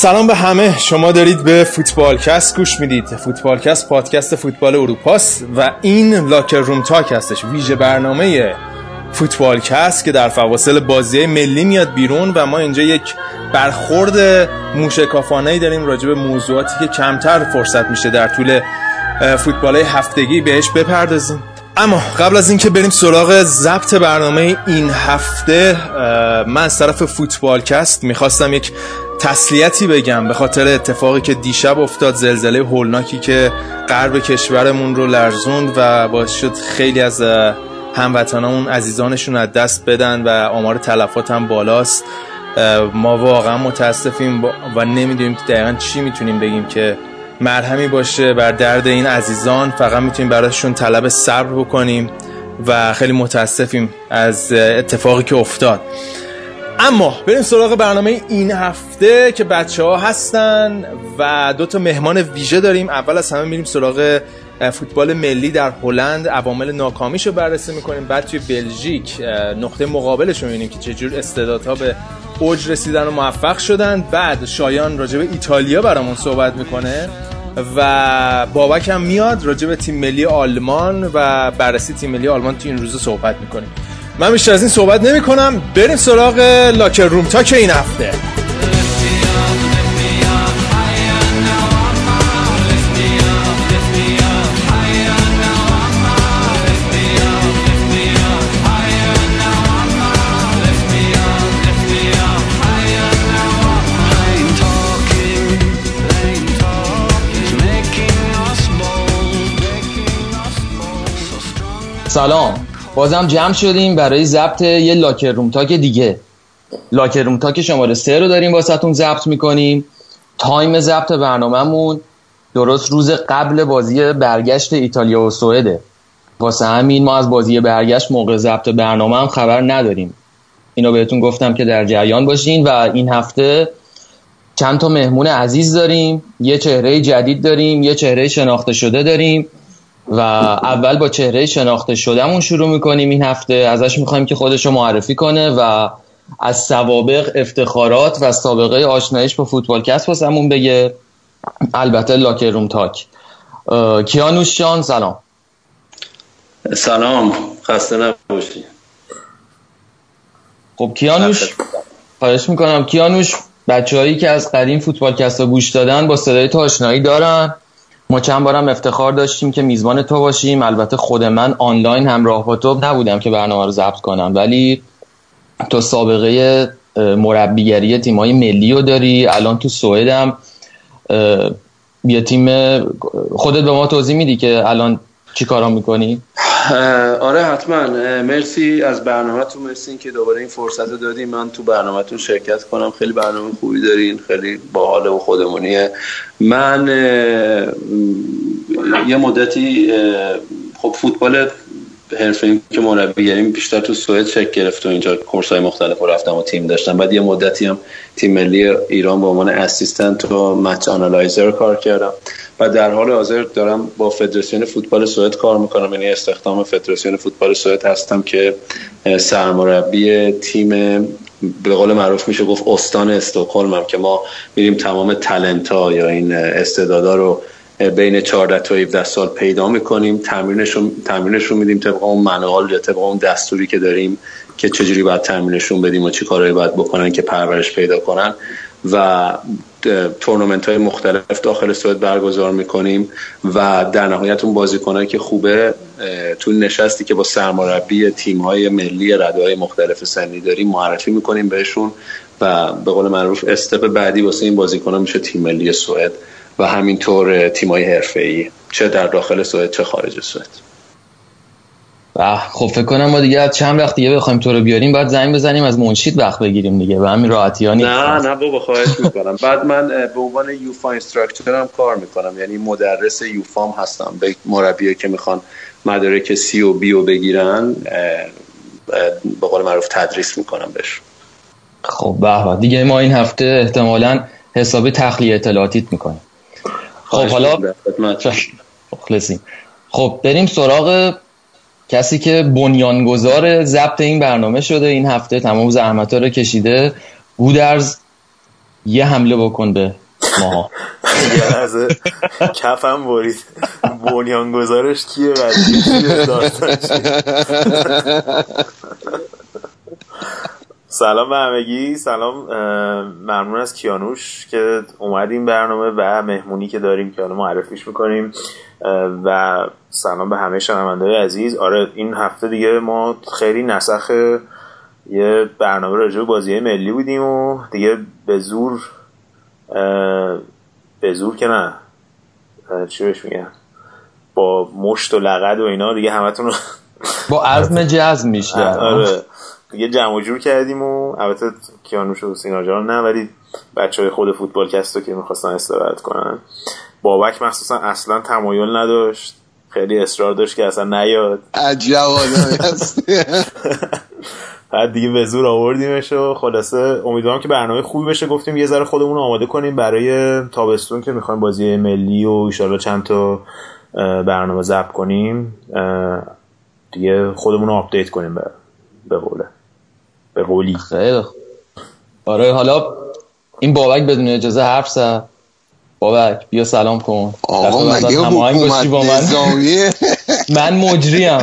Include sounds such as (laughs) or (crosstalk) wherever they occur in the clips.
سلام به همه. شما دارید به فوتبالکست گوش می‌دید. فوتبالکست پادکست فوتبال اروپاست و این لاکر روم تاک هستش. ویژه برنامه فوتبالکست که در فواصل بازی ملی میاد بیرون و ما اینجا یک برخورد موشکافانه داریم راجع به موضوعاتی که کمتر فرصت میشه در طول فوتبال هفتگی بهش بپردازیم. اما قبل از اینکه بریم سراغ ضبط برنامه این هفته من از طرف فوتبالکست می‌خواستم یک تسلیتی بگم به خاطر اتفاقی که دیشب افتاد زلزله هولناکی که غرب کشورمون رو لرزوند و باعث شد خیلی از هموطنامون عزیزانشون از دست بدن و آمار تلفات هم بالاست. ما واقعا متاسفیم و نمی‌دونیم که دقیقا چی می‌تونیم بگیم که مرهمی باشه بر درد این عزیزان. فقط می‌تونیم براشون طلب صبر بکنیم و خیلی متاسفیم از اتفاقی که افتاد. اما بریم سراغ برنامه این هفته که بچه ها هستن و دو تا مهمان ویژه داریم. اول از همه میریم سراغ فوتبال ملی در هلند. عوامل ناکامیش رو بررسی می‌کنیم. بعد توی بلژیک نقطه مقابلش رو می‌بینیم که چجور استعدادها به اوج رسیدن و موفق شدن. بعد شایان راجع به ایتالیا برامون صحبت می‌کنه و بابک هم میاد راجع به تیم ملی آلمان و بررسی تیم ملی آلمان تو این روزه صحبت می‌کنیم. من بیشتر از این صحبت نمی کنم بریم سراغ لاکر روم تا که این هفته. سلام بازم جمع شدیم برای ضبط یه Locker Room Talk دیگه. Locker Room Talk شماره سه رو داریم واسهتون ضبط می‌کنیم. time ضبط برنامهمون درست روز قبل بازی برگشت ایتالیا و سوئده. واسه همین ما از بازی برگشت موقع ضبط برنامه هم خبر نداریم. اینو بهتون گفتم که در جریان باشین و این هفته چند تا مهمون عزیز داریم یه چهره جدید داریم یه چهره شناخته شده داریم. و اول با چهره شناخته شدهمون شروع می‌کنیم این هفته. ازش می‌خوایم که خودش رو معرفی کنه و از سوابق افتخارات و سابقه آشنایش با فوتبال کست واسمون بگه. البته Locker Room Talk. کیانوش جان سلام. سلام. خسته نباشی. خب کیانوش؟ خواهش می‌کنم. کیانوش بچه که از قدیم فوتبال کست گوش دادن با صدای تو آشنایی دارن. ما چند بارم افتخار داشتیم که میزبان تو باشیم. البته خود من آنلاین همراه با تو نبودم که برنامه رو ضبط کنم. ولی تو سابقه مربیگری تیمای ملی رو داری. الان تو سوئدم. یه تیم خودت به ما توضیح میدی که الان چی کارا می‌کنی؟ آره حتما. مرسی از برنامهتون. مرسی که دوباره این فرصت رو من تو برنامهتون شرکت کنم. خیلی برنامه خوبی دارین. خیلی باحاله و خودمونیه. من یه مدتی خب فوتبال حرفه که مربیگری بیشتر تو سوئد شکل گرفت و اینجا کورس های مختلف رفتم و تیم داشتم. بعد یه مدتی هم تیم ملی ایران به عنوان اسیستنت و مچ آنالایزر کار کردم. و در حال حاضر دارم با فدراسیون فوتبال سوئد کار می‌کنم. یعنی استخدام فدراسیون فوتبال سوئد هستم که سرمربی تیم به قول معروف میشه گفت استان استکهلم که ما میریم تمام تلنت ها یا این استعدادا رو بین 14 تا 17 سال پیدا می‌کنیم. تمرینشون تمرینشون میدیم طبق اون منوال یا طبق اون دستوری که داریم که چجوری باید تمرینشون بدیم و چی کارهایی باید بکنن که پرورش پیدا کنن. و تورنمنت های مختلف داخل سوئد برگزار می‌کنیم و در نهایت اون بازیکنایی که خوبه تو نشستی که با سرمربی تیم های ملی رده های مختلف سنی داریم معرفی می‌کنیم بهشون و به قول معروف استپ بعدی واسه این بازیکن میشه تیم ملی سوئد و همینطور تیمای حرفه‌ای چه در داخل سوئد چه خارج سوئد. خب فکر کنم ما دیگه از چند وقت دیگه بخوایم تو رو بیاریم بعد زنگ بزنیم از منشید وقت بگیریم دیگه. و همین راحتی ها نیست. نه نه بابا خواهش می‌کنم. بعد من به عنوان یوفا اینستراکتور هم کار می‌کنم. یعنی مدرس یوفام هستم. به مربی که می‌خوان مدارک سی و بی و بگیرن به قول معروف تدریس می‌کنم بهش. خب به دیگه ما این هفته احتمالا حسابی تخلیه اطلاعاتیت می‌کنیم. خب حالا خب بریم سراغ کسی که بنیانگذار ضبط این برنامه شده این هفته تمام زحمت رو کشیده گودرز یه حمله بکن به ماها. کفم برید. بنیان گذارش کیه سلام به همگی. سلام ممنون از کیانوش که اومدیم برنامه و مهمونی که داریم که حالا معرفیش می‌کنیم. و سلام به همه شنونده عزیز. آره این هفته دیگه ما خیلی نسخ یه برنامه راجع بازی ملی بودیم و دیگه به زور به زور که نه. چی بهش میگن؟ با مشت و لغد و اینا دیگه همتون با عزم جزم میشه آره. دیگه جمع جور کردیم و البته کیانوش و سینا جان نه ولی بچه های خود فوتبال کستو که می‌خواستن استراحت کنن. بابک مخصوصا اصلا تمایل نداشت. خیلی اصرار داشت که اصلا نیاد. عجب (laughs) بعد دیگه به زور آوردیمش و خلاصه امیدوارم که برنامه خوبی بشه. گفتیم یه ذره خودمون رو آماده کنیم برای تابستون که می‌خوایم بازی ملی و ایشالا چند تا برنامه ضبط کنیم. دیگه خودمون رو آپدیت کنیم به قوله. به قولی. خیلی آره حالا این بابک بدون اجازه حرف زد. بابک بیا سلام کن. آقا مگه حکومت با من. (laughs) من مجریم.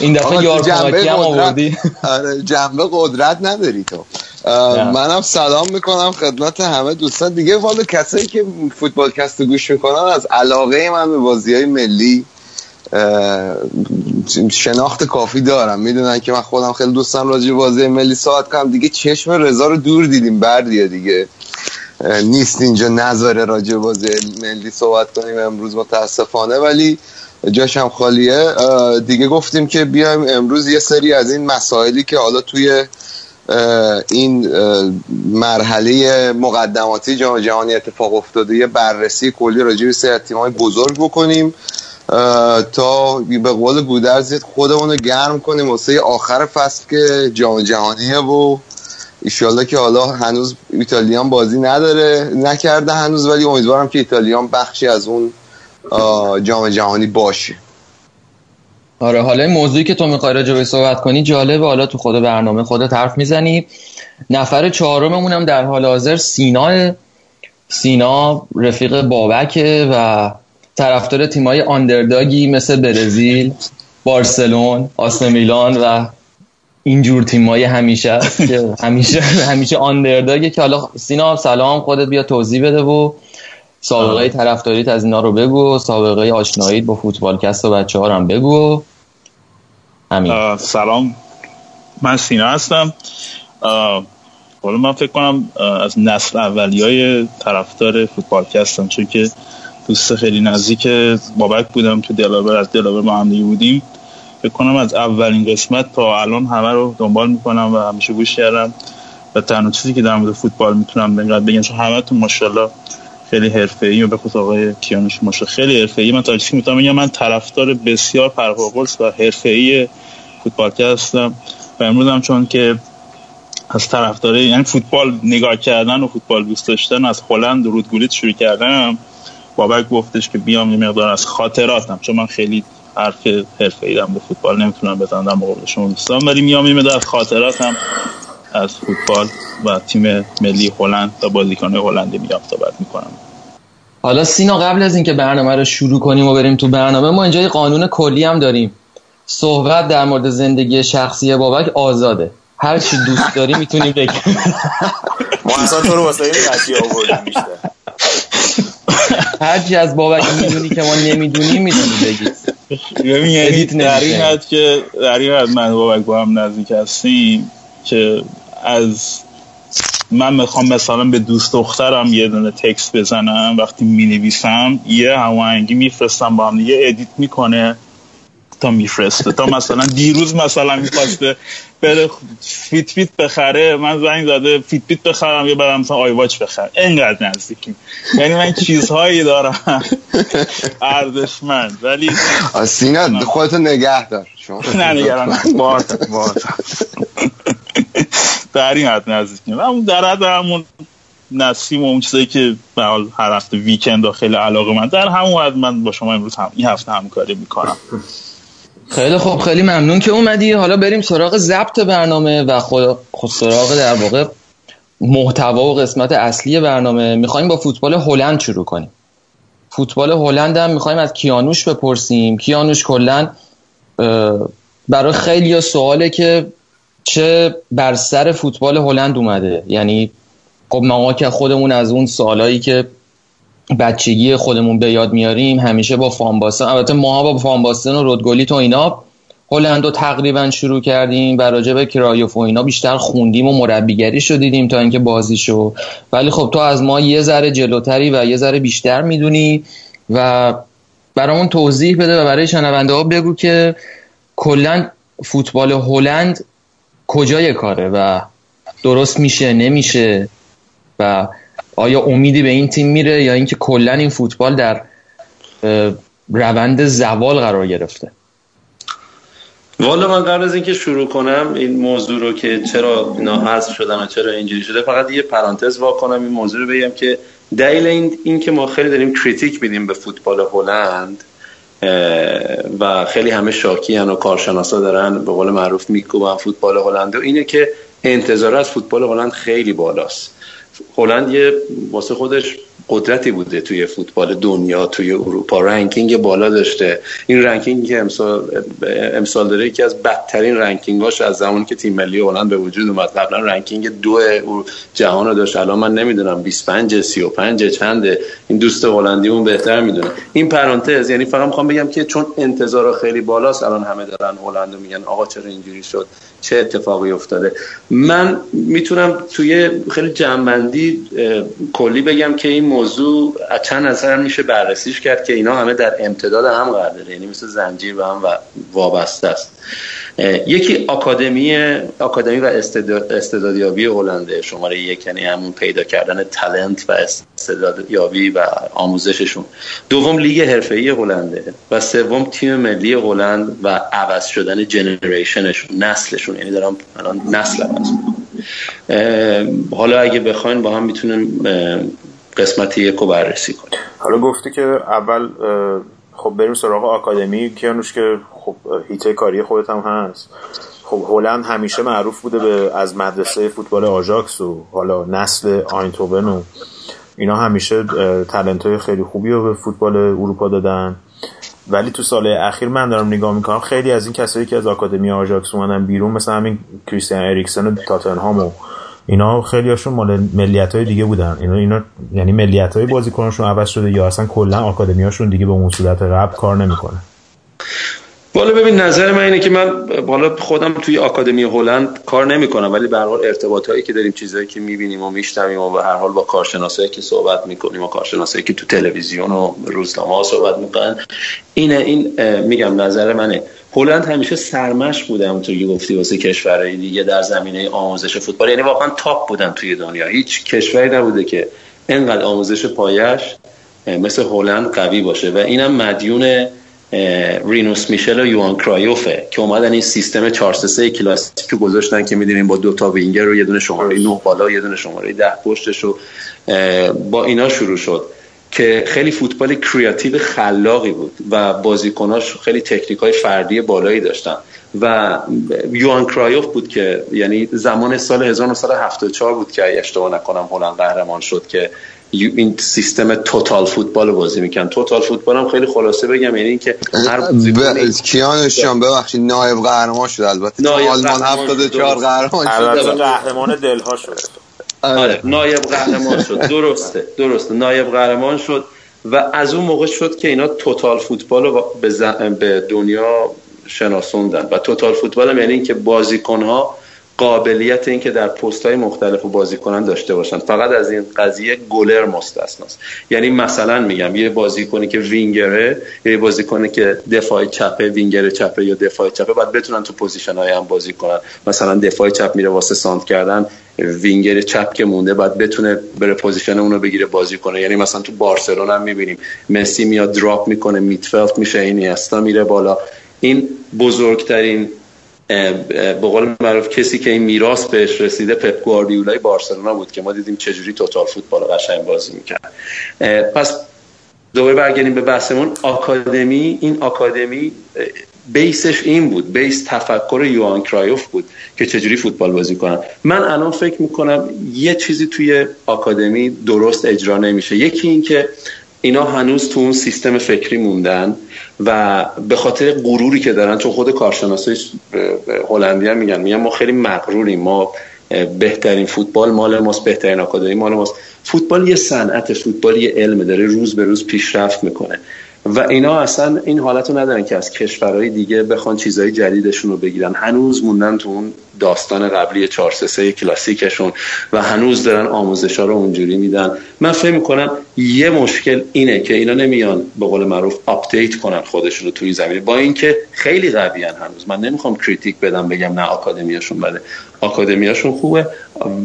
این دفعه یار کمکی هم آوردی. (laughs) آره جنبه قدرت نداری تو. منم سلام می‌کنم خدمت همه دوستان. دیگه والا کسایی که فوتبال کست گوش می‌کنن از علاقه من به بازی های ملی شناخت کافی دارم. می‌دونن که من خودم خیلی دوستم راجع بازی ملی صحبت کنم. دیگه چشم رضا رو دور دیدیم. بردیه دیگه. نیست اینجا نظر راجع بازی ملی صحبت کنیم امروز متاسفانه. ولی جاش هم خالیه. دیگه گفتیم که بیایم امروز یه سری از این مسائلی که حالا توی این مرحله مقدماتی جام جهانی اتفاق افتاده یه بررسی کلی راجع به سری تیم‌های بزرگ بکنیم. تا به قول گودرز خودمون رو گرم کنیم. واسه آخر فصل که جام جهانیه و ایشالله که حالا هنوز ایتالیان بازی نداره نکرده هنوز ولی امیدوارم که ایتالیان بخشی از اون جام جهانی باشه. آره حالا موضوعی که تو می‌خوای راجع به صحبت کنی جالبه. حالا تو خود برنامه خودت حرف می‌زنی. نفر چهارممون هم در حال حاضر سینا سینا رفیق بابکه و طرفدار تیمای آندرداگی مثل برزیل بارسلون آسن میلان و اینجور تیمای همیشه همیشه همیشه آندرداگه که حالا سینا سلام خودت بیا توضیح بده و سابقه طرفداریت از اینا رو بگو. سابقه آشناییت با فوتبال کست و بچه ها هم بگو. همین سلام. من سینا هستم. حالا من فکر کنم از نسل اولی های طرفدار فوتبال کستم چون که دوست خیلی نزدیک بابک بودم تو دلابر از دلابر ما هم بودیم. فکر کنم از اولین قسمت تا الان همه رو دنبال می‌کنم و همیشه گوش کردم. و تنها چیزی که در مورد فوتبال می‌تونم بگم بگم چون همه ماشاءالله خیلی حرفه‌ای و به خصوص آقای کیانوش ماشاءالله خیلی حرفه‌ای. من تا چیزی می‌تونم بگم من طرفدار بسیار پرقرقلس و حرفه‌ای فوتبال هستم. و امروز هم چون که از طرفدار یعنی فوتبال نگاه کردن و فوتبال دوست داشتن از هلند رودگولیت شروع کردم. بابک گفتش که بیام یه مقدار از خاطراتم چون من خیلی حرف حرفه ایدم به فوتبال نمی‌تونم بزنم در مقابل شما دوستان ولی میام یه مقدار از خاطراتم از فوتبال و تیم ملی هلند تا بازیکن هلندی میام صحبت می‌کنم. حالا سینا قبل از اینکه برنامه رو شروع کنیم و بریم تو برنامه ما اینجا یه قانون کلی هم داریم. صحبت در مورد زندگی شخصی بابک آزاده. هر چی دوست داری می‌تونی بگی. (laughs) ما اصلا تو رو واسه این قضیه آوردیم بیشتر. هرچی از بابک می‌دونی که ما نمی‌دونیم می‌تونی بگی. یعنی در این حد که در این حد من بابک با هم نزدیک هستیم که از من می‌خوام مثلا به دوست دخترم یه دونه تکست بزنم وقتی می‌نویسم یه هماهنگی میفرستم با هم دیگه ادیت می‌کنه. تا میفرسته. تا مثلا دیروز مثلا می‌خواسته بره فیت فیت بخره من زنگ زده فیت فیت بخرم یا برم مثلا آیواچ بخرم. اینقدر نزدیکیم. یعنی من چیزهایی دارم. ارزشمند ولی سینا خودتو نگه دار. نه نگران (laughs) در این حد نزدیکیم. اون در حد همون نسیم و اون چیزایی که به هر هفته ویکند خیلی علاقه من در همون حد من با شما امروز هم این هفته همکاری می‌کنم. خیلی خوب خیلی ممنون که اومدی. حالا بریم سراغ ضبط برنامه و خود, خود سراغ در واقع محتوا و قسمت اصلی برنامه. می‌خوایم با فوتبال هلند شروع کنیم. فوتبال هلند هم می‌خوایم از کیانوش بپرسیم. کیانوش کلا برای خیلی سواله که چه بر سر فوتبال هلند اومده. یعنی خب ما که خودمون از اون سالایی که بچگی خودمون به یاد میاریم همیشه با فامباستن البته ماها با فامباستن و رودگولیت و اینا هلند رو تقریبا شروع کردیم و راجع به کرایوف و اینا بیشتر خوندیم و مربیگری شو تا اینکه بازی شو. ولی خب تو از ما یه ذره جلوتری و یه ذره بیشتر می‌دونی و برامون توضیح بده و برای شنونده ها بگو که کلا فوتبال هلند کجای کاره و درست میشه نمیشه و آیا امیدی به این تیم میره یا اینکه کلا این فوتبال در روند زوال قرار گرفته؟ والا من قبل از اینکه شروع کنم این موضوع رو که چرا اینا حذف شدن و چرا اینجوری شده فقط یه پرانتز وا کنم این موضوع رو بگم که دلیل این, این که ما خیلی داریم کریتیک میدیم به فوتبال هلند و خیلی همه شاکی و کارشناسا دارن به قول معروف میکوبن فوتبال هلند و اینه که انتظار از فوتبال هلند خیلی بالاست. هلند یه واسه خودش قدرتی بوده توی فوتبال دنیا توی اروپا. ranking بالا داشته. این ranking که امسال, امسال داره یکی از بدترین ranking اش از زمانی که تیم ملی هلند به وجود اومد. قبلا ranking دو جهان رو داشت. الان من نمی‌دونم 25 35 چنده این دوست هلندی اون بهتر می‌دونه. این پرانتز یعنی فقط می‌خوام بگم که چون انتظار خیلی بالاست الان همه دارن هلند میگن آقا چرا اینجوری شد؟ چه اتفاقی افتاده. من می‌تونم توی خیلی جنبندی کلی بگم که این موضوع چند نظر میشه بررسیش کرد که اینا همه در امتداد هم قرار یعنی مثل زنجیر به هم وابسته است. یکی آکادمی آکادمی و استعدادیابی هلنده شماره یک یعنی همون پیدا کردن تلنت و استعدادیابی و آموزششون. دوم لیگ حرفه‌ای هلنده و سوم تیم ملی هلند و عوض شدن جنریشنشون نسلشون. یعنی دارم الان نسل عوض حالا اگه بخواین با هم می‌تونیم قسمت یک رو بررسی کنیم. حالا گفتی که اول خب بریم سراغ آکادمی. کیانوش که خب حیطه کاری خودت هم هست. خب هلند همیشه معروف بوده به از مدرسه فوتبال آژاکس و حالا نسل آینتوون و اینا همیشه talent های خیلی خوبی رو به فوتبال اروپا دادن. ولی تو سال اخیر من دارم نگاه می‌کنم خیلی از این کسایی که از آکادمی آژاکس اومدن بیرون مثل همین کریستیان اریکسن و تاتنهام و اینا خیلی هاشون مال ملیت های دیگه بودن. اینا اینا یعنی ملیت های بازیکناشون عوض شده یا اصلا کلا آکادمی هاشون دیگه به اون صورت قبل کار نمی‌کنه. بالا ببین نظر من اینه که من بالا خودم توی آکادمی هلند کار نمی‌کنم ولی به حال ارتباط هایی که داریم چیزهایی که می‌بینیم و میشنویم و به هر حال با کارشناسایی که صحبت می‌کنیم و کارشناسایی که تو تلویزیون و روزنامه ها صحبت می‌کنن اینه این میگم نظر منه. هلند همیشه سرمشق بوده همونطور که گفتی واسه کشورهای دیگه در زمینه آموزش فوتبال. یعنی واقعا top بودن توی دنیا. هیچ کشوری نبوده که انقدر آموزش پایه‌ش مثل هلند قوی باشه. و اینم مدیون رینوس میشلز و یوهان کرایوفه که اومدن این سیستم 4 3 کلاسیک رو گذاشتن که می‌دونیم با دو تا وینگر و یه دونه شماره 9 بالا یه دونه شماره 10 پشتش رو با اینا شروع شد که خیلی فوتبال creative خلاقی بود و بازیکناش خیلی تکنیک های فردی بالایی داشتن و یوان کرایوف بود که یعنی زمان سال 1974 بود که اشتباه نکنم هلند قهرمان شد که این سیستم توتال فوتبال رو بازی می‌کنن. توتال فوتبال هم خیلی خلاصه بگم یعنی اینکه هر ب... کیانوش جان ببخشید نایب قهرمان شد البته آلمان 74 قهرمان شد قهرمان دلها شد آره نایب قهرمان شد. (laughs) درسته درسته. نایب قهرمان شد و از اون موقع شد که اینا توتال فوتبال رو به, به دنیا شناسوندن. و total football هم یعنی اینکه بازیکنها قابلیت اینکه در پست های مختلف بازی کنن داشته باشن. فقط از این قضیه گلر مستثناست. یعنی مثلا میگم یه بازیکنی که وینگره یه بازیکنی که دفاع چپه وینگر چپه یا دفاع چپه باید بتونن تو position های هم بازی کنن. مثلا دفاع چپ میره واسه سانتر کردن وینگر چپ که مونده باید بتونه بره position اونو بگیره بازی کنه. یعنی مثلا تو بارسلونا هم می‌بینیم. مسی میاد دراپ می‌کنه میتفلت میشه این میره بالا. این بزرگترین به قول معروف کسی که این میراث بهش رسیده پپ گواردیولای بارسلونا بود که ما دیدیم چجوری توتال فوتبال قشنگ بازی می‌کرد. پس دوباره برگردیم به بحثمون. آکادمی این آکادمی بیسش این بود بیس تفکر یوان کرایوف بود که چجوری فوتبال بازی کنن. من الان فکر می‌کنم یه چیزی توی آکادمی درست اجرا نمیشه. یکی این که اینا هنوز تو اون سیستم فکری موندن و به خاطر غروری که دارن چون خود کارشناسای هلندی هم میگن میگن ما خیلی مغروریم ما بهترین فوتبال مال ماست بهترین آکادمی مال ماست. فوتبال یه صنعت فوتبال یه علم داره روز به روز پیشرفت می‌کنه. و اینا اصلا این حالت رو ندارن که از کشورهای دیگه بخوان چیزهای جدیدشون رو بگیرن. هنوز موندن تو اون داستان قبلی 4 3 کلاسیکشون و هنوز دارن آموزش ها رو اونجوری میدن. من فکر می‌کنم یه مشکل اینه که اینا نمیان به قول معروف update کنن خودشون رو توی زمین با اینکه خیلی قوی هنوز. من نمی‌خوام critique بدم بگم نه آکادمیاشون بده. آکادمیاشون خوبه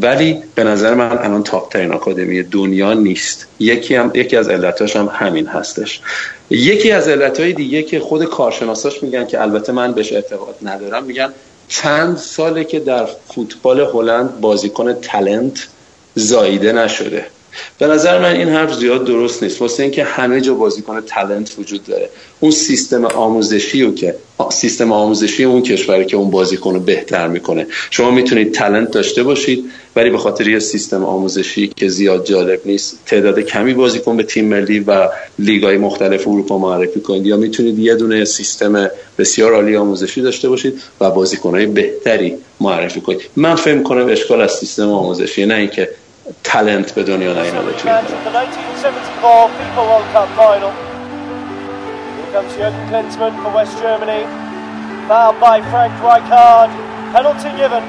ولی به نظر من الان top ترین آکادمی دنیا نیست. یکی هم یکی از علتاش هم همین هستش. یکی از علتهای دیگه که خود کارشناساش میگن که البته من بهش اعتقاد ندارم میگن چند ساله که در فوتبال هلند بازیکن تلنت زاییده نشده. به نظر من این حرف زیاد درست نیست واسه اینکه همه جا بازیکن تلنت وجود داره. اون سیستم آموزشی رو که سیستم آموزشی اون کشوری که اون بازیکن رو بهتر می‌کنه. شما می‌تونید تلنت داشته باشید ولی به خاطر یه سیستم آموزشی که زیاد جالب نیست تعداد کمی بازیکن به تیم ملی و لیگای مختلف اروپا معرفی کنید. یا می‌تونید یه دونه سیستم بسیار عالی آموزشی داشته باشید و بازیکنهای بهتری معرفی کنید. من فکر کنم اشکال از سیستم آموزشی نه اینکه تالنت به دنیا نیومده توی comes Jürgen Klinsmann for West Germany. Fouled by Frank Rijkaard. Penalty given.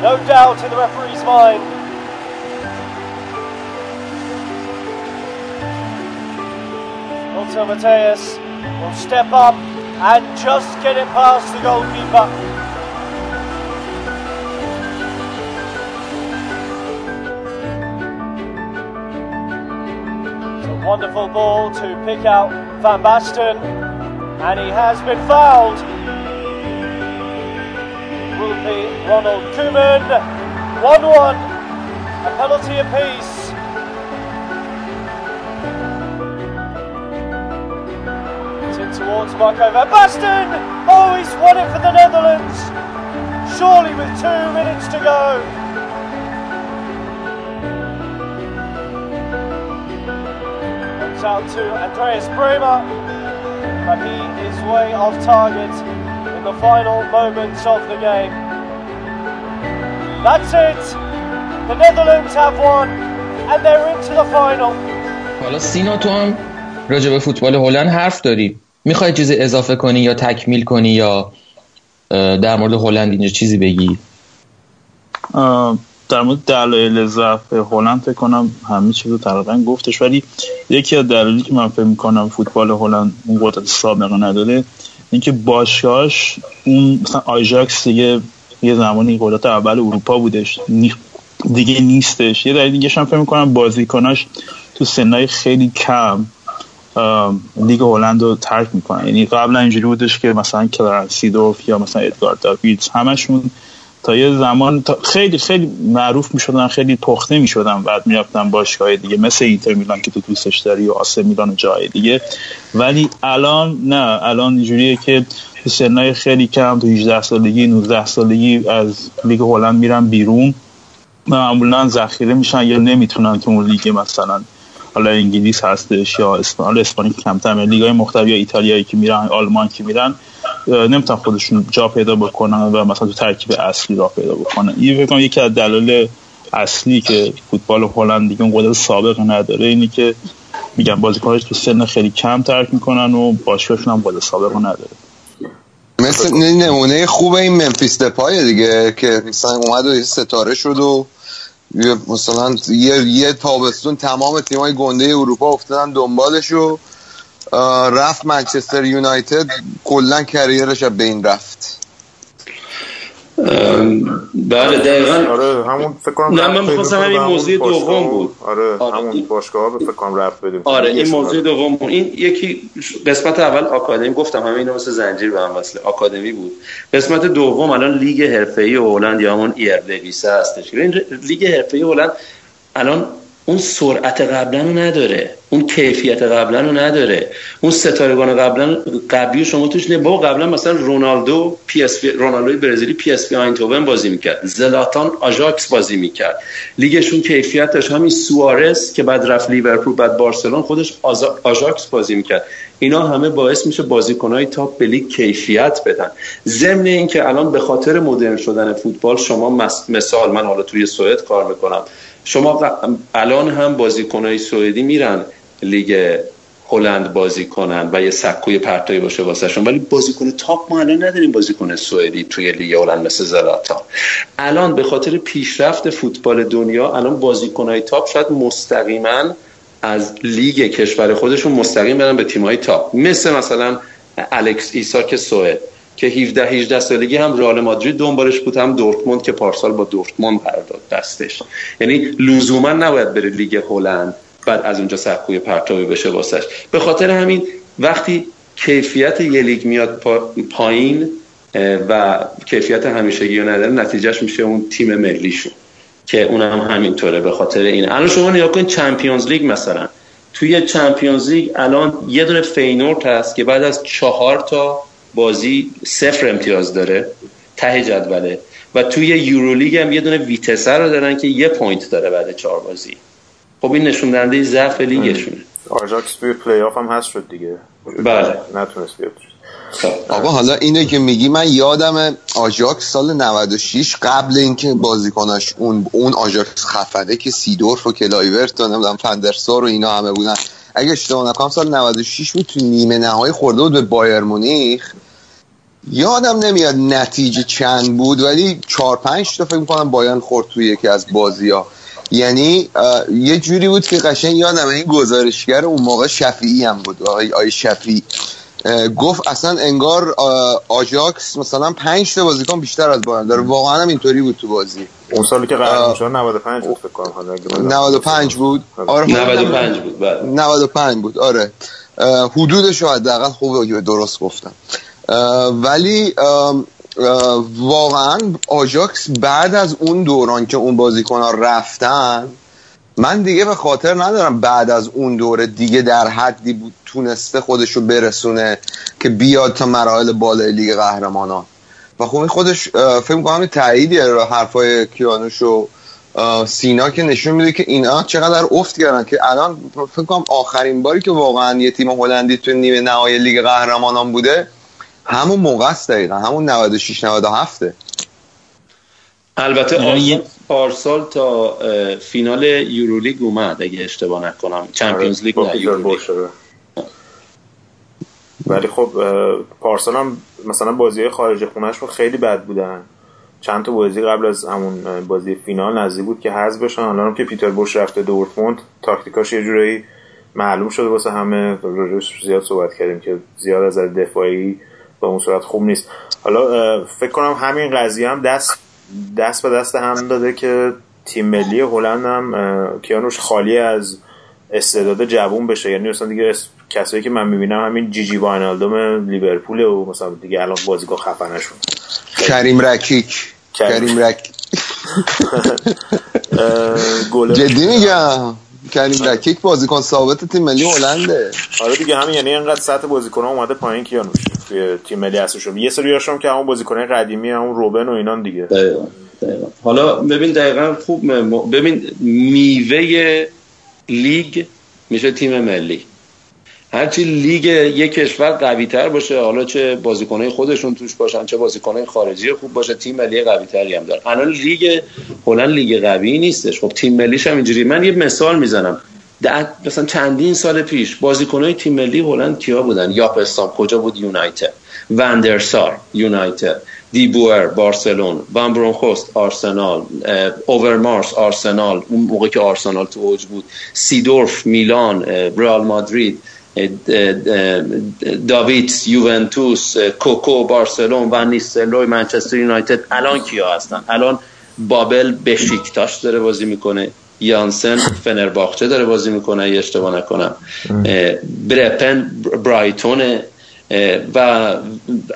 No doubt in the referee's mind. Otto Mateus will step up and just get it past the goalkeeper. Wonderful ball to pick out Van Basten, and he has been fouled will be Ronald Koeman. 1-1, a penalty apiece. Towards Marco van Basten. Oh, he's won it for the Netherlands. Surely with two minutes to go. Comes out to Andreas Bremer, but he is way off target in the final moments of the game. That's it. The Netherlands have won and they're into the final. حالا سینا تو هم راجع به فوتبال هلند حرف داری می‌خوای چیزی اضافه کنی یا تکمیل کنی یا در مورد هلند اینجا چیزی بگی در مورد دلایل ضعف هلند فکر کنم همه چیزو تقریبا گفتش ولی یکی از دلایلی که من فکر می‌کنم فوتبال هلند اون قدرت سابقه نداره اینکه باشگاهش اون مثلا آیژاکس دیگه یه زمانی قدرت اول اروپا بودش دیگه نیستش. یه دلیل دیگه هم فکر می‌کنم بازیکناش تو سنای خیلی کم لیگ هلند رو ترک می‌کنن یعنی قبلا اینجوری بودش که مثلا کلارنس سیدورف یا مثلا ادگار داویدز همشون تا یه زمان تا خیلی خیلی معروف می‌شدن خیلی پخته می‌شدن بعد می‌رفتن باشگاه دیگه مثل اینتر میلان که تو دوستش داری و آث میلان و جای دیگه. ولی الان نه الان اینجوریه که سنای خیلی کم تو 18 سالگی 19 سالگی از لیگ هلند میرن بیرون. معمولا ذخیره میشن یا نمی‌تونن که اون لیگ مثلا حالا انگلیس هستش یا اسپانیا اسپانیا کمتر لیگ های مختلف یا ایتالیایی که میرن آلمان که میرن. نمی‌تونن خودشون جا پیدا بکنن و مثلا تو ترکیب اصلی را پیدا بکنن. این فکر یکی از دلایل اصلی که فوتبال هلند دیگه اون قدرت سابق نداره اینی که میگن بازیکناش تو سن خیلی کم ترک می‌کنن و باشگاهشون هم قدرت سابق نداره. مثل نمونه خوب این منفیس دپای دیگه که مثلا اومد و ستاره شد و مثلا یه, یه تابستون تمام تیمای گنده اروپا افتادن دنبالش و رفت منچستر یونایتد کلا کریرش به این رفت. بله دقیقا. آره همون فکر کنم نه من می‌خواستم همین موضوع دوم بود. آره, آره. همون باشگاه به فکر کنم رفت بدیم. آره این موضوع دوم بود. این یکی قسمت اول آکادمی گفتم همین اینو مثل زنجیر به هم وصله. آکادمی بود. قسمت دوم الان لیگ حرفه‌ای هلند یا همون ایردویسه هستش. این لیگ حرفه‌ای هلند الان اون سرعت قبلا رو نداره. اون کیفیت قبلا رو نداره. اون ستارگان قبلا قبلی شما توش نه. با قبلا مثلا رونالدو پی اس رونالدو برزیلی پی اس وی آینتوون بازی می‌کرد. زلاتان آژاکس بازی می‌کرد. لیگشون کیفیت داشت. همین سوارز که بعد رفت لیورپول بعد بارسلون خودش آژاکس بازی می‌کرد. اینا همه باعث میشه بازیکنهای top به لیگ کیفیت بدن. ضمن اینکه الان به خاطر مدرن شدن فوتبال شما مثال من حالا توی سوئد کار می‌کنم. شما الان هم بازیکنهای سوئدی میرن لیگ هلند بازی کنن و یه سکوی پرتابی باشه واسهشون ولی بازیکن top ما الان نداریم بازیکن سوئدی توی لیگ هلند مثل زلاتان الان به خاطر پیشرفت فوتبال دنیا الان بازیکنهای top شاید مستقیما از لیگ کشور خودشون مستقیم برن به تیم‌های top. مثل مثلا الکس ایساک سوئد. که 17 18 سالگی هم رئال مادرید دنبالش بود هم دورتموند که پارسال با دورتموند قرار داد بستش. یعنی لزوما نباید بره لیگ هلند بعد از اونجا سکوی پرتابی بشه واسش. به خاطر همین وقتی کیفیت یه لیگ میاد پایین و کیفیت همیشگی رو نداره نتیجهش میشه اون تیم ملیشون که اونم هم همینطوره. به خاطر این. الان شما نگاه کن Champions League مثلا. توی Champions League الان یه دونه فاینورد هست که بعد از چهار تا بازی صفر امتیاز داره ته جدوله. و توی یورولیگ هم یه دونه Vitesse رو دارن که یه point داره بعد چهار بازی. خب این نشون دهنده ضعف لیگشونه. آژاکس توی پلی آف هم هست شد دیگه. بله. نتونست بیاد. خب. آقا حالا اینه که میگی من یادم آژاکس سال 96 قبل اینکه بازیکناش اون اون آژاکس خفنه که سیدورف و کلایورت و نمی‌دونم فندرسار و اینا همه بودن. اگه اشتباه نکنم سال 96 بود تو نیمه نهایی خورده بود به بایر مونیخ. یادم نمیاد نتیجه چند بود ولی 4 5 تا فکر می‌کنم بایرن خورد توی یکی از بازی‌ها. یعنی یه جوری بود که قشنگ یادم این گزارشگر اون موقع شفیعی هم بود آقای آی شفیعی. گفت اصلا انگار آژاکس مثلا 5 تا بازیکن بیشتر از بایرن داره. واقعا هم اینطوری بود تو بازی. اون سالی که قرار شد 95 بود فکر کنم. 95 بود. آره 95 بود بله. 95 بود آره. حدودش رو حداقل خوب درست گفتم. ولی واقعا آژاکس بعد از اون دوران که اون بازیکن ها رفتن من دیگه به خاطر ندارم بعد از اون دوره دیگه در حدی بود تونسته خودش رو برسونه که بیاد تا مراحل بالای لیگ قهرمانان. و خب این خودش فکر می‌کنم تاییدیه حرفای کیانوش و سینا که نشون میده که اینا چقدر افت کردن که الان فکر کنم آخرین باری که واقعا یه تیم هلندی تو نیمه نهایی لیگ قهرمانان بوده همون موقع است دقیقا همون 96 97 البته آرسال, پارسال تا فینال یورولیگ اومد اگه اشتباه نکنم. چمپیونز لیگ نه ولی خب پارسال هم مثلا بازی خارج خونهش خیلی بد بودن. چند تا بازی قبل از همون بازی فینال نزدیک بود که حذف بشن. الان که پیتر بوش رفته دورتموند تاکتیکاش یه جورایی معلوم شده واسه همه. راجعش زیاد صحبت کردیم که زیاد از دفاعی به اون صورت خوب نیست. حالا فکر کنم همین قضیه هم دست دست به دست هم داده که تیم ملی هلند هم کیانوش خالی از استعداد جوون بشه. یعنی مثلا دیگه کسایی که من می‌بینم همین جی جی واینالدوم لیورپول و مثلا دیگه الان بازیکن خفنشون کریم رکیک. کریم. رکیک. (laughs) جدی میگم؟ کریم رکیک بازیکن ثابت تیم ملی هلنده آره دیگه همین یعنی اینقدر سطح بازیکن ها اومده پایین کیانوش توی تیم ملی هستشون یه سری هاشم که همون بازیکن قدیمی همون روبن و اینان دیگه دقیقا. دقیقا. حالا ببین دقیقا خوب ببین میوه لیگ میشه تیم ملی هرچی لیگ یک کشور قوی تر باشه حالا چه بازیکنهای خودشون توش باشن چه بازیکنهای خارجی خوب باشه تیم ملی قوی تری هم داره. الان لیگ هلند لیگ قوی نیستش. خب تیم ملیش هم اینجوری. من یه مثال می‌زنم. مثلا چندین سال پیش بازیکنهای تیم ملی هلند کیا بودن؟ یاپستان. کجا بود؟ یونایتد. وندرسار یونایتد. دیبوئر بارسلون. وان برونخوست آرسنال. اوورمارس آرسنال. اون موقع که آرسنال تو اوج بود. سیدورف میلان رئال مادرید. داویدز یوونتوس کوکو بارسلون و نیستلوی منچستر یونایتد الان کیا هستن؟ الان بابل بشیکتاش داره بازی می‌کنه یانسن فنرباخچه داره بازی می‌کنه اگه اشتباه نکنم. برپن برایتون و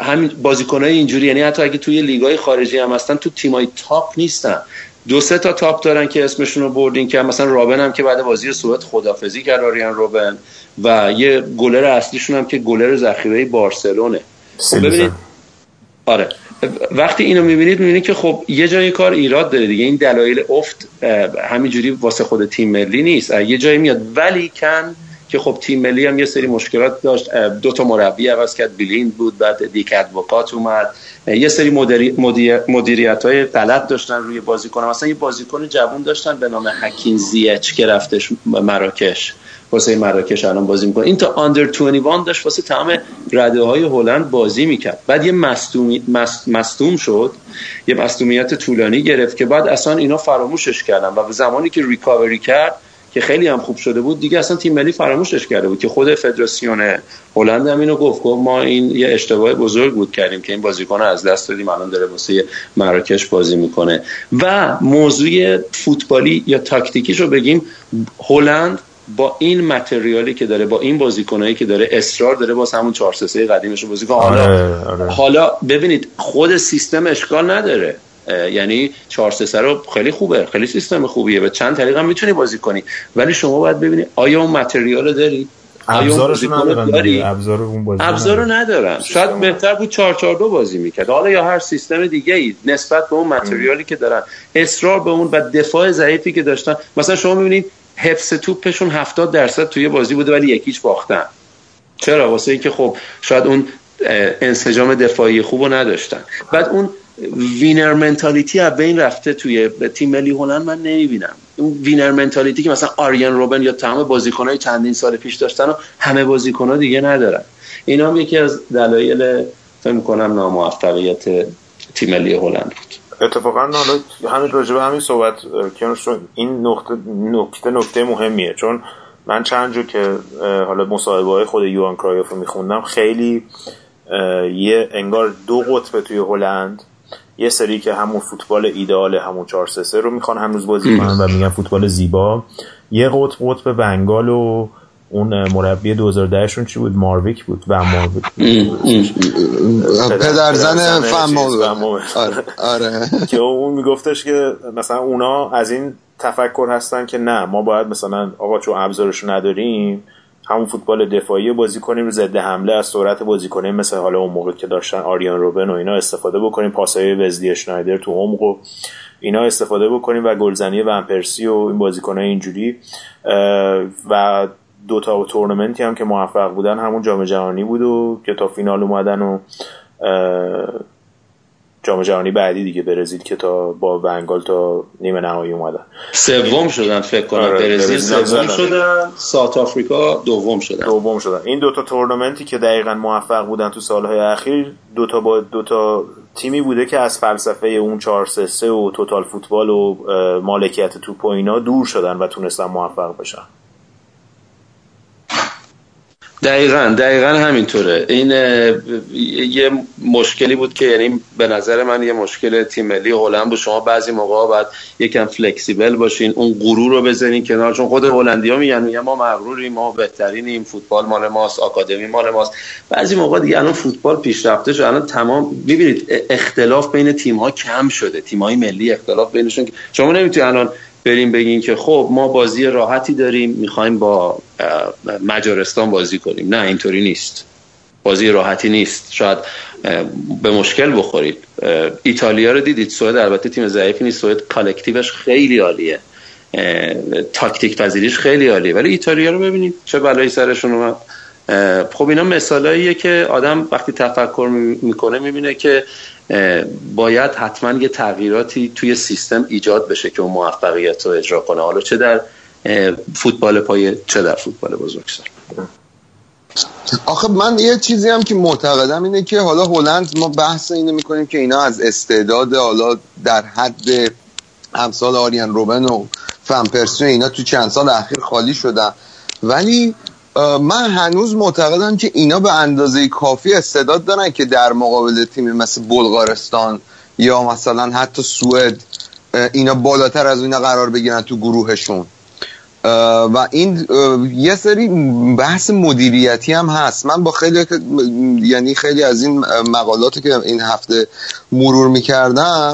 همین بازیکنهای اینجوری یعنی حتی اگه توی لیگای خارجی هم هستن تو تیمای تاپ نیستن. دو سه تا تاپ دارن که اسمشون رو بردین که مثلا رابن هم که بعد بازی سوئد خدافزی کرد آریان روبن و یه گلر اصلیشون هم که گلر ذخیره بارسلونه. خب ببینید. آره. وقتی اینو می‌بینید می‌بینید که خب یه جای کار ایراد داره دیگه. این دلایل افت همینجوری واسه خود تیم ملی نیست. یه جایی میاد. ولی کن که خب تیم ملی هم یه سری مشکلات داشت. دو تا مربی عوض کرد. بیلیند بود بعد دیک ادوکات اومد. یه سری مدیریت های غلط داشتن روی بازیکن. مثلا یه بازیکن جوون داشتن به نام حکین زیچ که رفتش مراکش. واسه مراکش الان بازی می‌کنه. این تا آندر 21 داشت واسه تمام رده های هلند بازی می‌کرد. بعد یه مصدوم شد. یه مصدومیت طولانی گرفت که بعد اصلا اینا فراموشش کردن و زمانی که ریکاوری کرد که خیلی هم خوب شده بود دیگه اصلا تیم ملی فراموشش کرده بود که خود فدراسیون هلند هم اینو گفت گفت ما این یه اشتباه بزرگ بود کردیم که این بازیکن از دست دادیم الان داره واسه مراکش بازی می‌کنه. و موضوع فوتبالی یا تاکتیکیش رو بگیم هلند با این متریالی که داره با این بازیکنایی که داره اصرار داره باز همون 4 3 قدیمش رو بازی حالا آره، آره. حالا ببینید خود سیستم اشکال نداره. یعنی 4 3 رو خیلی خوبه خیلی سیستم خوبیه به چند طریق هم می‌تونی بازی کنی. ولی شما باید ببینید آیا اون متریال رو داری؟ ندارن ابزار اون بازی ابزار رو ندارن. شاید بهتر بود 4 4 2 بازی می‌کرد. حالا یا هر سیستم دیگه ای نسبت به اون متریالی که دارن. اصرار به اون و دفاع ضعیفی که داشتن. مثلا شما می‌بینید حفظ توپشون 70 درصد توی بازی بوده ولی یک یکیش باختن. چرا؟ واسه اینکه خب شاید اون انسجام دفاعی خوب رو نداشتن. بعد اون winner mentality از بین رفته توی تیم ملی هلند من نمی‌بینم. اون winner mentality که مثلا آرین روبن یا تمام بازیکنهای چندین سال پیش داشتن و همه بازیکنها دیگه ندارن. اینا هم یکی از دلایل فکر کنم ناموفقیت تیم ملی هلند بود. اتفاقا حالا همین راجبه همین صحبت این نقطه نکته نکته مهمیه. چون من چند جو که حالا مصاحبه های خود یوان کرایوف رو میخوندم خیلی یه انگار دو قطبه توی هلند یه سری که همون فوتبال ایدئال همون 4 3 رو می‌خوان هنوز بازی کنن و میگن فوتبال زیبا. یه قطب قطب بنگال و اون مربی 2010 شون چی بود؟ مارویک بود. و مارویک پدرزن فهمو آره آره. (laughs) که اون میگفتش که مثلا اونا از این تفکر هستن که نه ما باید مثلا آقا چون ابزارشو نداریم همون فوتبال دفاعی بازی کنیم ضد حمله از سرعت کنیم مثل حالا اون موقع که داشتن آریان روبن و اینا استفاده بکنیم پاسای وزدی شنایدر تو عمق و اینا استفاده بکنیم و گلزنی ون پرسی و این بازیکنای اینجوری. و دو تا تورنمنتی هم که موفق بودن همون جام جهانی بود و که تا فینال اومدن و جام جهانی بعدی دیگه برزیل که تا با ونگال تا نیمه نهایی اومدن. سوم شدن فکر کنم. آره، برزیل سوم شدن. ساوت آفریقا دوم شدن. دوم شدن. این دوتا تورنمنتی که دقیقا موفق بودن تو سالهای اخیر دوتا با دوتا تیمی بوده که از فلسفه اون 4 3 و توتال فوتبال و مالکیت توپ و اینا دور شدن و تونستن موفق بشن. دقیقا دقیقا همینطوره. این یه مشکلی بود که یعنی به نظر من یه مشکل تیم ملی هلند بود. شما بعضی موقع باید یکم فلکسیبل باشین اون غرور رو بزنین کنار. چون خود هلندیا میگن ما مغروریم ما بهترینیم فوتبال مال ماست آکادمی مال ماست. بعضی موقع دیگه الان فوتبال پیشرفته شده. الان تمام ببینید اختلاف بین تیم ها کم شده. تیم های ملی اختلاف بینشون. شما نمی‌تونید الان بریم بگین که خب ما بازی راحتی داریم می‌خوایم با مجارستان بازی کنیم. نه اینطوری نیست. بازی راحتی نیست. شاید به مشکل بخورید. ایتالیا رو دیدید. سوئد البته تیم ضعیفی نیست. سوئد کالکتیوش خیلی عالیه. تاکتیک پذیریش خیلی عالیه. ولی ایتالیا رو ببینید چه بلایی سرشون اومد. خب اینا مثالاییه که آدم وقتی تفکر می‌کنه می‌بینه که باید حتما یه تغییراتی توی سیستم ایجاد بشه که اون موفقیت رو اجرا کنه. حالا چه در فوتبال پایه چه در فوتبال بزرگسال؟ آخه من یه چیزی هم که معتقدم اینه که حالا هلند ما بحث اینو می‌کنیم که اینا از استعداد حالا در حد همسال آریان روبن و فن اینا تو چند سال اخیر خالی شدن. ولی من هنوز معتقدم که اینا به اندازه کافی استعداد دارن که در مقابل تیمی مثل بلغارستان یا مثلا حتی سوئد اینا بالاتر از اینا قرار بگیرن تو گروهشون. و این یه سری بحث مدیریتی هم هست. من با خیلی یعنی خیلی از این مقالاتی که این هفته مرور می‌کردم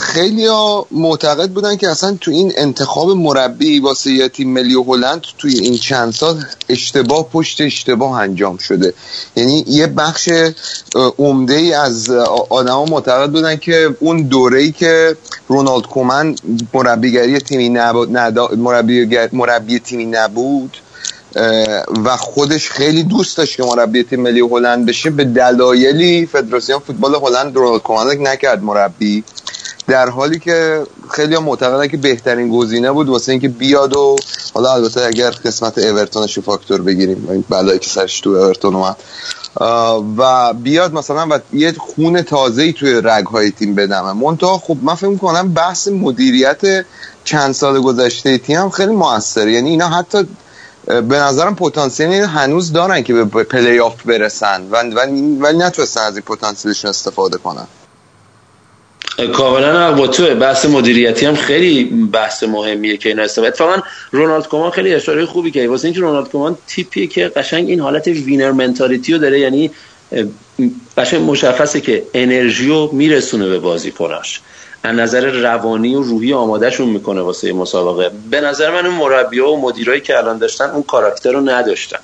خیلی ها معتقد بودن که اصلا تو این انتخاب مربی واسه یه تیم ملی هلند توی این چند سال اشتباه پشت اشتباه انجام شده. یعنی یه بخش عمده ای از آدما معتقد بودن که اون دوره ای که رونالد کومن مربیگری تیمی نبود مربی, مربی تیمی نبود و خودش خیلی دوست داشت که مربی تیم ملی هلند بشه. به دلایلی فدراسیون فوتبال هلند رونالد کومن نکرد مربی. در حالی که خیلی معتقدن که بهترین گزینه بود واسه اینکه بیاد و حالا البته اگر قسمت اورتونش رو فاکتور بگیریم این بلایی که سرش تو اورتون اومد. و بیاد مثلا و یه خون تازه ای توی رگهای تیم بدمه. منتها خب من فکر کنم بحث مدیریت چند سال گذشته تیم خیلی موثره. یعنی اینا حتی به نظرم پتانسیلی هنوز دارن که به پلی آف برسن ولی نتونستن از این پتانسیلشون استفاده کنن. کاملا با تو بحث مدیریتی هم خیلی بحث مهمیه که این استفاده اتفاقا رونالد کومان خیلی اشاره خوبی که واسه اینکه رونالد کومان تیپیه که قشنگ این حالت winner mentality رو داره یعنی قشنگ مشخصه که انرژی رو میرسونه به بازیکناش. از نظر روانی و روحی آمادهشون می‌کنه واسه مسابقه. به نظر من اون مربی و مدیرایی که الان داشتن اون کاراکتر رو نداشتن.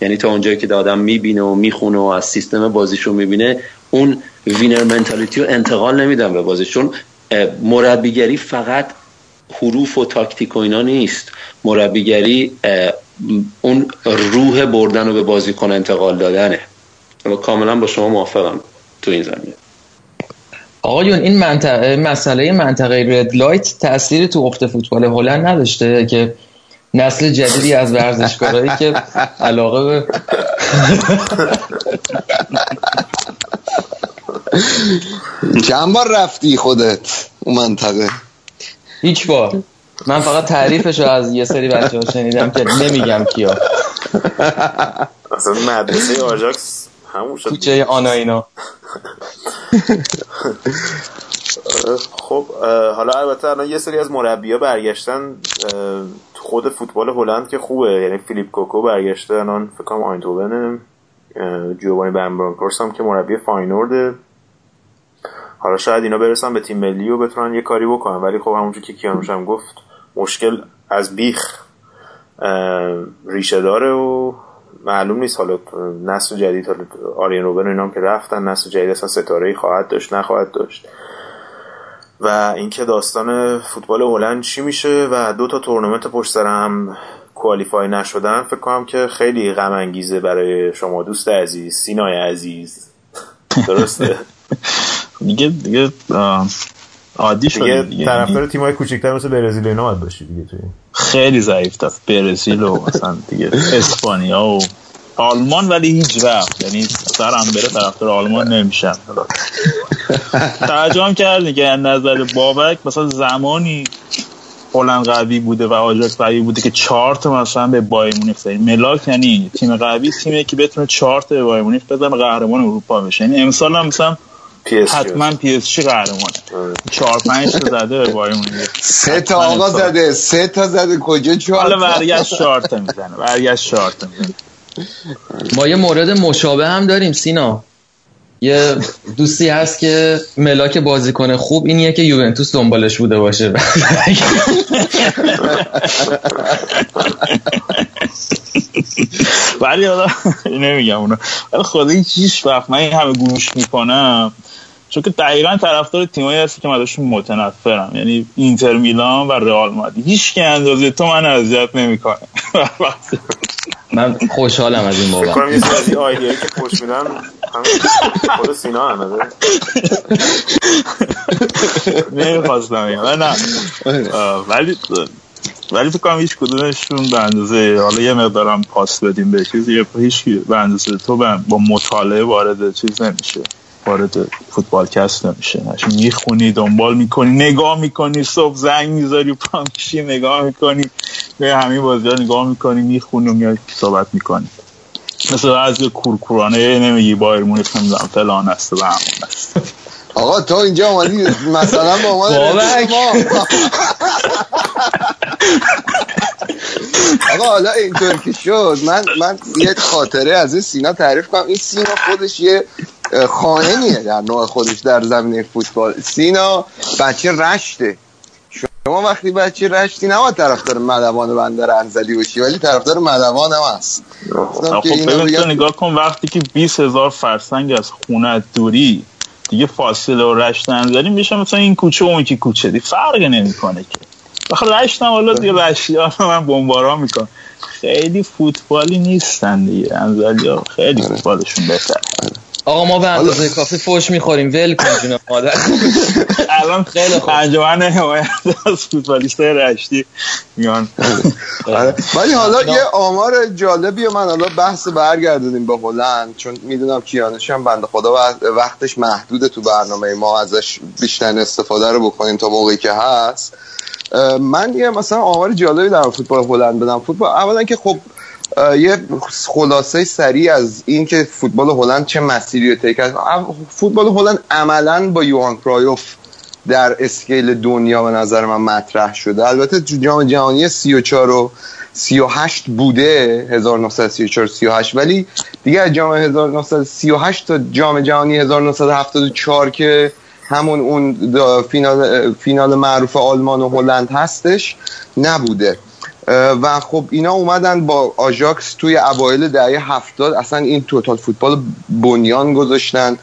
یعنی تا اونجایی که آدم می‌بینه و می‌خونه و از سیستم بازیشون می‌بینه اون winner mentality رو انتقال نمیدن به بازی چون مربیگری فقط حروف و تاکتیک و اینا نیست. مربیگری اون روح بردن رو به بازیکن انتقال دادنه. و کاملا با شما موافقم تو این زمینه. آقایون این منطقه مسئله منطقه رد لایت تأثیری تو افت فوتبال هلند نداشته که نسل جدیدی از ورزشکارایی که علاقه به چند بار رفتی خودت اون منطقه؟ هیچ بار. من فقط تعریفش رو از یه سری بچه ها شنیدم که نمیگم کیا. اصلا مدرسه آجاکس همون شد. کوچه آنا اینا. (laughs) خب حالا البته الان یه سری از مربی برگشتن خود فوتبال هلند که خوبه. یعنی فیلیپ کوکو برگشته الان فکر کنم آینتوون جوانی برنبرانکورس هم که مربی فاینورده. حالا شاید اینا برسن به تیم ملی و بتونن یه کاری بکنن. ولی خب همونجور که کیانوش هم گفت مشکل از بیخ ریشه داره و معلوم نیست. حالا نسل جدید حالا آرین روبن اینا که رفتن نسل جدید اصلا ستاره خواهد داشت نخواهد داشت. و اینکه داستان فوتبال هلند چی میشه و دو تا تورنمنت پشت سر هم کوالیفای نشدن فکر کنم که خیلی غم انگیزه برای شما دوست عزیز سینای عزیز. (laughs) درسته؟ دیگه دیگه عادی شده دیگه. طرفدار تیمای کوچیک‌تر مثل برزیل اینا باید باشی دیگه توی خیلی ضعیف است برزیل و مثلا دیگه اسپانیا و آلمان ولی هیچ وقت. یعنی سرم بره طرفدار آلمان نمیشم. تعجب کردی که از نظر بابک مثلا زمانی هلند قوی بوده و آجاکس قوی بوده که چهار تا مثلا به بایر مونیخ ملاک یعنی تیم قوی تیمی که بتونه چهار تا به بایر مونیخ بزنه قهرمان اروپا بشه. یعنی امسال هم مثلا حتما پی اس جی قهرمانه. چهار پنج تا زده به بایر سه تا آقا زده. سه تا زده. کجا چهار حالا برگشت چهار تا می‌زنه. برگشت چهار تا می‌زنه. ما یه مورد مشابه هم داریم سینا. یه دوستی هست که ملاک بازیکن خوب اینیه که یوونتوس دنبالش بوده باشه. ولی حالا (laughs) نمیگم اونا ولی خدا هیچ وقت من این همه گوش می‌کنم. چون که دقیقا طرفدار تیمایی هستی که من ازشون متنفرم. یعنی اینتر میلان و رئال مادرید. هیچ که اندازه تو من اذیت نمی‌کنه. (laughs) من خوشحالم از این بابت. فکر کنم یه سری آیدیایی که خوش میدن خود سینا هم نمی‌خواستم نه ولی ولی فکر کنم هیچ کدومشون به اندازه حالا یه مقدارم پاس بدیم به چیزی. هیچ به اندازه تو با مطالعه وارد چیز نمیشه. وارد فوتبال کست نمیشه. می‌خونی دنبال می‌کنی نگاه می‌کنی صبح زنگ می‌ذاری پا میشی نگاه می‌کنی. به همین بازی ها نگاه می‌کنی می‌خونی و میاد صحبت می‌کنی. مثل از کورکورانه نمیگی بایر مونیخ نمی‌دونم فلان است و همون است. آقا تو اینجا اومدی؟ مثلا با ما آقا حالا اینطور که شد من من یه خاطره از این سینا تعریف کنم. این سینا خودش یه خائنیه در نوع خودش در زمینه فوتبال. سینا بچه رشته. شما وقتی بچه رشتی نباید طرفدار مدوان بندر انزلی باشی ولی طرفدار مدوان هم هست. خب ببین نگاه کن وقتی که 20 هزار فرسنگ از خونه دوری دیگه فاصله و رشت انزلی میشه مثلا این کوچه و اون که کوچه. دی فرق نمی‌کنه که. بخاطر رشت هم حالا دیگه رشتی ها من بمبارا می‌کنم. خیلی فوتبالی نیستن دیگه انزلی ها. خیلی آره. فوتبالشون بهتر آقا ما به اندازه کافی فوش می‌خوریم. ول کن جون مادر. (laughs) الان خیلی خوب. انجمن حمایت از فوتبالیست رشتی میان. آره. ولی حالا یه آمار جالبی من حالا بحث برگردونیم به هلند چون می‌دونم کیانش هم بنده خدا وقتش محدوده تو برنامه ما ازش بیشتر استفاده رو بکنیم تا موقعی که هست. من یه مثلا آمار جالبی در فوتبال هلند بدم. فوتبال اولا که خب یه خلاصه سریع از این که فوتبال هلند چه مسیری رو طی کرد. فوتبال هلند عملا با یوهان کرایوف در اسکیل دنیا به نظر من مطرح شده. البته جام جهانی 34 و 38 بوده 1934 38 ولی دیگه از جام 1938 تا جام جهانی 1974 که همون اون فینال فینال معروف آلمان و هلند هستش نبوده. و خب اینا اومدن با آژاکس توی اوایل دهه هفتاد. اصلا این total football بنیان گذاشتن.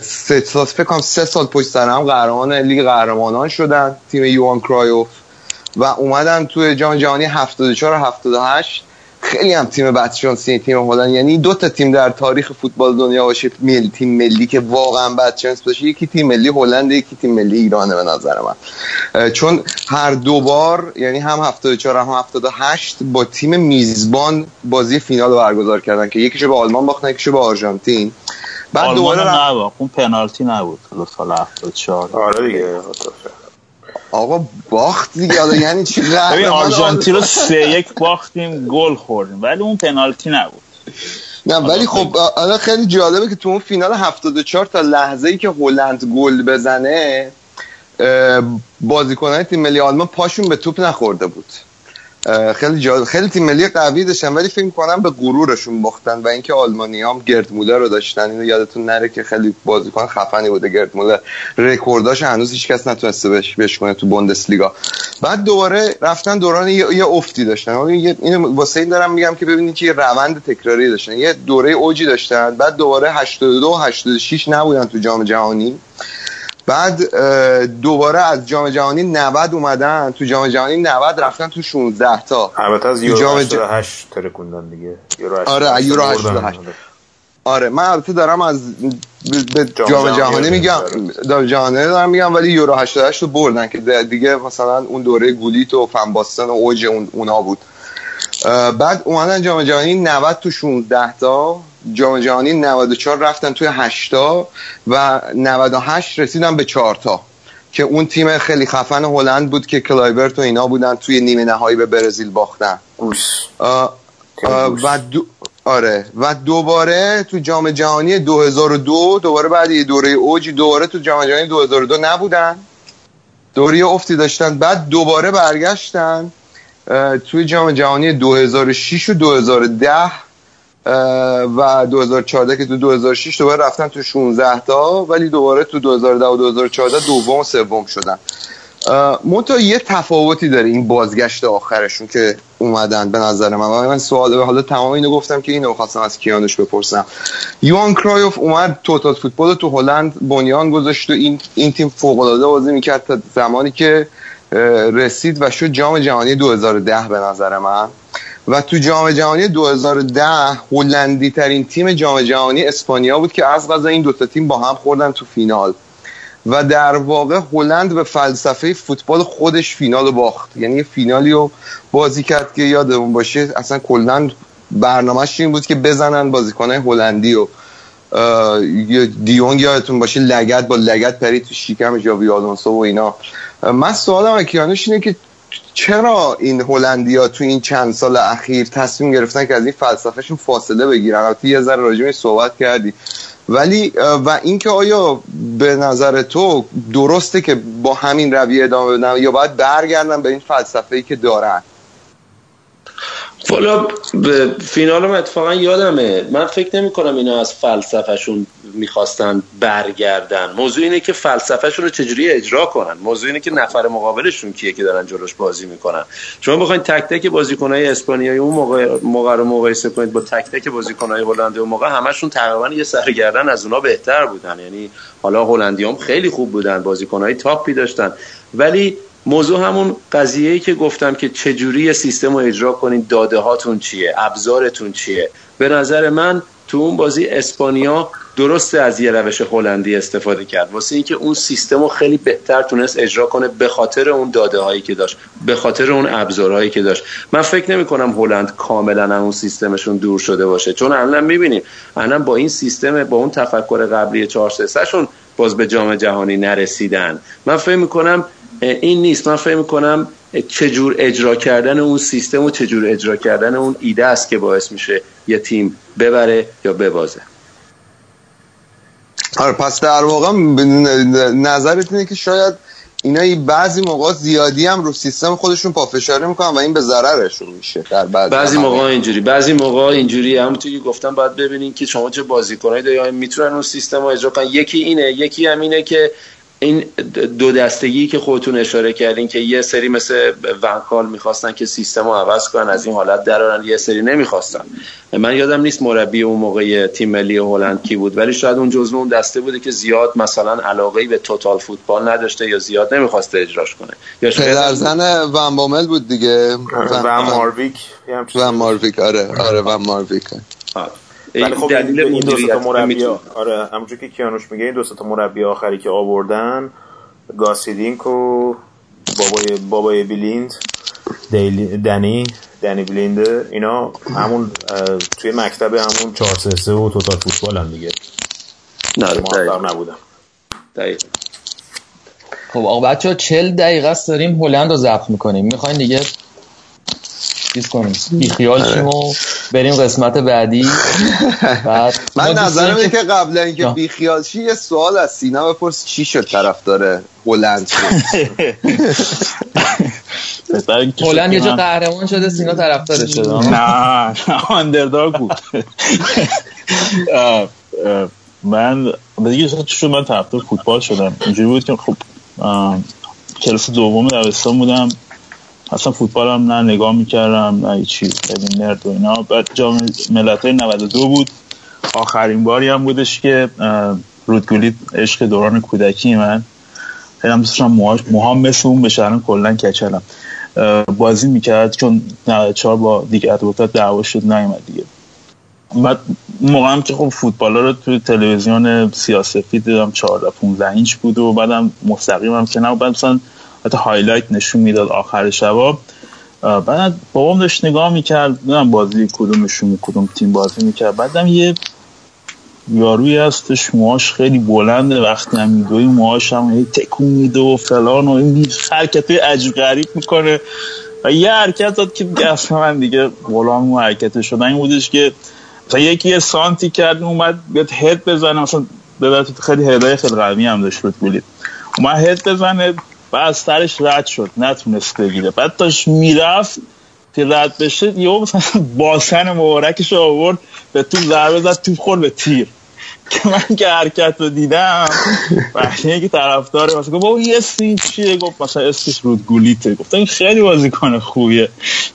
سه سال فکر کنم سه سال پشت سر هم قهرمان لیگ قهرمانان شدن تیم یوهان کرایوف. و اومدن توی جام جهانی 74 و 78 خیلی هم تیم بدشانسی تیم هلند یعنی دو تا تیم در تاریخ فوتبال دنیا باشه ملی تیم ملی که واقعا بدشانس باشه. یکی تیم ملی هلند یکی تیم ملی ایرانه به نظر من. چون هر دو بار یعنی هم 74 هم 78 با تیم میزبان بازی فینال برگزار کردن که یکیشو به آلمان باختن یکیشو به آرژانتین. بعد دوباره نه اون پنالتی نبود. سال 74 آره دیگه آقا باخت دیگه. حالا یعنی چی؟ (laughs) ببین آرژانتین رو سه یک باختیم گل خوردیم ولی اون پنالتی نبود. نه ولی خب الان خیلی جالبه که تو اون فینال 74 تا لحظه ای که هلند گل بزنه بازیکنان تیم ملی آلمان پاشون به توپ نخورده بود. خیلی جا... خیلی تیم ملی قوی داشتن ولی فکر کنم به غرورشون باختن و اینکه آلمانی هم گرد مولر رو داشتن. اینو یادتون نره که خیلی بازیکن خفنی بوده. گرد مولر رکورداش هنوز هیچ کس نتونسته بهش بهش کنه تو بوندسلیگا. بعد دوباره رفتن دوران یه, یه افتی داشتن. اینو واسه این دارم میگم که ببینید که یه روند تکراری داشتن. یه دوره اوجی داشتن. بعد دوباره 82 86 نبودن تو جام جهانی. بعد دوباره از جام جهانی 90 اومدن. تو جام جهانی 90 رفتن تو 16 تا. البته از یورو 88 ترکوندن دیگه. یورو آره یورو 88 آره من البته دارم از به جام جهانی میگم. جام جهانی دارم میگم ولی یورو 88 رو بردن که دیگه مثلا اون دوره گولیت و فنباستن و اوج اون اونا بود. بعد اومدن جام جهانی 90 تو 16 تا. جام جهانی 94 رفتن توی 8 تا و 98 رسیدن به 4 تا که اون تیم خیلی خفن هلند بود که کلایبرت و اینا بودن توی نیمه نهایی به برزیل باختن. و دو آره. و دوباره تو جام جهانی 2002 دوباره بعد یه دوره اوجی دوباره تو جام جهانی 2002 نبودن. دوره افتی داشتن بعد دوباره برگشتن توی جام جهانی 2006 و 2010 و 2014 که تو 2006 دوباره رفتن تو 16 تا ولی دوباره تو 2010 و 2014 دوم و سوم شدن. منتها یه تفاوتی داره این بازگشت آخرشون که اومدن به نظر من. من سوال حالا تمام اینو گفتم که اینو خواستم از کیانش بپرسم. یوان کرایوف اومد توتال فوتبال تو هلند بنیان گذاشت و این این تیم فوق العاده بازی می‌کرد تا زمانی که رسید و شد جام جهانی 2010 به نظر من. و تو جام جهانی 2010 هلندی ترین تیم جام جهانی اسپانیا بود که از غذا این دوتا تیم با هم خوردن تو فینال. و در واقع هلند به فلسفه فوتبال خودش فینال باخت. یعنی فینالی رو بازی کرد که یادمون باشه اصلا کلا برنامهش این بود که بزنن بازیکنهای هلندی و دیونگ یادتون باشه لگت با لگت پرید تو شیکم جاوی آلونسو و اینا. من سوالم اکیانوش اینه که چرا این هلندیا تو این چند سال اخیر تصمیم گرفتن که از این فلسفهشون فاصله بگیرن؟ البته یه ذره راجع صحبت کردی. ولی و اینکه آیا به نظر تو درسته که با همین رویه ادامه بدن یا باید برگردن به این فلسفه ای که دارن؟ بالا به فینالم اتفاقا یادمه. من فکر نمی کنم اینا از فلسفهشون می‌خواستن برگردن. موضوع اینه که فلسفهشون رو چجوری اجرا کنن؟ موضوع اینه که نفر مقابلشون کیه که دارن جلوش بازی می‌کنن؟ شما بخواید تک تک بازیکنهای اسپانیایی اون موقع موقع رو مقایسه کنید با تک تک بازیکنهای هلندی اون موقع همشون تقریبا یه سرگردن از اونا بهتر بودن. یعنی حالا هلندیام خیلی خوب بودن بازیکنهای تاپی داشتن. ولی موضوع همون قضیه که گفتم که چجوری سیستم رو اجرا کنید داده هاتون چیه ابزارتون چیه. به نظر من تو اون بازی اسپانیا درسته از یه روش هلندی استفاده کرد. واسه اینکه اون سیستم رو خیلی بهتر تونست اجرا کنه به خاطر اون داده هایی که داشت به خاطر اون ابزارهایی که داشت. من فکر نمی کنم هلند کاملا اون سیستمشون دور شده باشه چون الان می‌بینیم الان با این سیستم با اون تفکر قبلی 4 شون باز به جام جهانی نرسیدن. من فکر می‌کنم این نیست. من فکر می‌کنم چجور اجرا کردن اون سیستم و چجور اجرا کردن اون ایده است که باعث میشه یه تیم ببره یا ببازه. آره پس در واقع نظرت اینه که شاید اینا بعضی موقع زیادی هم رو سیستم خودشون پافشاری می‌کنن و این به ضررشون میشه در بعضی, بعضی موقع اینجوری بعضی موقع اینجوری. همونطوری که گفتم باید ببینین که شما چه بازیکنایی دارین می‌تونن اون سیستم رو اجرا کنن. یکی اینه یکی هم اینه که این دو دستگی که خودتون اشاره کردین که یه سری مثل ونکال می‌خواستن که سیستم رو عوض کنن از این حالت درارن یه سری نمی‌خواستن. من یادم نیست مربی اون موقع تیم ملی هلند کی بود ولی شاید اون جزو اون دسته بوده که زیاد مثلا علاقه به توتال فوتبال نداشته یا زیاد نمی‌خواسته اجراش کنه. یا در زن ون بود دیگه. ون مارویک ون مارویک آره آره ون مارویک. ولی خب دلیل این دو تا مربی آره همونجوری که کیانوش میگه این دو تا مربی آخری که آوردن گاسیدینک و بابای بابای بیلیند. دنی. دنی بلیند اینا همون توی مکتب همون 4 3 و توتال فوتبال هم دیگه. نه نبودم دقیق خب آقا بچه 40 دقیقه است داریم هلند رو ضبط می‌کنیم. می‌خواین دیگه چیز کنیم. بیخیال شیم و بریم قسمت بعدی. (laughs) بعد من نظرم اینه که قبل اینکه بیخیال شی یه سوال از سینا بپرس چی شد طرف داره هلند (laughs) هلند یه جا قهرمان شده سینا طرفدار شده. نه آندرداگ بود. (laughs) من دیگه شد من طرفدار فوتبال شدم. اینجوری بود که خب کلاس دوم دبستان بودم. اصلا فوتبال هم نه نگاه می‌کردم نه چی خیلی نرد و اینا. بعد جام ملت 92 بود. آخرین باری هم بودش که رودگولی عشق دوران کودکی من. خیلی هم دوستشم موهام مثل اون بشرم کلن کچلم. بازی می‌کرد چون 94 با دیگه ادوکات دعوا شد نیومد دیگه. بعد موقع هم که خب فوتبال رو توی تلویزیون سیاسفی دیدم 14 15 اینچ بود و بعدم مستقیم هم که نه. بعد مثلا حتی هایلایت نشون می‌داد آخر شبا بعد بابام داشت نگاه می‌کرد نمی‌دونم بازی کدومشون کدوم تیم بازی می‌کرد. بعدم یه یاروی هستش موهاش خیلی بلنده. وقتی هم میدوی موهاش هم تکون میده و فلان و این حرکت عجیب غریب می‌کنه. و یه حرکت داد که اصلا من دیگه غلام اون حرکت شدن این بودش که مثلا یکی یه سانتی کرد اومد بیاد هد بزنه. مثلا خیلی هدای خیلی قوی هم داشت رو اومد هد بزنه. و از سرش رد شد نتونست بگیره. بعد داشت می‌رفت که رد بشه یه مثلا (laughs) باسن مبارکش آورد به تو ضربه زد تو خورد به تیر. که من که حرکت رو دیدم وقتی که طرفدار مثلا گفت بابا یه سین چیه؟ گفت مثلا اسمش رود گولیته. گفتم این خیلی بازیکن خوبیه.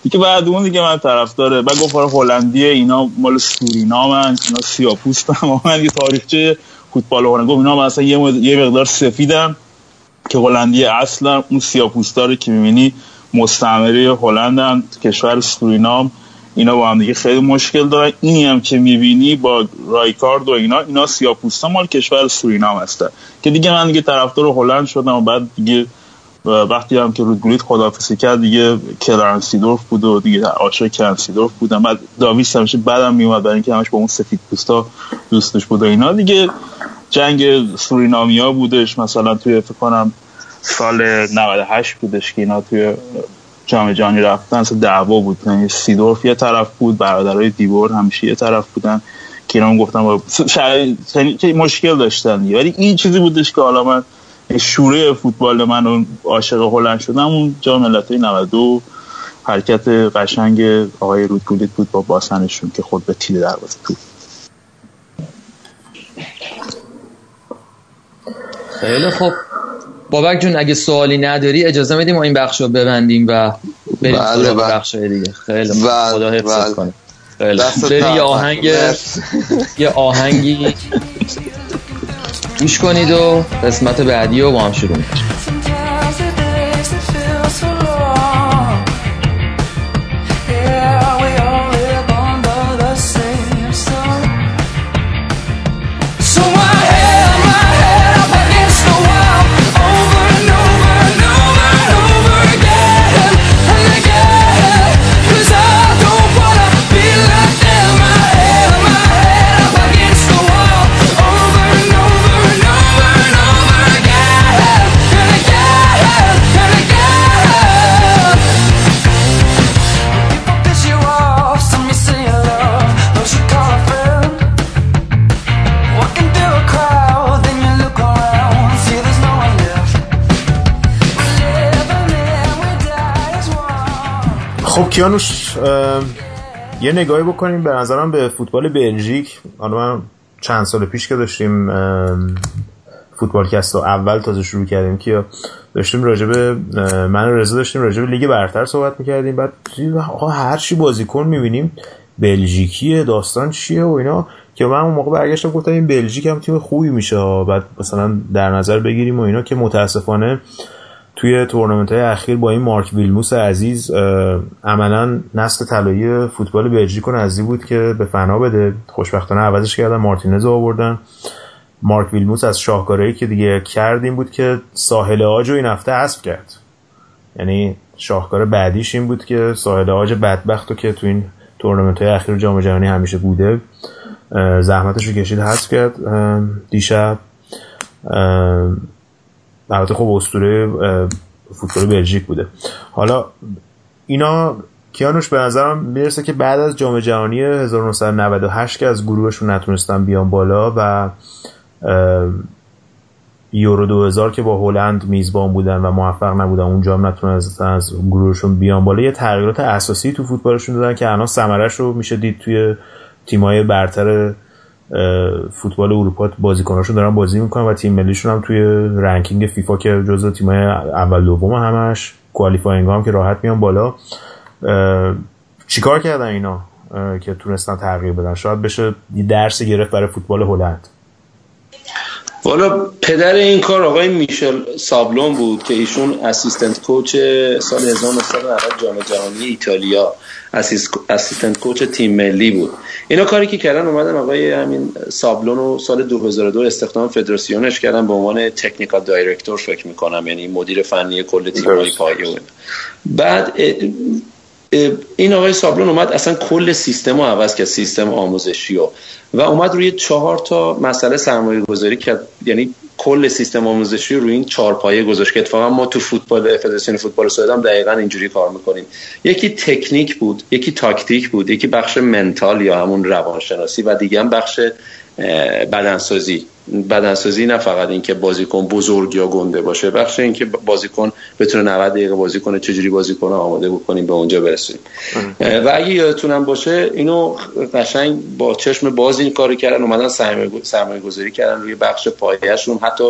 دیگه بعد اون دیگه من طرفدار. بعد گفت آره هلندیه اینا مال سورینامن اینا سیاپوستم من یه تاریخچه فوتبال هلند. گفت اینا مثلا یه مقدار سفیدم. که هلندی اصلا اون سیاپوستا که می‌بینی مستعمره هلندن کشور سورینام اینا با هم دیگه خیلی مشکل دارن. اینی هم که می‌بینی با رایکارد و اینا اینا سیاپوستا مال کشور سورینام هستن. که دیگه من دیگه طرفدار هلند شدم و بعد دیگه وقتی هم که رودگولیت خدافسی کرد دیگه کلرنسیدورف بود و دیگه عاشق کلرنسیدورف بودم بعد داویس همیشه بعدم میومد برای اینکه همش با اون سفید پوستا دوستش بود و اینا. دیگه جنگ سورینامیا بودش. مثلا توی فکر کنم سال 98 بودش که اینا توی جام جهانی رفتن. اصلا دعوا بود. یعنی سیدورف یه طرف بود برادرای دیور همیشه یه طرف بودن که اینا گفتم که مشکل داشتن. ولی این چیزی بودش که حالا من شوره فوتبال من عاشق هلند شدم. اون جام ملت‌های 92 حرکت قشنگ آقای رودگولیت بود با باسنشون که خود به تیر دروازه تو خیلی خوب. بابک جون اگه سوالی نداری اجازه میدیم ما این بخش رو ببندیم و بریم بله بله. بخش دیگه؟ خیلی بله خدا حفظت بله. کنه. خیلی یه آهنگ یه آهنگی. گوش کنید و قسمت بعدی رو با هم شروع می‌کنیم. خب کیانوش یه نگاهی بکنیم به نظرم به فوتبال بلژیک. حالا چند سال پیش که داشتیم فوتبال کست رو اول تازه شروع کردیم که داشتیم راجبه من رضا داشتیم راجبه لیگ برتر صحبت می‌کردیم. بعد آقا هر چی بازیکن می‌بینیم بلژیکیه داستان چیه و اینا. که من اون موقع برگشتم گفتم این بلژیک هم تیم خوبی میشه. بعد مثلا در نظر بگیریم و اینا که متاسفانه توی تورنمنت های اخیر با این مارک ویلموس عزیز عملا نسل طلایی فوتبال بلژیک و نزدیک بود که به فنا بده. خوشبختانه عوضش کردن مارتینز آوردن. مارک ویلموس از شاهکارهایی که دیگه کردیم بود که ساحل آج این هفته حذف کرد. یعنی شاهکار بعدیش این بود که ساحل آج بدبخت که تو این تورنمنت های اخیر جام جهانی همیشه بوده زحمتش رو کشید حذف کرد. دیشب البته خب اسطوره فوتبال بلژیک بوده. حالا اینا کیانوش به نظرم می‌رسه که بعد از جام جهانی 1998 که از گروهشون نتونستن بیان بالا و یورو 2000 که با هلند میزبان بودن و موفق نبودن اونجا هم نتونستن از گروهشون بیان بالا. یه تغییرات اساسی تو فوتبالشون دادن که الان ثمرش رو میشه دید توی تیمای برتر فوتبال اروپا بازیکناشون دارن بازی می‌کنن و تیم ملیشون هم توی ranking فیفا که جزء تیمای اول دوم همش qualifying هم که راحت میان بالا. چیکار کردن اینا؟ که تونستن تغییر بدن؟ شاید بشه درسی گرفت برای فوتبال هلند. والا پدر این کار آقای میشل سابلون بود که ایشون assistant coach سال 1990 جام جهانی ایتالیا. اسیستنت کوچ تیم ملی بود. اینا کاری که کردن اومدن آقای همین سابلون رو سال 2002 استخدام فدراسیونش کردن به عنوان تکنیکال دایرکتور فکر می‌کنم یعنی مدیر فنی کل تیم‌های پایه بعد این آقای سابلون اومد اصلا کل سیستم رو عوض کرد سیستم آموزشی رو. و اومد روی چهار تا مسئله سرمایه گذاری کرد. یعنی کل سیستم آموزشی روی این چهار پایه گذاشت که اتفاقا ما تو فوتبال فدراسیون فوتبال سوئد هم دقیقا اینجوری کار می‌کنیم. یکی تکنیک بود یکی تاکتیک بود یکی بخش منتال یا همون روانشناسی و دیگه هم بخش بدنسازی. بدنسازی نه فقط اینکه بازیکن بزرگ یا گنده باشه بخش اینکه بازیکن بتونه 90 دقیقه بازی کنه چجوری بازی کنه آماده بکنیم به اونجا برسیم. و اگه یادتونم باشه اینو قشنگ با چشم باز این کارو کردن اومدن سرمایه گذاری کردن روی بخش پایه‌شون. حتی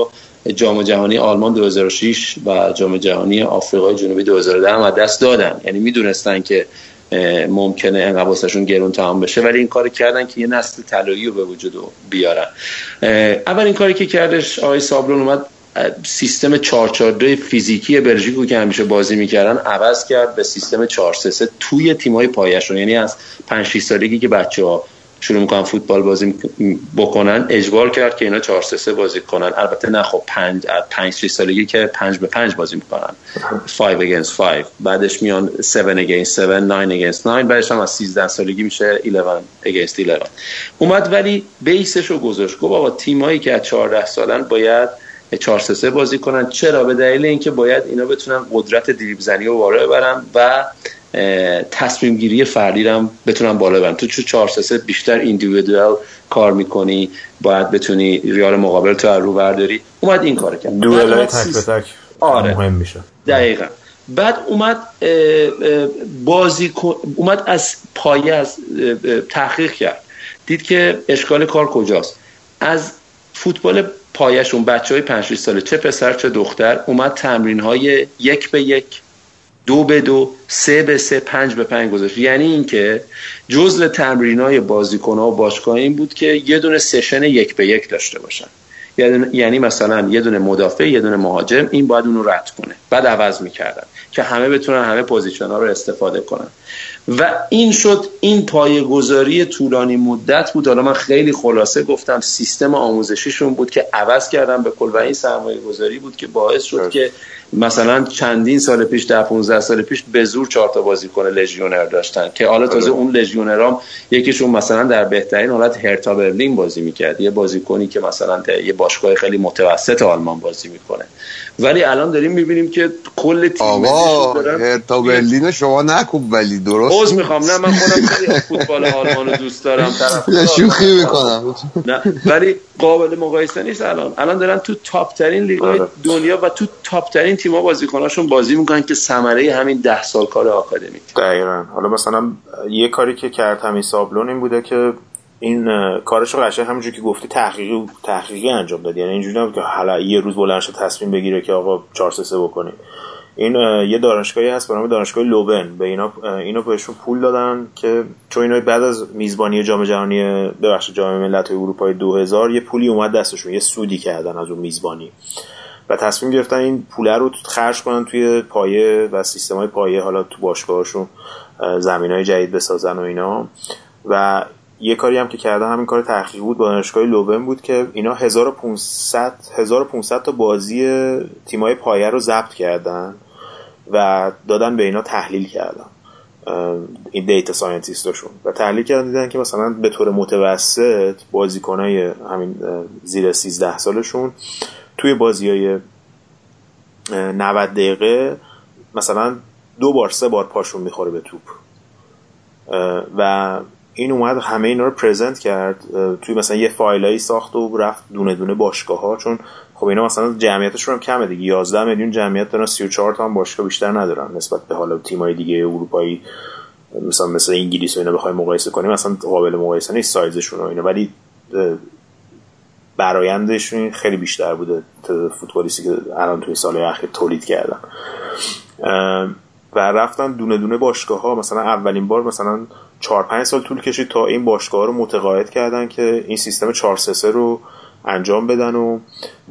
جام جهانی آلمان 2006 و جام جهانی آفریقای جنوبی 2010 هم دست دادن. یعنی می‌دونستن که ممکنه انقدر واسهشون گرون تمام بشه. ولی این کار کردن که یه نسل طلایی رو به وجود بیارن. اول این کاری که کردش آقای سابلون اومد سیستم 442 فیزیکی بلژیکو که همیشه بازی می‌کردن عوض کرد به سیستم 433 توی تیم‌های پایه‌شون یعنی از 5 6 سالگی که بچه‌ها شروع می‌کنن فوتبال بازی بکنن اجبار کرد که اینا 4 3 بازی کنن. البته نه خب 5 5 6 سالگی که 5 به 5 بازی می‌کنن. 5 against 5 بعدش میان 7 against 7 9 against 9 بعدش هم از 13 سالگی میشه 11 against 11 اومد ولی بیسش رو گذاشت. گفت آقا تیمایی که از 14 سالن باید 4 3 بازی کنن. چرا؟ به دلیل اینکه باید اینا بتونن قدرت دریبل زنی رو بالا ببرن و تصمیم گیری فردی هم بتونن بالا ببرن تو چه 4 3 بیشتر ایندیویدوال کار می‌کنی باید بتونی ریال مقابل تو رو برداری. اومد این کار کرد. دوئل تک به تک آره. مهم میشه. دقیقا. بعد اومد بازی اومد از پایه از تحقیق کرد. دید که اشکال کار کجاست. از فوتبال پایشون بچه های 5 ساله چه پسر چه دختر اومد تمرین های یک به یک دو به دو سه به سه پنج به پنج گذاشت. یعنی اینکه جزء تمرین های بازیکن ها و باشگاه این بود که یه دونه سشن یک به یک داشته باشن. یعنی مثلا یه دونه مدافع یه دونه مهاجم این باید اونو رد کنه. بعد عوض می‌کردن که همه بتونن همه position ها رو استفاده کنن. و این شد این پایه گذاری طولانی مدت بود. حالا من خیلی خلاصه گفتم سیستم آموزشیشون بود که عوض کردم به کل و این سرمایه گذاری بود که باعث شد که مثلا چندین سال پیش در 15 سال پیش به زور چهار تا بازیکن لژیونر داشتن که حالا تازه اون لژیونرام یکیشون مثلا در بهترین حالت هرتا برلین بازی می‌کرد. یه بازیکنی که مثلا یه باشگاه خیلی متوسط آلمان بازی می‌کنه. ولی الان داریم می‌بینیم که کل تیم آقا هرتا برلین شما نکوب ولی درست عذر می‌خوام. نه من خودم (laughs) فوتبال آلمان رو دوست دارم. (laughs) شوخی می‌کنم. نه ولی قابل مقایسه نیست الان. الان دارن تو تاپ ترین لیگ آره. دنیا و تو تاپ ترین تیم‌ها بازیکناشون بازی می‌کنن که ثمره همین ده سال کار آکادمی دقیقا. حالا مثلا یه کاری که کرد همین سابلون این بوده که این کارش رو قشنگ همونجوری که گفتی تحقیقی تحقیقی انجام داد. یعنی اینجوری نبود که حالا یه روز بلند تصمیم بگیره که آقا 4 3 بکنیم این یه دانشگاهی هست به نام دانشگاه لوبن. به اینا اینا بهشون پول دادن که چون اینا بعد از میزبانی جام جهانی ببخشید جام ملت‌های اروپای 2000 یه پولی اومد دستشون یه سودی کردن از اون میزبانی. و تصمیم گرفتن این پوله رو خرج کنن توی پایه و سیستم های پایه حالا تو باشگاهشون زمین های جدید بسازن و اینا. و یه کاری هم که کردن همین کار تحقیق بود با دانشگاه لوبن بود که اینا 1500 1500 تا بازی تیمای پایه رو ضبط کردن و دادن به اینا تحلیل کردن این دیتا ساینتیستاشون. و تحلیل کردن دیدن که مثلا به طور متوسط بازیکنای همین زیر 13 سالشون توی بازی های 90 دقیقه مثلا دو بار سه بار پاشون می‌خوره به توپ. و این اومد همه اینا رو پرزنت کرد. توی مثلا یه فایلایی ساخت و رفت دونه دونه باشگاه ها چون خب اینا مثلا جمعیتشون هم کمه دیگه. 11 میلیون جمعیت دارن 34 تا هم باشگاه بیشتر ندارن نسبت به حالا تیمای دیگه اروپایی. مثلا مثل انگلیس و اینا بخوایم مقایسه کنیم مثلا قابل مقایسه نیست سایزشون و اینا. ولی برایندشون خیلی بیشتر بوده فوتبالیستی که الان توی سال اخیر تولید کردن. و رفتن دونه دونه باشگاه ها مثلا اولین بار مثلا 4 5 سال طول کشید تا این باشگاه رو متقاعد کردن که این سیستم 4 3 رو انجام بدن و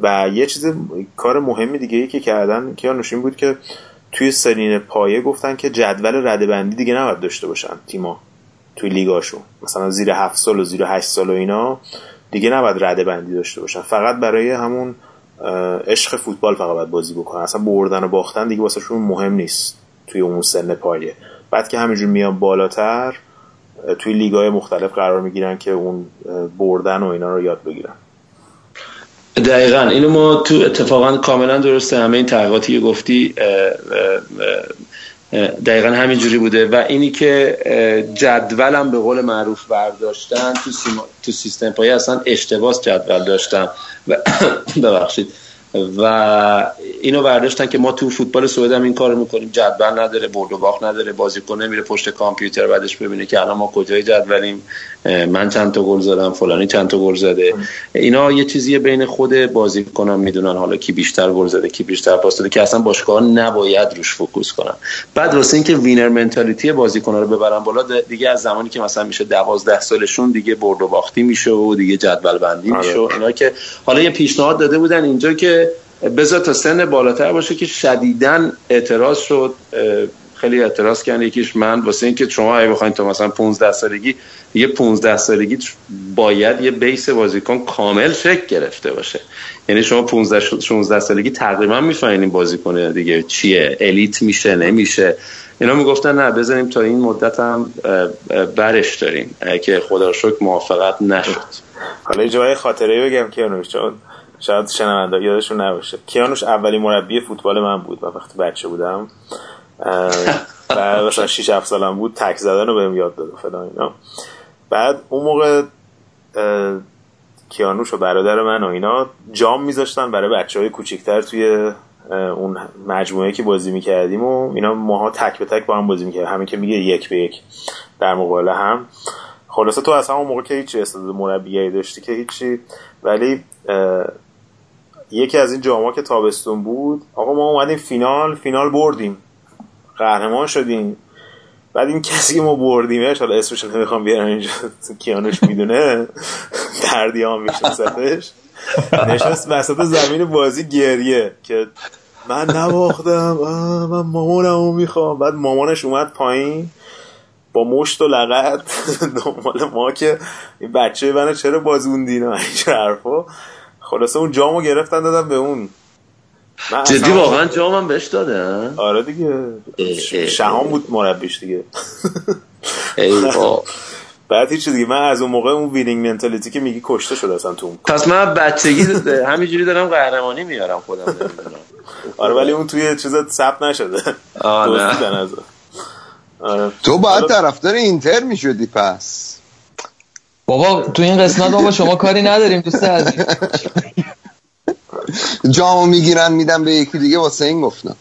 و یه چیز کار مهمی دیگه ای که کردن که نوشین بود که توی سرین پایه گفتن که جدول ردبندی دیگه نباید داشته باشن تیما توی لیگاشون. مثلا زیر 7 سال و زیر 8 سال و اینا دیگه نباید رده بندی داشته باشن. فقط برای همون عشق فوتبال فقط بازی بکنن. اصلا بردن و باختن دیگه واسهشون مهم نیست توی اون سن پایه. بعد که همینجور میان بالاتر توی لیگای مختلف قرار می‌گیرن که اون بردن و اینا رو یاد بگیرن. دقیقا. اینو ما تو اتفاقا کاملا درسته. همه این تحقیقاتی گفتی دقیقا همینجوری بوده و اینی که جدولم به قول معروف برداشتن تو, تو سیستم پایی اصلا اشتباس جدول داشتن و (coughs) ببخشید. و اینو برداشتن که ما تو فوتبال سوئد هم این کارو می‌کنیم. جدول نداره برد و باخت نداره بازیکن نمیره پشت کامپیوتر بعدش ببینه که الان ما کجای جدولیم. من چند تا گل زدم فلانی چند تا گل زده. اینا یه چیزی بین خود بازیکنان می‌دونن حالا کی بیشتر گل زده کی بیشتر پاس داده که اصلا باشگاه نباید روش focus کنن. بعد واسه اینکه winner mentality بازیکن‌ها رو ببرن بالا دیگه از زمانی که مثلا میشه 12 سالشون دیگه برد و باختی میشه و دیگه جدول بندی میشه آره. اینا که حالا یه پیشنهاد داده بودن اینجا که بذار تا سن بالاتر باشه که شدیدن اعتراض شد خیلی اعتراض کردن یکیش من واسه اینکه شما اگه بخواید تا مثلا 15 سالگی دیگه 15 سالگی باید یه بیس بازیکن کامل شکل گرفته باشه. یعنی شما 15 16 سالگی تقریبا می‌فهمین بازیکن دیگه چیه الیت میشه نمیشه. اینا می‌گفتن نه بزنیم تا این مدت هم برش داریم. که خدا شکر موافقت نشد. حالا یه خاطره بگم که چون شاید شنونده یادشون نباشه. کیانوش اولی مربی فوتبال من بود و وقتی بچه بودم. و مثلا 6 7 سالم بود تک زدن رو بهم یاد داد فلان اینا. بعد اون موقع کیانوش و برادر من و اینا جام میذاشتن برای بچه های کوچیکتر توی اون مجموعه که بازی می‌کردیم و اینا ماها تک به تک با هم بازی می‌کردیم. همین که میگه یک به یک در مقابل هم. خلاصه تو از همون موقع که هیچی استعداد مربیگری داشتی که هیچی. ولی یکی از این جاما که تابستون بود آقا ما اومدیم فینال فینال بردیم. قهرمان شدیم. بعد این کسی که ما بردیمش حالا اسمش نمی‌خوام بیارم اینجا کیانوش می‌دونه دردی میشنستش نشست وسط زمین بازی گریه که من نباختم من مامانمو می‌خوام. بعد مامانش اومد پایین با مشت و لغت دنبال ما که این بچه منو چرا بازوندین و این حرفا. خلاصه اون جامو گرفتن دادم به اون. جدی واقعا جامم بهش داده آره دیگه. شهام بود مربیش دیگه. (laughs) بعد هیچ دیگه. من از اون موقع اون winning mentality که میگی کشته شده اصلا تو پس من بچگی همینجوری دارم قهرمانی میارم خودم آره ولی اون توی چیزا ثبت نشده. آره آره. تو باید طرفدار اینتر می‌شدی پس. بابا تو این قسمت بابا شما کاری نداریم دوست عزیز. جامو می‌گیرن میدم به یکی دیگه واسه این گفتم.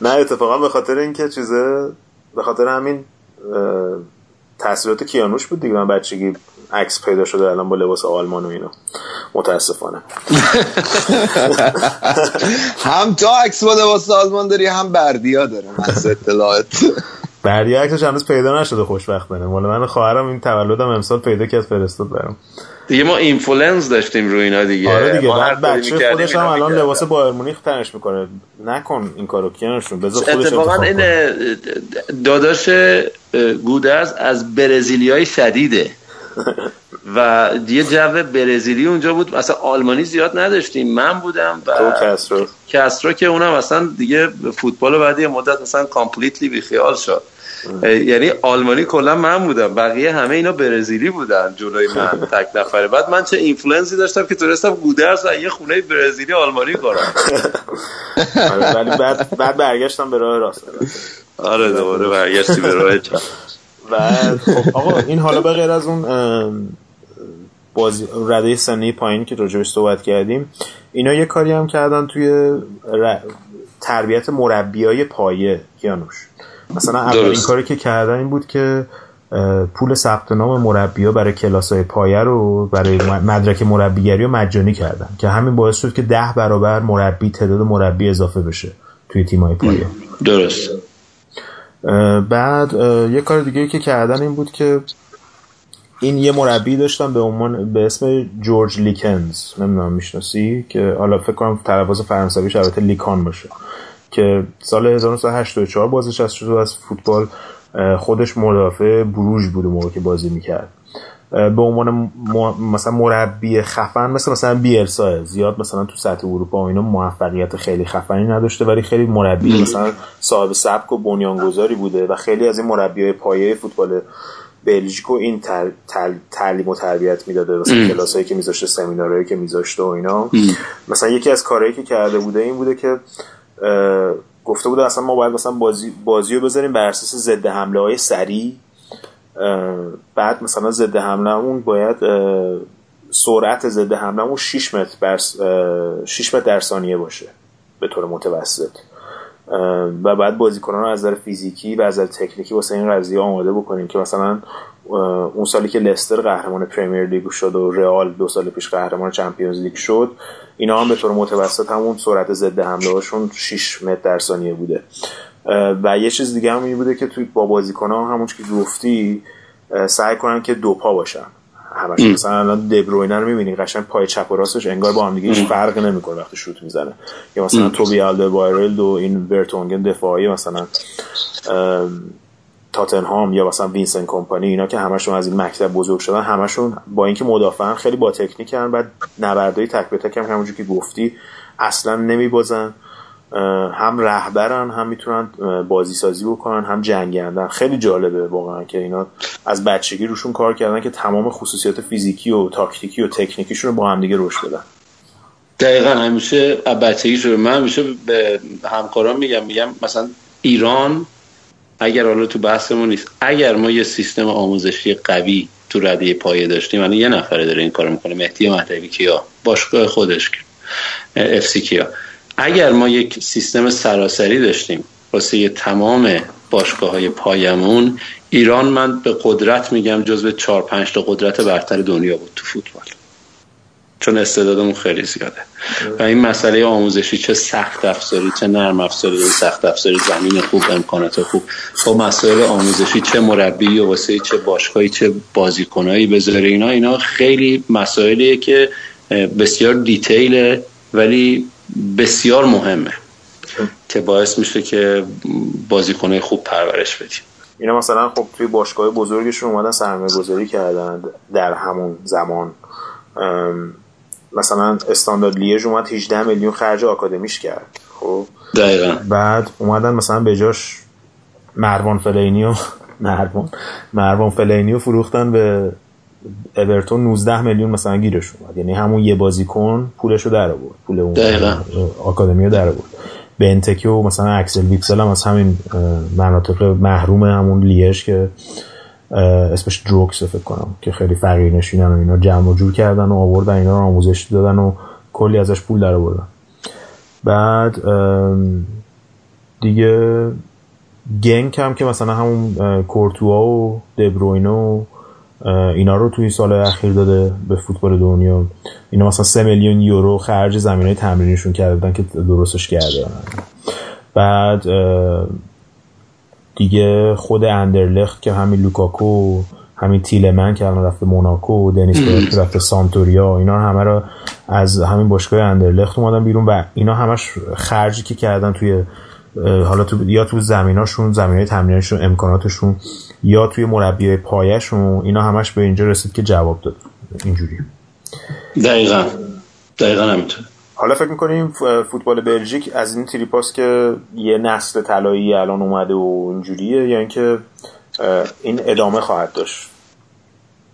نه اتفاقا به خاطر اینکه چیزه به خاطر همین تاثیرات کیانوش بود دیگه. من بچگی عکس پیدا شده الان با لباس آلمان و اینا متاسفانه. (laughs) هم تو عکس با لباس آلمان داری هم بردیا داره. از اطلاعات. بردیا عکسش هنوز پیدا نشده خوشبختانه. مال من خواهرم این تولدم امسال پیدا کرد فرستاد برام. دیگه ما influence داشتیم رو اینا دیگه. آره دیگه بعد بچه خودش هم الان لباس بایر مونیخ تنش می‌کنه. نکن این کارو کیانشون. بذار خودش اتفاقا این داداش گودرز از برزیلیای شدیده. (laughs) و یه جو برزیلی اونجا بود. مثلا آلمانی زیاد نداشتیم. من بودم و کسرو کسرو که اونم اصلا دیگه فوتبال بعد یه مدت مثلا completely بیخیال شد. یعنی آلمانی کلا من بودم بقیه همه اینا برزیلی بودن جلوی من (laughs) تک نفره. بعد من چه influence ی داشتم که تونستم گودرز یه خونه برزیلی آلمانی کنم. (laughs) آره، ولی بعد بعد برگشتم به راه راست. آره دوباره برگشتی به راه چپ. و خب آقا این حالا به غیر از اون بازی رده سنی پایین که راجبش صحبت کردیم اینا یه کاری هم کردن توی تربیت مربیای پایه کیانوش. مثلا اولین کاری که کردن این بود که پول ثبت نام مربیا برای کلاس های پایه رو برای مدرک مربیگری رو مجانی کردن که همین باعث شد که ده برابر مربی تعداد مربی اضافه بشه توی تیم های پایه. درست. بعد یه کار دیگه که کردن این بود که این یه مربی داشتن به عنوان به اسم جورج لیکنز نمی‌دونم می‌شناسی؟ که حالا فکر کنم تلفظ فرانسوی البته لیکان باشه. که سال 1984 بازنشسته شد از فوتبال خودش مدافع بروژ بود موقع که بازی می‌کرد. به عنوان مثلا مربی خفن مثل مثلا بیلسا زیاد مثلا تو سطح اروپا و اینا موفقیت خیلی خفنی نداشته ولی خیلی مربی مثلا صاحب سبک و بنیانگذاری بوده و خیلی از این مربیای پایه فوتبال بلژیک و این تعلیم و تربیت می‌داده مثلا کلاسایی که میذاشته سمینارهایی که میذاشته و اینا. مثلا یکی از کارهایی که کرده بوده این بوده که گفته بوده اصلا ما باید مثلا بازی, بازی رو بذاریم بر اساس ضد حمله های سریع بعد مثلا ضد حملهمون باید سرعت ضد حملهمون 6 متر بر 6 متر در ثانیه باشه به طور متوسط. و بعد بازیکنان رو از نظر فیزیکی و از نظر تکنیکی واسه این قضیه آماده بکنیم که مثلا اون سالی که لستر قهرمان پریمیر لیگ شد و رئال دو سال پیش قهرمان چمپیونز لیگ شد اینا هم به طور متوسط همون سرعت ضد حمله هاشون 6 متر در ثانیه بوده. و یه چیز دیگه هم این بوده که توی با بازیکنان همون که گفتی سعی کنن که دو پا باشن. همش مثلا الان دبروینه رو می‌بینی قشنگ پای چپ و راستش انگار با هم دیگه هیچ فرق نمی‌کنه وقتی شوت می‌زنه. یا مثلا توبی آلدروایرلد و این ورتونگن دفاعی مثلا. تاتنهام یا مثلا وینسنت کمپانی اینا که همشون از این مکتب بزرگ شدن همشون با اینکه مدافعن خیلی با تکنیکن بعد نبردهای تک به تک هم همونجور که گفتی اصلا نمیبازن. هم رهبرن هم می‌تونن بازی سازی بکنن هم جنگندن. خیلی جالبه واقعا که اینا از بچگی روشون کار کردن که تمام خصوصیات فیزیکی و تاکتیکی و تکنیکیشون رو با هم دیگه رشد بدن. دقیقا همیشه بچگی شده. من همیشه به همکاران میگم میگم مثلا ایران اگر حالا تو بحثمون نیست اگر ما یه سیستم آموزشی قوی تو رده پایه داشتیم یعنی یه نفره داره این کارو می‌کنه مهدی مهدوی کیا باشگاه خودش اف کیا. اگر ما یک سیستم سراسری داشتیم واسه تمام باشگاه های پایمون ایران من به قدرت میگم جزو چهار پنج تا قدرت برتر دنیا بود تو فوتبال. چون استعدادمون خیلی زیاده. و این مسئله آموزشی چه سخت افزاری چه نرم افزاری سخت افزاری زمین خوب امکانات خوب. با مسائل آموزشی چه مربی و واسه چه باشگاهی چه بازیکنایی بذاره اینا اینا خیلی مسائلیه که بسیار دیتیله ولی بسیار مهمه. که باعث میشه که بازیکنای خوب پرورش بدیم. اینا مثلا خب توی باشگاه بزرگشون اومدن سرمایه گذاری کردن در همون زمان. مثلا استاندارد لیژ اومد 18 میلیون خرج آکادمیش کرد. خب. دقیقا. بعد اومدن مثلا به جاش مروان فلینی و (laughs) مروان. مروان فلینی فروختن به اورتون 19 میلیون مثلا گیرش اومد. یعنی همون یه بازیکن پولشو در آورد. پول اون آکادمی رو در آورد. بنتکی و مثلا اکسل ویتسل هم از همین مناطق محروم همون لیژ که اسمش دروکس فکر کنم که خیلی فقیر نشینن و اینا جمع و جور کردن و آوردن اینا رو آموزش دادن و کلی ازش پول در آوردن. بعد دیگه گنک هم که مثلا همون کورتوا و دبروینو اینا رو توی سال اخیر داده به فوتبال دنیا. اینا مثلا سه میلیون یورو خرج زمین های تمرینشون کردن که درستش کرده. بعد دیگه خود اندرلخت که همین لوکاکو همین تیلمن که الان رفته موناکو دنیس که رفته سانتوریا اینا همه رو از همین باشگاه اندرلخت اومدن بیرون و اینا همش خرجی که کردن توی حالا تو یا تو زمیناشون زمین های تمرینشون امکاناتشون یا توی مربی پایشون اینا همش به اینجا رسید که جواب داد. اینجوری. دقیقا. دقیقا همینطور. حالا فکر می‌کنیم فوتبال بلژیک از این تریپاس که یه نسل طلایی الان اومده و اینجوریه یا اینکه این ادامه خواهد داشت؟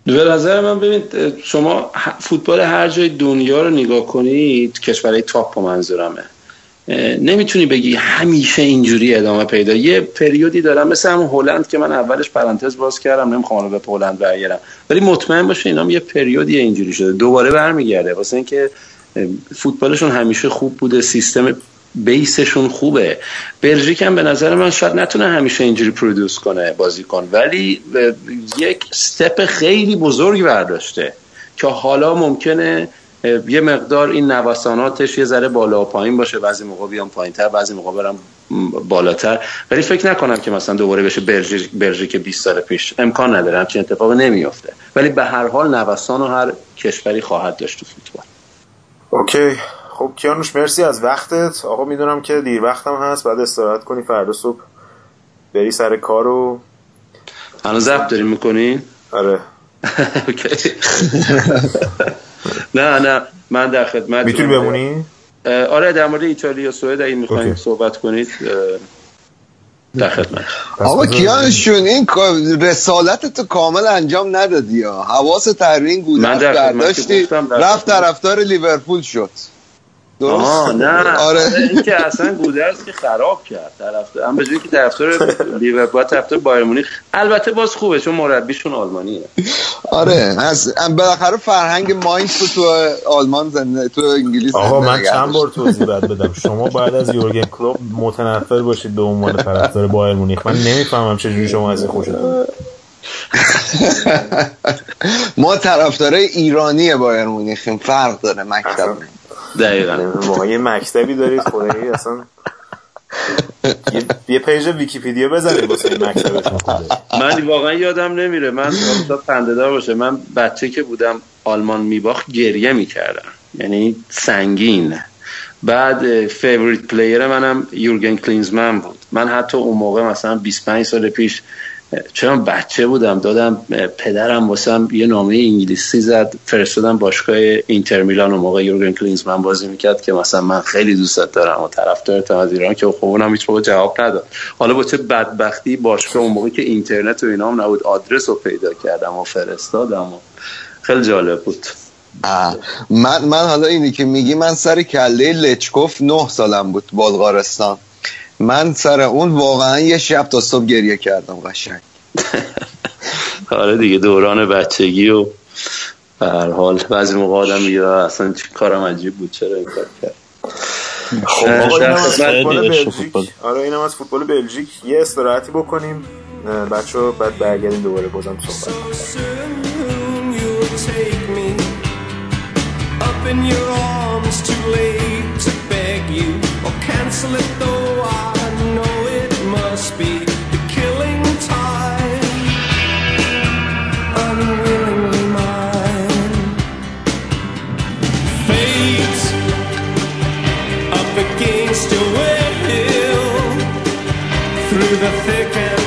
به نظر من ببینید شما فوتبال هر جای دنیا رو نگاه کنید کشورهای تاپ منظورمه. نمی‌تونی بگی همیشه اینجوری ادامه پیدا. یه پریودی دارم مثل همون هلند که من اولش پرانتز باز کردم نمی‌خوام به هلند برگردم. ولی مطمئن باشه اینا یه پریودی اینجوری شده. دوباره برمیگرده. واسه اینکه فوتبالشون همیشه خوب بوده سیستم بیسشون خوبه. بلژیک هم به نظر من شاید نتونه همیشه اینجوری پرودوس کنه بازیکن. ولی یک استپ خیلی بزرگ برداشته که حالا ممکنه یه مقدار این نوساناتش یه ذره بالا و پایین باشه. بعضی موقع بیام پایینتر بعضی موقع برم بالاتر. ولی فکر نکنم که مثلا دوباره بشه بلژیک 20 سال پیش. امکان نداره همچین اتفاق نمیافته. ولی به هر حال نوسان و هر کشوری خواهد داشت تو فوتبال. اوکی. خب کیانوش مرسی از وقتت. آقا می‌دونم که دیر وقتم هست. بعد استراحت کنی. فردا صبح بری سر کارو الان زب داریم می‌کنی؟ آره. (laughs) نه نه. من در خدمت می‌تونی بمونی؟ آره در مورد ایتالیا و سوئد اگه می‌خواین صحبت کنید در خدمت. آقا کیانشون این رسالت تو کامل انجام ندادی یا حواس ترین گودرز برداشتی رفت طرفدار لیورپول شد. درست؟ نه. آره. این که اصلا گودرز که خراب کرد. طرفدار هم بجوری که طرفدار لیورپول طرفدار بایر مونیخ البته باز خوبه چون مربیشون آلمانیه. آره از بالاخره فرهنگ ماینز تو تو آلمان زنده تو انگلیس آقا من چند بار توضیح باید بدم. شما باید از یورگن کلوپ متنفر باشید به عنوان طرفدار بایر مونیخ. من نمی‌فهمم چجوری شما از خوشتون (laughs) ما طرفدارای ایرانی بایر مونیخیم فرق داره مکتب دقیقا. واقعا یه مکتبی دارید خدایی اصلا یه page ویکیپیدیا بزنید واسه این من واقعا یادم نمیره. من خنده دار باشه. من بچه که بودم آلمان میباخت گریه می‌کردم. یعنی سنگین. بعد favorite player منم یورگن کلینزمن بود. من حتی اون موقع مثلا 25 سال پیش چون بچه بودم دادم پدرم واسم یه نامه انگلیسی زد فرستادم باشگاه اینتر میلان و موقع یورگن کلینزمن بازی می‌کرد که مثلا من خیلی دوستت دارم و طرفدارتم از ایران که خب اونم هیچ موقع جواب نداد. حالا با چه بدبختی باشگاه اون موقع که اینترنت و اینا هم نبود آدرس رو پیدا کردم و فرستادم و خیلی جالب بود. من من حالا اینی که میگی من سر کله لچکوف نه سالم بود بلغارستان. من سر اون واقعا یه شب تا صبح گریه کردم قشنگ. (laughs) آره دیگه دوران بچگی و هر حال بعضی موقع آدم میگه اصلا کارم عجیب بود چرا این کار کرد؟ خب آقا اینم از فوتبال بلژیک. آره اینم از فوتبال بلژیک. یه استراحتی بکنیم بچه بعد برگردیم دوباره بازم صحبت in or cancel it though I know it must be the killing time. Unwillingly mine. Fate up against your will through the thick and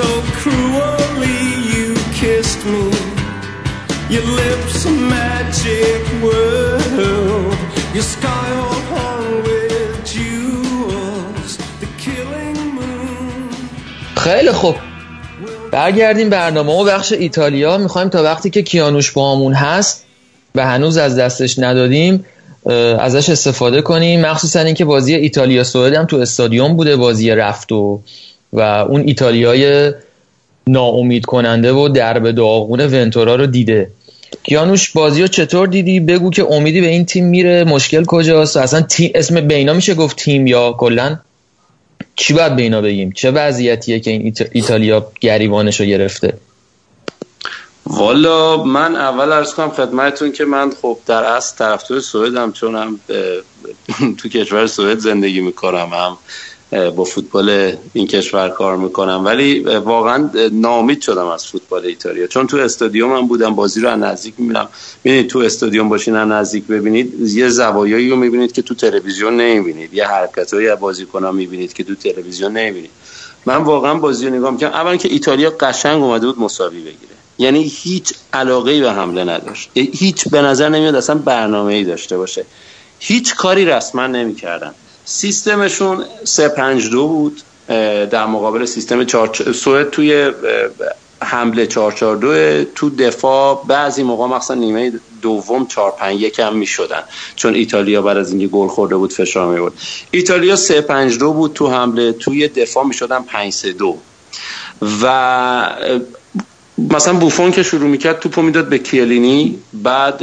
so cruelly. You kissed me. Your lips a magic world. Your sky all hung with jewels. The killing moon. خیلی خوب برگردیم برنامه و بخش ایتالیا می‌خوایم تا وقتی که کیانوش با همون هست و هنوز از دستش ندادیم ازش استفاده کنیم مخصوصا اینکه بازی ایتالیا سوئد هم تو استادیوم بوده بازی رفت و و اون ایتالیای ناامید کننده و درب داغون ونتورا رو دیده. کیانوش بازی رو چطور دیدی؟ بگو که امیدی به این تیم میره. مشکل کجاست؟ اصلا تیم اسم بینا میشه گفت تیم یا کلا؟ چی باید به اینا بگیم؟ چه وضعیتیه که این ایتالیا گریبانش رو گرفته؟ والا من اول ارز کنم خدمتتون که من خب در اصل طرفدار سوئدم چون هم تو کشور سوئد زندگی می‌کنم. هم با فوتبال این کشور کار می‌کنم. ولی واقعا نامید شدم از فوتبال ایتالیا. چون تو استادیوم هم بودم بازی رو از نزدیک می‌بینم. ببینید تو استادیوم باشین از نزدیک ببینید. یه زوایایی رو می‌بینید که تو تلویزیون نمی‌بینید. یه حرکتایی از بازیکن‌ها می‌بینید که تو تلویزیون نمی‌بینید. من واقعا بازی رو نگاه می‌کنم اولا که ایتالیا قشنگ اومده بود مساوی بگیره. یعنی هیچ علاقه به حمله نداشت. هیچ به نظر نمیاد اصلا برنامه ای داشته باشه. هیچ کاری رسما نمی‌کردن. سیستمشون 352 بود در مقابل سیستم 4 سوئد توی حمله 442 تو دفاع بعضی موقع مثلا نیمه دوم 451 هم می‌شدن. چون ایتالیا بعد از اینکه گل خورده بود فشار می بود ایتالیا 352 بود تو حمله توی دفاع می‌شدن 532 و مثلا بوفون که شروع می‌کرد توپو می‌داد به کیلینی بعد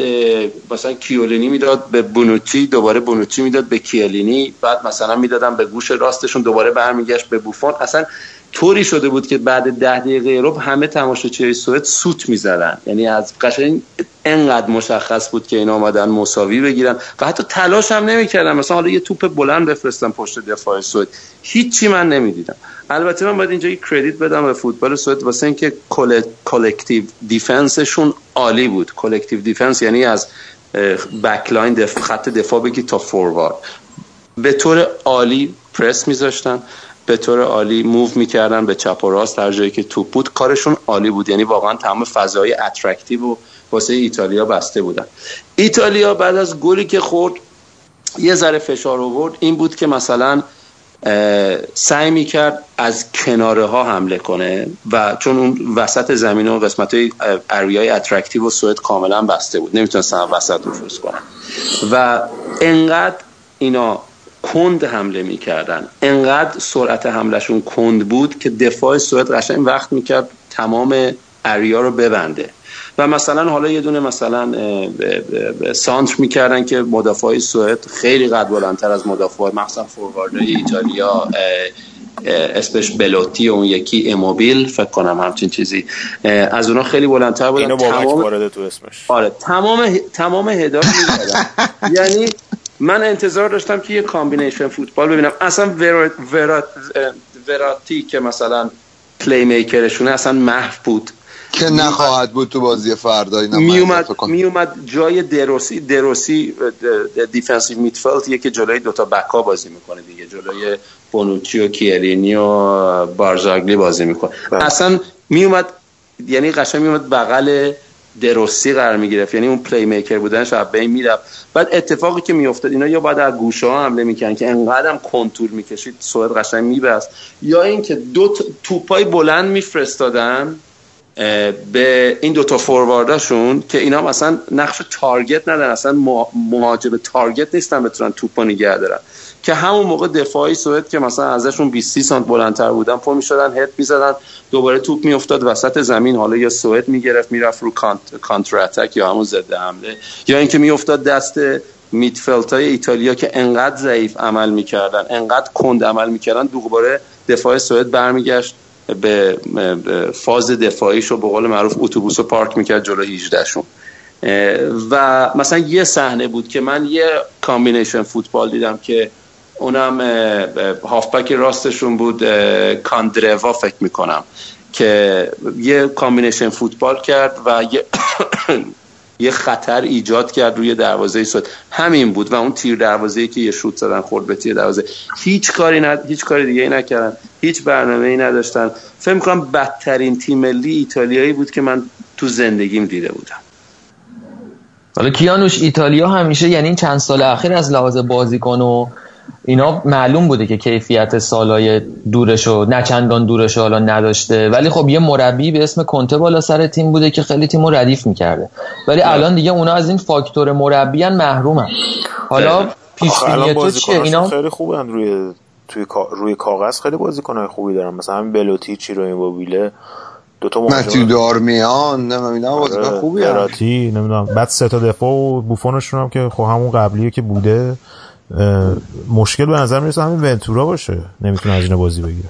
مثلا کیولینی می‌داد به بونوچی دوباره بونوچی می‌داد به کیلینی بعد مثلا می‌دادن به گوش راستشون دوباره برمیگشت به بوفون. اصلا طوری شده بود که بعد ده دقیقه رب همه تماشاچیهای سوئد سوت می‌زدن. یعنی از قشنگ انقدر مشخص بود که اینا آمدن مساوی بگیرن و حتی تلاش هم نمی‌کردن. مثلا حالا یه توپ بلند بفرستن پشت دفاع سوئد. هیچی من نمی‌دیدم. البته من باید اینجا یه کردیت بدم به فوتبال سوئد واسه اینکه collective defense شون عالی بود. collective defense یعنی از back line دف... خط دفاع بگی تا فوروارد به طور عالی پرس میذاشتن. به طور عالی move می‌کردن به چپ و راست در جایی که توپ بود. کارشون عالی بود. یعنی واقعا تمام فضای attractive و واسه ایتالیا بسته بودن. ایتالیا بعد از گلی که خورد یه ذره فشار آورد. این بود که مثلا سعی می‌کرد از کناره ها حمله کنه و چون اون وسط زمین و قسمت های area ی attractive و سوئد کاملا بسته بود. نمی‌تونستن وسط نفوذ کنن. و انقدر اینا کند حمله می‌کردن. انقدر سرعت حملهشون کند بود که دفاع سوئد قشنگ وقت می‌کرد تمام area رو ببنده. و مثلا حالا یه دونه مثلا سانتر می‌کردن که مدافع سوئد خیلی قد بلندتر از مدافع مثلا فوروارد ایتالیا اسمش بلوتی و اون یکی ایموبیل فکر کنم همچین چیزی. از اونا خیلی بلندتر بودن. اینو تمام تو اسمش. آره تمام تمام می‌کردن. (laughs) یعنی من انتظار داشتم که یه combination فوتبال ببینم. اصلا ورات ورات وراتی که مثلا playmaker شونه اصلا محو بود. که نخواهد بود تو بازی فردا می اومد, می اومد جای دروسی دروسی defensive midfield یکی جلوی دوتا بکا بازی می‌کنه دیگه. جلوی بونوچی و کیرینی و بارزاگلی بازی می‌کنه. اصلا می اومد یعنی قشنگ می اومد بغل دروسی قرار می‌گرفت. یعنی اون playmaker بودنش از بین می‌رفت. بعد اتفاقی که میافتاد اینا یا بعد از گوشه ها حمله می‌کنن که انقدرم کند طول می‌کشید سوئد قشنگ میبست یا اینکه دو توپای بلند میفرستادن به این دوتا فوروارداشون که اینا مثلا نقش target man ان اصلا مهاجم تارگت نیستن بتونن توپا نگه دارن. که همون موقع دفاعی سوئد که مثلا ازشون 20 سانت بلندتر بودن پا می‌شدن هد می‌زدن دوباره توپ میافتاد وسط زمین حالا یا سوئد می‌گرفت می‌رفت رو کانتر اتک یا همون ضد حمله. یا اینکه میافتاد دست میدفلت های ایتالیا که انقدر ضعیف عمل می‌کردن انقدر کند عمل می‌کردن دوباره دفاع سوئد برمیگشت به فاز دفاعیش رو به قول معروف اتوبوس رو پارک می‌کرد جلو 18 شون و مثلا یه صحنه بود که من یه combination فوتبال دیدم که اونم هافبک راستشون بود کاندروا فکر می‌کنم که یه combination فوتبال کرد و یه (coughs) یه خطر ایجاد کرد روی دروازه سوئد همین بود و اون تیر دروازه که یه شوت زدن خورد به تیر دروازه. هیچ کاری ند... هیچ کاری دیگه ای نکردن. هیچ برنامه ای نداشتن. فکر کنم بدترین تیم ملی ایتالیایی بود که من تو زندگیم دیده بودم. حالا کیانوش ایتالیا همیشه یعنی چند سال اخیر از لحاظ بازیکن و اینا معلوم بوده که کیفیت سالای دورش و نه چندان دورش حالا نداشته. ولی خب یه مربی به اسم کنته بالا سر تیم بوده که خیلی تیمو ردیف می‌کرده. ولی الان دیگه اونا از این فاکتور مربیان محرومن. حالا پیش تو چیه؟ اینا خیلی خوبن. روی توی روی کاغذ خیلی بازیکنای خوبی دارن. مثلا همین بلوتی چی رو این بابیله دو تا مهدی دارمیان نمی‌دونم بازیکن آره، خوبی نمی‌دونم. بعد سه تا دفاع و بوفونشون هم که خب همون قبلیه که بوده. مشکل به نظر می‌رسه همین ونتورا باشه نمی‌تونه این بازی بگیره.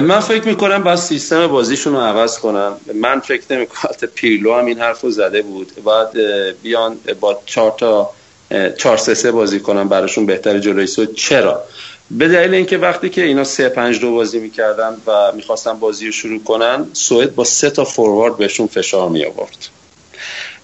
من فکر می‌کنم باید سیستم بازیشون رو عوض کنم من فکر نمی‌کنم پیرلو هم این حرف رو زده بود. باید بیان با چهار تا چهار سه سه بازی کنم براشون بهتر جلوی سوئد. چرا؟ به دلیل اینکه وقتی که اینا سه پنج دو بازی می‌کردن و می‌خواستن بازی رو شروع کنن سوئد با سه تا فوروارد بهشون فشار می آورد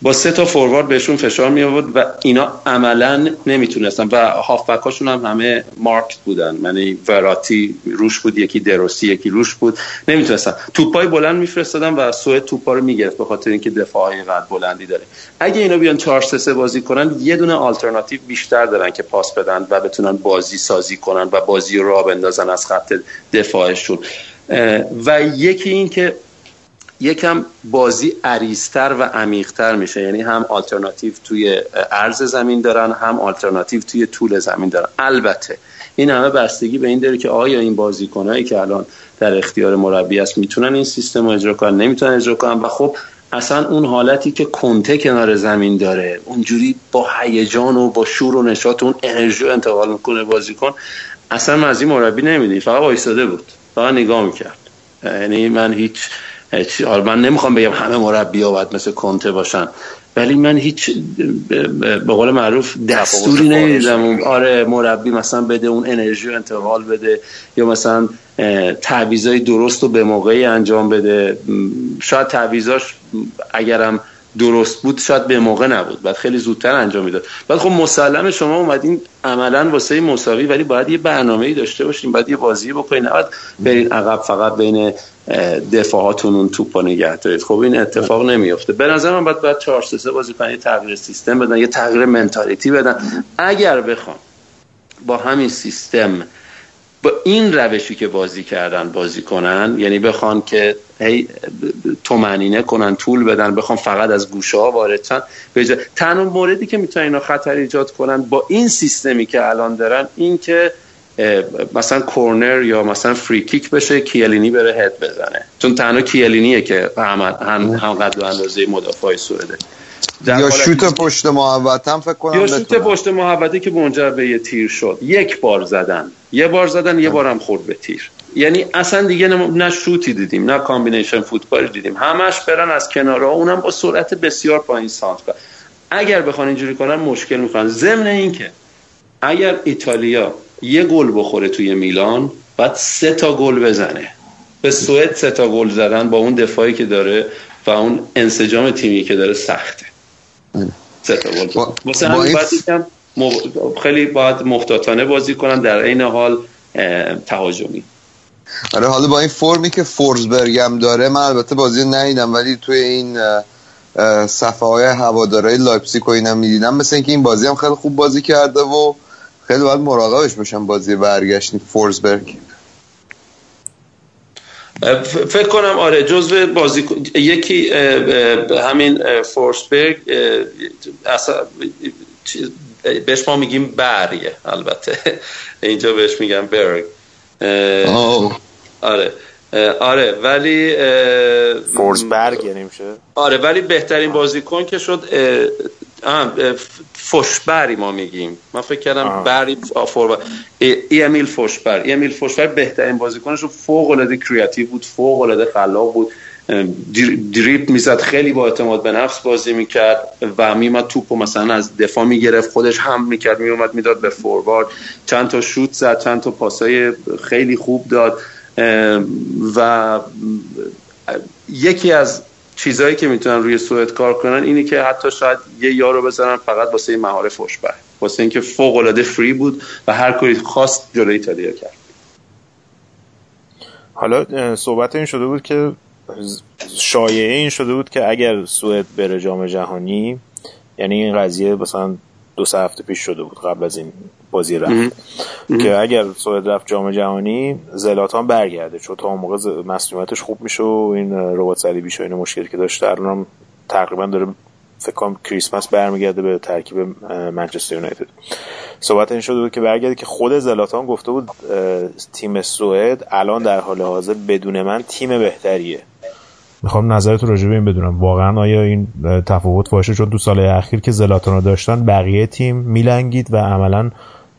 با سه تا فوروارد بهشون فشار می آورد و اینا عملا نمی‌تونستن و هافبکاشون هم همه مارکت بودن. یعنی وراتی روش بود یکی دروسی یکی روش بود. نمی‌تونستن. توپای بلند میفرستادن و سوئد توپا رو می‌گرفت به خاطر اینکه دفاعی قد بلندی داره. اگه اینا بیان 4 3 بازی کنن یه دونه آلترناتیو بیشتر دارن که پاس بدن و بتونن بازی سازی کنن و بازی رو راه بندازن از خط دفاعشون. و یکی این که یکم بازی عریضتر و عمیقتر میشه. یعنی هم آلترناتیو توی عرض زمین دارن هم آلترناتیو توی طول زمین دارن. البته این همه بستگی به این داره که آیا این بازیکنایی که الان در اختیار مربی است می‌تونن این سیستم رو اجرا کنن؟ نمی‌تونن اجرا کنن؟ و خب اصلا اون حالتی که کنته کنار زمین داره اونجوری با هیجان و با شور و نشاط اون انرژی انتقال می‌کنه بازیکن اصلا من از این مربی نمیدی فقط وایساده بود. فقط نگاه می‌کرد. یعنی من هیچ من نمی‌خوام بگم همه مربی ها باید مثل کنته باشن. ولی من هیچ به قول معروف دستوری نمی‌دیدم آره مربی مثلا بده اون انرژی رو انتقال بده یا مثلا تعویضای درست رو به موقعی انجام بده. شاید تعویضاش اگرم درست بود شاید به موقع نبود. بعد خیلی زودتر انجام می‌داد. بعد خب مسلم شما اومدین عملا واسه مساوی ولی باید یه برنامه‌ای داشته باشین باید یه بازی بکنین. نباید برین عقب فقط بین دفاعاتون اون توپا نگه دارید. خب این اتفاق نمیفته به نظر من باید باید 4 3 بازی کنن تغییر سیستم بدن یه تغییر منتالیتی بدن. اگر بخوام با همین سیستم با این روشی که بازی کردن بازی کنن یعنی بخوان که هی تومنینه کنن طول بدن بخوان فقط از گوشه ها وارد شن تنها موردی که می‌تونن اینا خطر ایجاد کنن با این سیستمی که الان دارن این که مثلا کرنر یا مثلا free kick بشه کیلینی بره هد بزنه. چون تنها کیلینیه که هم, هم, قد و اندازه مدافع سوئده. یا شوت پشت محوطه هم فکر کنم یا شوت پشت محوطه که منجر به یه تیر شد. یک بار زدن. یه بار زدن یه بارم خورد به تیر. یعنی اصلا دیگه نه شوتی دیدیم نه combination فوتبال دیدیم. همش برن از کنارها اونم با سرعت بسیار پایین سانتر اگر بخوان اینجوری کنن مشکل می‌خوان ضمن اینکه اگر ایتالیا یه گل بخوره توی میلان بعد سه تا گل بزنه. به سوئد سه تا گل زدن با اون دفاعی که داره و اون انسجام تیمی که داره سخته. گل با... خیلی باید محتاطانه بازی کنن در عین حال تهاجمی. آره حالا با این فرمی که فورزبرگ هم داره من البته بازی ندیدم ولی توی این صفحه های هوادارهای لایپزیگ و اینم می‌دیدم. مثل اینکه این بازی هم خیلی خوب بازی کرده و خیلی باید مراقبش باشم بازی برگشتی فورزبرگ. فکر کنم آره جزو بازی یکی همین فورسبرگ اصلا بهش ما میگیم برگ البته. (laughs) اینجا بهش میگم برگ. آره آره ولی فورسبرگ یعنی میشه؟ آره ولی بهترین بازیکن که شد فوشبری ما میگیم. من فکر کردم بری فور ای امیل فوشبر ای امیل فوشبر بهترین بازیکنش فوق العاده کریاتیو بود فوق العاده خلاق بود. دریپ می‌زد خیلی با اعتماد به نفس بازی می‌کرد و میمد توپو مثلا از دفاع می‌گرفت خودش هم می‌کرد میومد می‌داد به فوروارد. چند تا شوت زد چند تا پاسای خیلی خوب داد. و یکی از چیزهایی که می‌تونن روی سوئد کار کنن اینی که حتی شاید یه یارو بزنن فقط واسه مهاره فوشبر واسه اینکه فوق العاده فری بود و هر کاری خواست جلوی ایتالیا کرد. حالا صحبت این شده بود که شایعه این شده بود که اگر سوئد بره جام جهانی یعنی این قضیه مثلا دو سه هفته پیش شده بود قبل از این بازی رفت. که اگر سوئد رفت جام جهانی زلاتان برگرده چون تا اون موقع مسئولیتش خوب میشه و این ربات صلیبی و این مشکلی که داشته الان تقریبا داره فکر کنم کریسمس برمیگرده به ترکیب منچستر یونایتد. صحبت این شده بود که برگرده که خود زلاتان گفته بود تیم سوئد الان در حال حاضر بدون من تیم بهتریه. می‌خوام نظرت راجع به این بدونم. واقعا آیا این تفاوت باشه؟ چون دو سال اخیر که زلاتان رو داشتن بقیه تیم میلنگید و عملا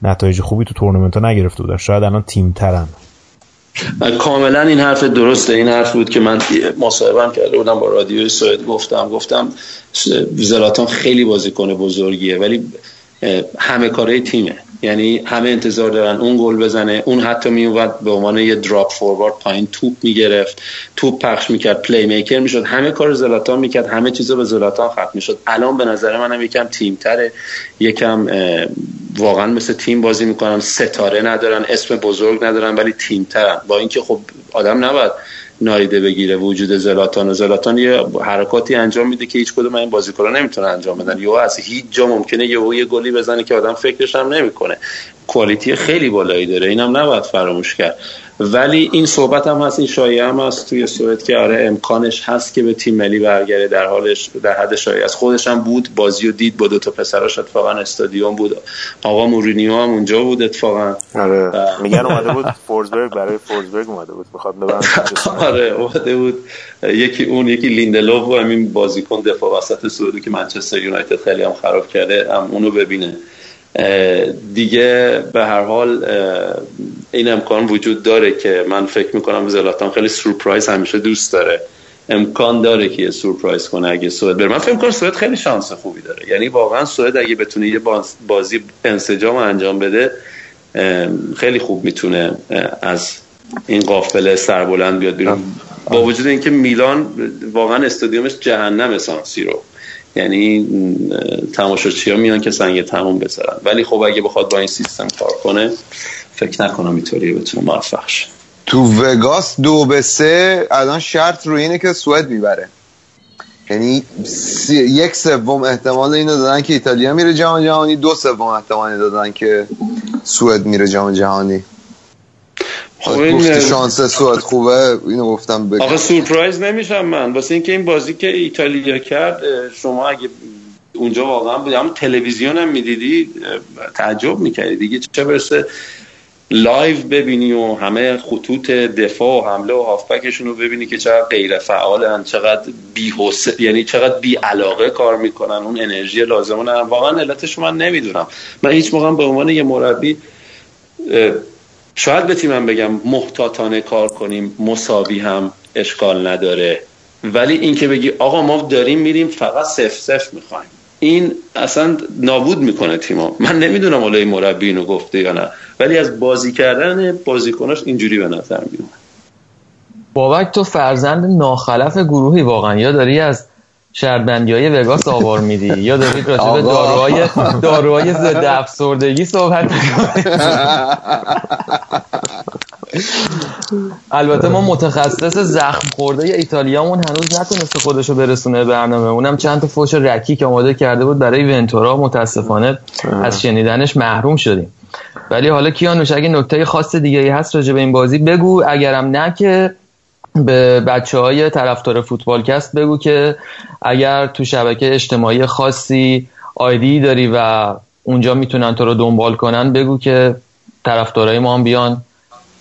نتایج خوبی تو تورنمنت ها نگرفته بودن شاید الان تیم ترن کاملا این حرف درسته. این حرف بود که من مصاحبهم کرده بودم با رادیوی سوئد. گفتم گفتم زلاتان خیلی بازیکن بزرگیه ولی همه کاره تیمه. یعنی همه انتظار دارن اون گل بزنه. اون حتی میومد به عنوان یه دراپ فوروارد پایین توپ می‌گرفت. توپ پخش می‌کرد پلی میکر می‌شد. همه کار زلاتان می‌کرد. همه چیزا به زلاتان ختم می‌شد. الان به نظر منم یکم تیم تره یکم واقعا مثل تیم بازی می‌کنن ستاره ندارن اسم بزرگ ندارن ولی تیم ترن با اینکه خب آدم نباید نایده بگیره وجود زلاتان و زلاتان یه حرکاتی انجام میده که هیچ کدوم این بازیکن‌ها نمی‌تونه انجام بدن. یا از هیچ جا ممکنه یه یه گلی بزنه که آدم فکرش هم نمی‌کنه. کوالیتی خیلی بالایی داره. اینم نباید فراموش کرد. ولی این صحبت هم هست این شایعه هم هست توی سوئد که آره امکانش هست که به تیم ملی برگرده در حالش در حد شایعه. از خودش هم بود بازی و دید با دو تا پسراش اتفاقا استادیوم بود. آقا مورینیو هم اونجا بود اتفاقا. آره. میگن اومده بود فورزبرگ برای فورزبرگ اومده بود. می‌خواد (laughs) آره اومده بود. یکی اون یکی لیندلوف و همین بازیکن دفاع وسط سوئد که منچستر یونایتد خیلی هم خراب کرده هم اونو ببینه. دیگه به هر حال این امکان وجود داره که من فکر می‌کنم زلاتان خیلی سورپرایز همیشه دوست داره. امکان داره که یه سورپرایز کنه اگه سوئد بره. من فکر می‌کنم سوئد خیلی شانس خوبی داره. یعنی واقعا سوئد اگه بتونه یه بازی انسجام انجام بده خیلی خوب می‌تونه از این قافله سربلند بیاد بیرون. با وجود اینکه میلان واقعا استادیومش جهنم سانسی رو یعنی تماشاچی ها میان که سنگ تموم بذارن. ولی خب اگه بخواد با این سیستم کار کنه فکر نکنم اینطوری بتونه موفق شه. تو وگاس دو به سه الان شرط روی اینه که سوئد می‌بره. یعنی یک سوم احتمال اینو دادن که ایتالیا میره جام جهانی دو سوم احتمال دادن که سوئد میره جام جهانی. خب این شانس سوئد خوبه اینو گفتم بگم. آقا سورپرایز نمیشم من. واسه اینکه این بازی که ایتالیا کرد شما اگه اونجا واقعا بود اما تلویزیون هم می‌دیدی تعجب می‌کردی دیگه. چه برسه live ببینی و همه خطوط دفاع و حمله و هافبکشون رو ببینی که چقدر غیر فعالن چقدر بی یعنی چقدر بی علاقه کار می‌کنن. اون انرژی لازمه واقعا علتش من نمی‌دونم. من هیچ موقع به عنوان یه مربی شاید به تیمم بگم محتاطانه کار کنیم مساوی هم اشکال نداره. ولی اینکه بگی آقا ما داریم میریم فقط سف سف می‌خوایم. این اصلا نابود می‌کنه تیما من نمی‌دونم حالا این مربی اینو گفته یا نه. ولی از بازی کردن بازیکناش اینجوری به نظر میاد بابک تو فرزند ناخلف گروهی واقعا. یا داری از شرطبندی های وگاس آوار میدی. یا دارید راجع به داروهای داروهای ضد افسردگی صحبت البته ما متخصص زخم خورده ایتالیامون هنوز نتونسته خودشو برسونه برنامه اونم چند تا فوش رکی آماده کرده بود برای ونتورا متاسفانه از شنیدنش محروم شدیم. ولی حالا کیانوش اگه نکته خاص دیگه ای هست راجع به این بازی بگو. اگرم نه که به بچه های طرفدار فوتبالکست بگو که اگر تو شبکه اجتماعی خاصی آیدی داری و اونجا می‌تونن تو رو دنبال کنن بگو که طرفدارای ما هم بیان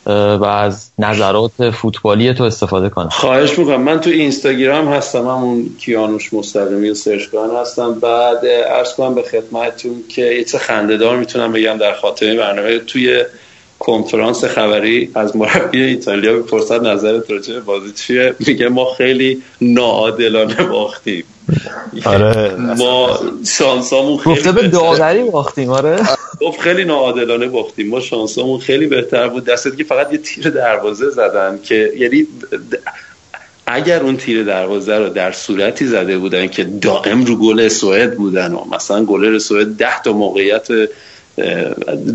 و از نظرات فوتبالی تو استفاده کنم خواهش می‌کنم. من تو اینستاگرام هستم همون کیانوش مستقیمی و سرچ هستم. بعد ارز کنم به خدمتتون که یه چه خندهدار می‌تونم بگم در خاطر برنامه. توی کنفرانس خبری از مربی ایتالیا بپرسد نظرت راجع به بازی چیه؟ میگه ما خیلی ناعادلانه باختیم. آره ما شانسامون خیلی گفته به داوری باختیم آره. گفت خیلی ناعادلانه باختیم. ما شانسامون خیلی بهتر بود. دست که فقط یه تیر دروازه زدن که یعنی اگر اون تیر دروازه رو در صورتی زده بودن که دائم رو گل سوئد بودن و مثلا گل سوئد ده تا موقعیت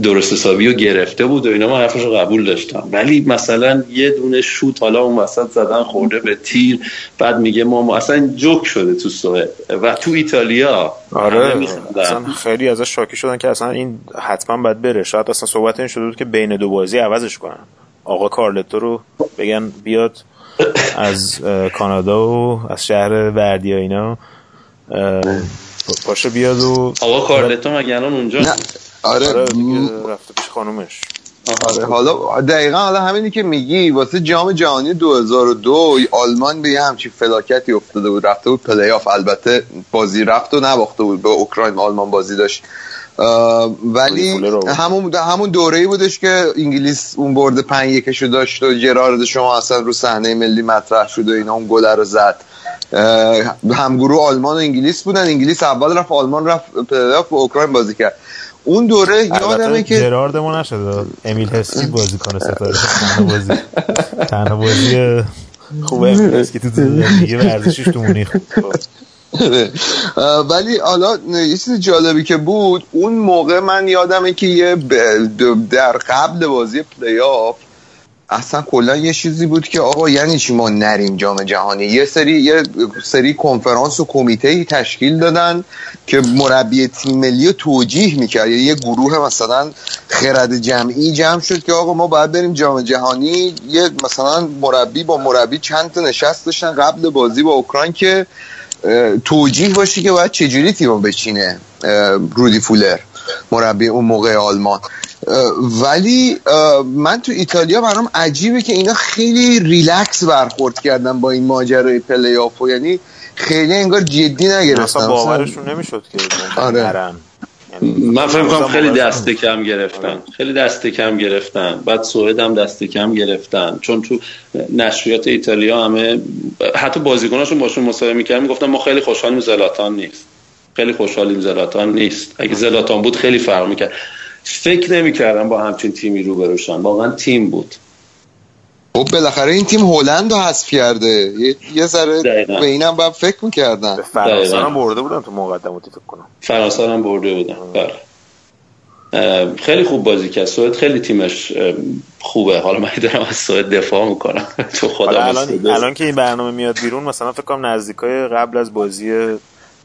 درست حسابی رو گرفته بود و اینا من حرفش رو قبول داشتم. ولی مثلا یه دونه شوت حالا اون وسط زدن خورده به تیر بعد میگه ما, اصلا جوک شده تو سوئد و تو ایتالیا. آره. اصلا خیلی ازش شاکی شدن که اصلا این حتما باید بره. شاید اصلا صحبت این شده بود که بین دو بازی عوضش کنن. آقا کارلتو رو بگن بیاد از کانادا و از شهر وردیا اینا پاشو بیاد و آقا کارلتو مگه الان اونجا آره, آره رفته پیش خانومش. آره حالا دقیقا حالا همینی که میگی واسه جام جهانی 2002 آلمان به یه همچین فلاکتی افتاده بود رفته بود پلی آف البته بازی رفت و نباخته بود به اوکراین آلمان بازی داشت. ولی همون همون دوره بودش که انگلیس اون برد 5 یکشو داشت و جرارد شما اصلا رو صحنه ملی مطرح شد و اینا اون گل رو زد. همگروه آلمان و انگلیس بودن. انگلیس اول رفت آلمان رفت پلی آف اوکراین بازی کرد. اون دوره یادمه که جرارد ما نشد امیل هسکی بازی کنه ستاره. تنها بازی. تنها بازی خوبه امیل که تو دیگه ورزشش تو مونیخ. ولی حالا یه چیز جالبی که بود اون موقع من یادمه که یه در قبل بازی پلی آف اصلا کلا یه چیزی بود که آقا یعنی چی ما نریم جام جهانی؟ یه سری یه سری کنفرانس و کمیته ای تشکیل دادن که مربی تیم ملی توجیه می‌کرد. یه گروه مثلا خرد جمعی جمع شد که آقا ما باید بریم جام جهانی. یه مثلا مربی با مربی چند تا نشست داشتن قبل بازی با اوکراین که توجیه باشی که باید چجوری تیم بچینه رودی فولر مربی اون موقع آلمان. ولی من تو ایتالیا برام عجیبه که اینا خیلی ریلکس برخورد کردن با این ماجرای پلی آف یعنی خیلی انگار جدی نگرفتن. اصلا باورشون نمی‌شد که آره. من فکر کنم خیلی دست کم گرفتن. خیلی دست کم گرفتن. بعد سوئد هم دست کم گرفتن. چون تو نشریات ایتالیا همه حتی بازیکناشون باشون مصاحبه می‌کردن می‌گفتن ما خیلی خوشحالیم زلاتان نیست. خیلی خوشحالیم زلاتان نیست. اگه زلاتان بود خیلی فرق می‌کرد. فکر نمی‌کردم با همچین تیمی رو بروشن. واقعا تیم بود. خب بالاخره این تیم هلند رو حذف کرده. یه, یه ذره به اینم باید فکر می‌کردن. فرانسه هم برده بودن تو مقدماتی فکر کنم. فرانسه هم برده بودن. بله. خیلی خوب بازی کرد. سوئد خیلی تیمش خوبه. حالا من دارم از سوئد دفاع می‌کنم. (laughs) تو خدا الان الان که این برنامه میاد بیرون مثلا فکر کنم نزدیکای قبل از بازی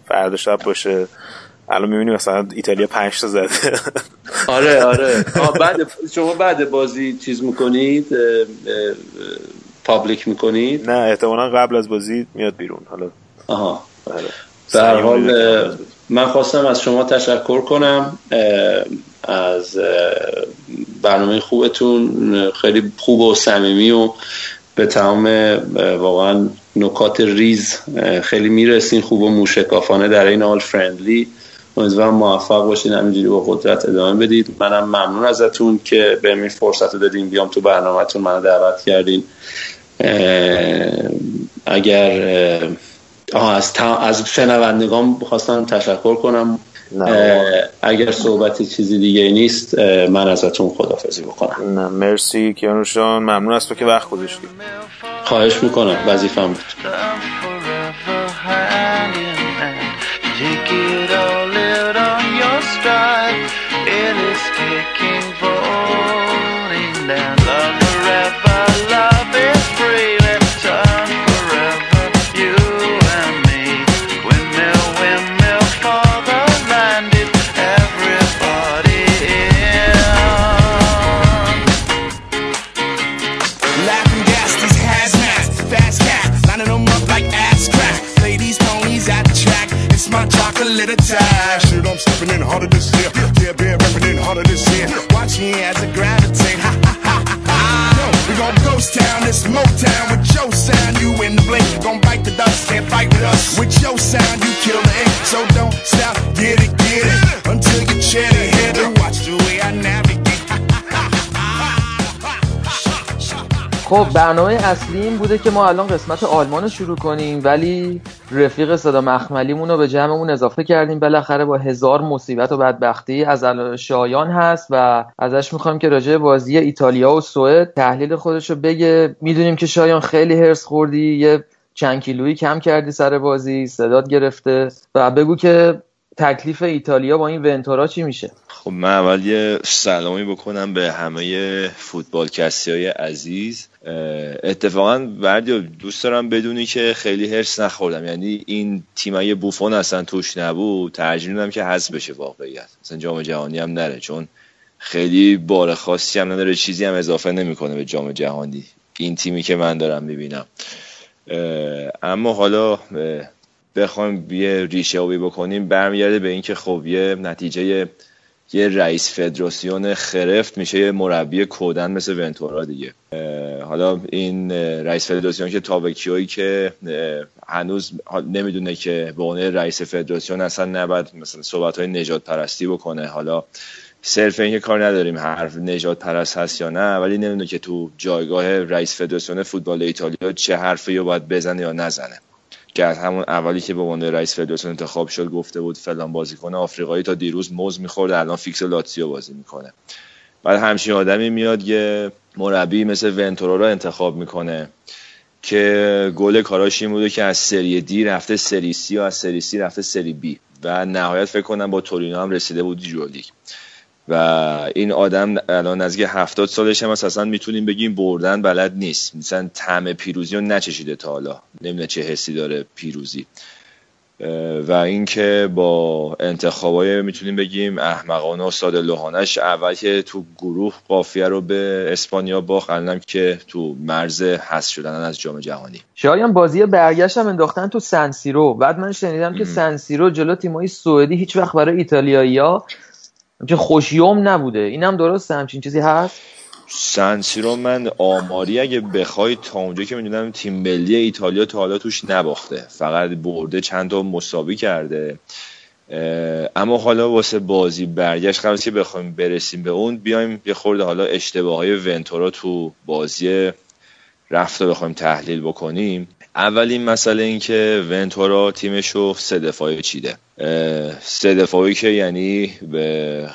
فردا شب باشه. الان می‌بینی مثلا ایتالیا 5 تا زده. آره آره. (laughs) بعد شما بعد بازی چیز می‌کنید پابلیک می‌کنید؟ نه احتمالا قبل از بازی میاد بیرون. حالا آها. آره. در حال من خواستم از شما تشکر کنم از برنامه خوبتون خیلی خوب و صمیمی و به تمام واقعا نکات ریز خیلی می‌رسین خوب و موشکافانه در این حال فرندلی امیدوارم موفق باشین همینجوری با قدرت ادامه بدید. منم ممنون ازتون که به این فرصت دادین. بیام تو برنامهتون منو دعوت کردین. اگر از, از شنوندگان خواستم تشکر کنم. اگر صحبت چیزی دیگه نیست من ازتون خدافزی بکنم. نه مرسی کیانوشان ممنون از تو که وقت گذاشتی. خواهش می‌کنم وظیفم بود. stride. It is kicking, falling, down. Love forever, love is free. Let's turn forever, you and me. Windmill, windmill for the landed. Everybody in. Laughing gas, these hazmat, fast cat, lining them up like ass crack. Ladies, ponies at the track. It's my chocolate attack. Harder this year. Yeah, been repping in harder this year. Watch me as I gravitate. Ha ha ha ha. We gon' ghost town, this Motown with your sound. You in the blink, gon' bite the dust, can't fight with us. With your sound, you kill the ink. So don't stop, get it, get it. Until you chin it, hit it. Watch the way I navigate. خب برنامه اصلی این بوده که ما الان قسمت آلمان رو شروع کنیم ولی رفیق صدا مخملیمون رو به جمعمون اضافه کردیم. بالاخره با هزار مصیبت و بدبختی از شایان هست و ازش می‌خوایم که راجع بازی ایتالیا و سوئد تحلیل خودش رو بگه. می‌دونیم که شایان خیلی هرس خوردی یه چند کیلویی کم کردی سر بازی صدات گرفته و بگو که تکلیف ایتالیا با این ونتورا چی میشه؟ خب من اول یه سلامی بکنم به همه فوتبال کسی های عزیز اتفاقا بردی دوست دارم بدونی که خیلی هرس نخوردم. یعنی این تیمای بوفون اصلا توش نبود. ترجیح میدم که حذف بشه واقعیت. اصلا جام جهانی هم نره چون خیلی بار خاصی هم نداره چیزی هم اضافه نمی‌کنه به جام جهانی. این تیمی که من دارم می‌بینم. اما حالا بخوایم یه ریشه بکنیم برمیگرده به اینکه خب یه نتیجه یه رئیس فدراسیون خرفت میشه یه مربی کودن مثل ونتورا دیگه. حالا این رئیس فدراسیون که تابکیوی که هنوز نمی‌دونه که به عنوان رئیس فدراسیون اصلا نباید مثلا صحبت های نجات پرستی بکنه. حالا صرف اینکه کار نداریم حرف نژادپرست هست یا نه ولی نمی‌دونه که تو جایگاه رئیس فدراسیون فوتبال ایتالیا چه حرفی رو باید بزنه یا نزنه. که از همون اولی که به عنوان رئیس فدراسیون انتخاب شد گفته بود فلان بازیکن آفریقایی تا دیروز موز می‌خورد الان فیکس لاتسیو بازی می‌کنه. بعد همچین آدمی میاد یه مربی مثل ونتورا رو انتخاب می‌کنه که کل کاراش این بوده که از سری دی رفته سری سی و از سری سی رفته سری بی. و نهایت فکر کنم با تورینو هم رسیده بود جولیگ و این آدم الان نزدیک هفتاد سالش هم اصلا می‌تونیم بگیم بردن بلد نیست. مثلا طعم پیروزی رو نچشیده تا حالا. نمی‌دونه چه حسی داره پیروزی. و اینکه با انتخابای می‌تونیم بگیم احمقانه و ساده لوحانش اول که تو گروه قافیه رو به اسپانیا باخت الانم که تو مرز حذف شدن از جام جهانی. شایان بازی برگشت هم انداختن تو سنسیرو بعد من شنیدم که سنسیرو جلو تیمای سوئدی هیچ وقت برای ایتالیایی‌ها همچین خوشیوم نبوده. اینم درسته همچین چیزی هست؟ سنسیرو من آماری اگه بخوای تا اونجا که می‌دونم تیم ملی ایتالیا تا حالا توش نباخته. فقط برده چند تا مساوی کرده. اما حالا واسه بازی برگشت قبل که بخوایم برسیم به اون بیایم یه خورده حالا اشتباه های ونتورا تو بازی رفت بخوایم تحلیل بکنیم. اولین مسئله این که ونتورا تیمش رو سه دفاعی چیده. سه دفاعی که یعنی به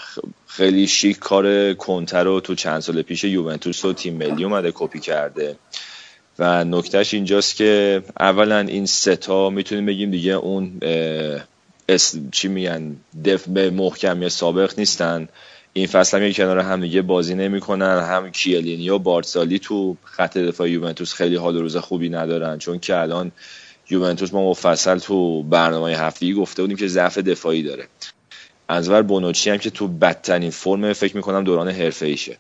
خیلی شیک کار کنتر رو تو چند سال پیش یوونتوس و تیم ملی اومده کپی کرده. و نکتهش اینجاست که اولا این ستا می‌تونیم بگیم دیگه اون چی میگن؟ دف به محکمی سابق نیستن. این فصل هم کنار هم دیگه بازی نمی‌کنن. هم کیلینی و بارسالی تو خط دفاع یوونتوس خیلی حال روز خوبی ندارن. چون که الان یوونتوس ما مفصل تو برنامه هفتگی گفته بودیم که ضعف دفاعی داره. از ور بونوچی هم که تو بدترین فرم فکر می‌کنم دوران حرفه ایشه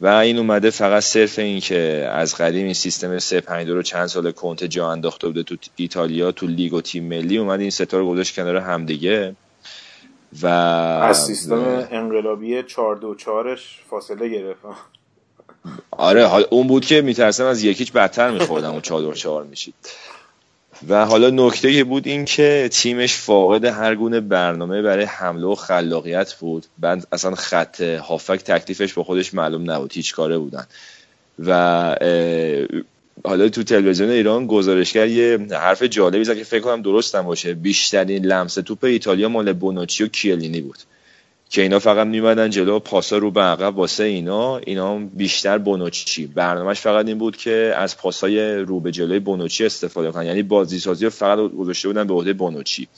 و این اومده فقط صرف این که از قدیم این سیستم 352 رو چند سال کنت جا انداخته بوده تو ایتالیا تو لیگ و تیم ملی. اومده این ستا رو گذاشت کنار همدیگه. و از سیستم انقلابی 4 ش فاصله گرفت. آره اون بود که میترسم از یکیچ بدتر میخوردم و 4 4 میشید. و حالا نکته بود این که تیمش فاقد هر گونه برنامه برای حمله و خلاقیت بود. بعد اصلا خط هافک تکلیفش با خودش معلوم نبود هیچ کاره بودن. و حالا تو تلویزیون ایران گزارشگر یه حرف جالبی زد که فکر کنم درستم باشه. بیشترین لمس توپ ایتالیا مال بونوچی و کیلینی بود. که اینا فقط میمدن جلو پاسا رو به عقب واسه اینا. اینا بیشتر بونوچی. برنامهش فقط این بود که از پاسای رو به جلوی بونوچی استفاده کنن. یعنی بازی سازی فقط گذاشته بودن به عهده بونوچی.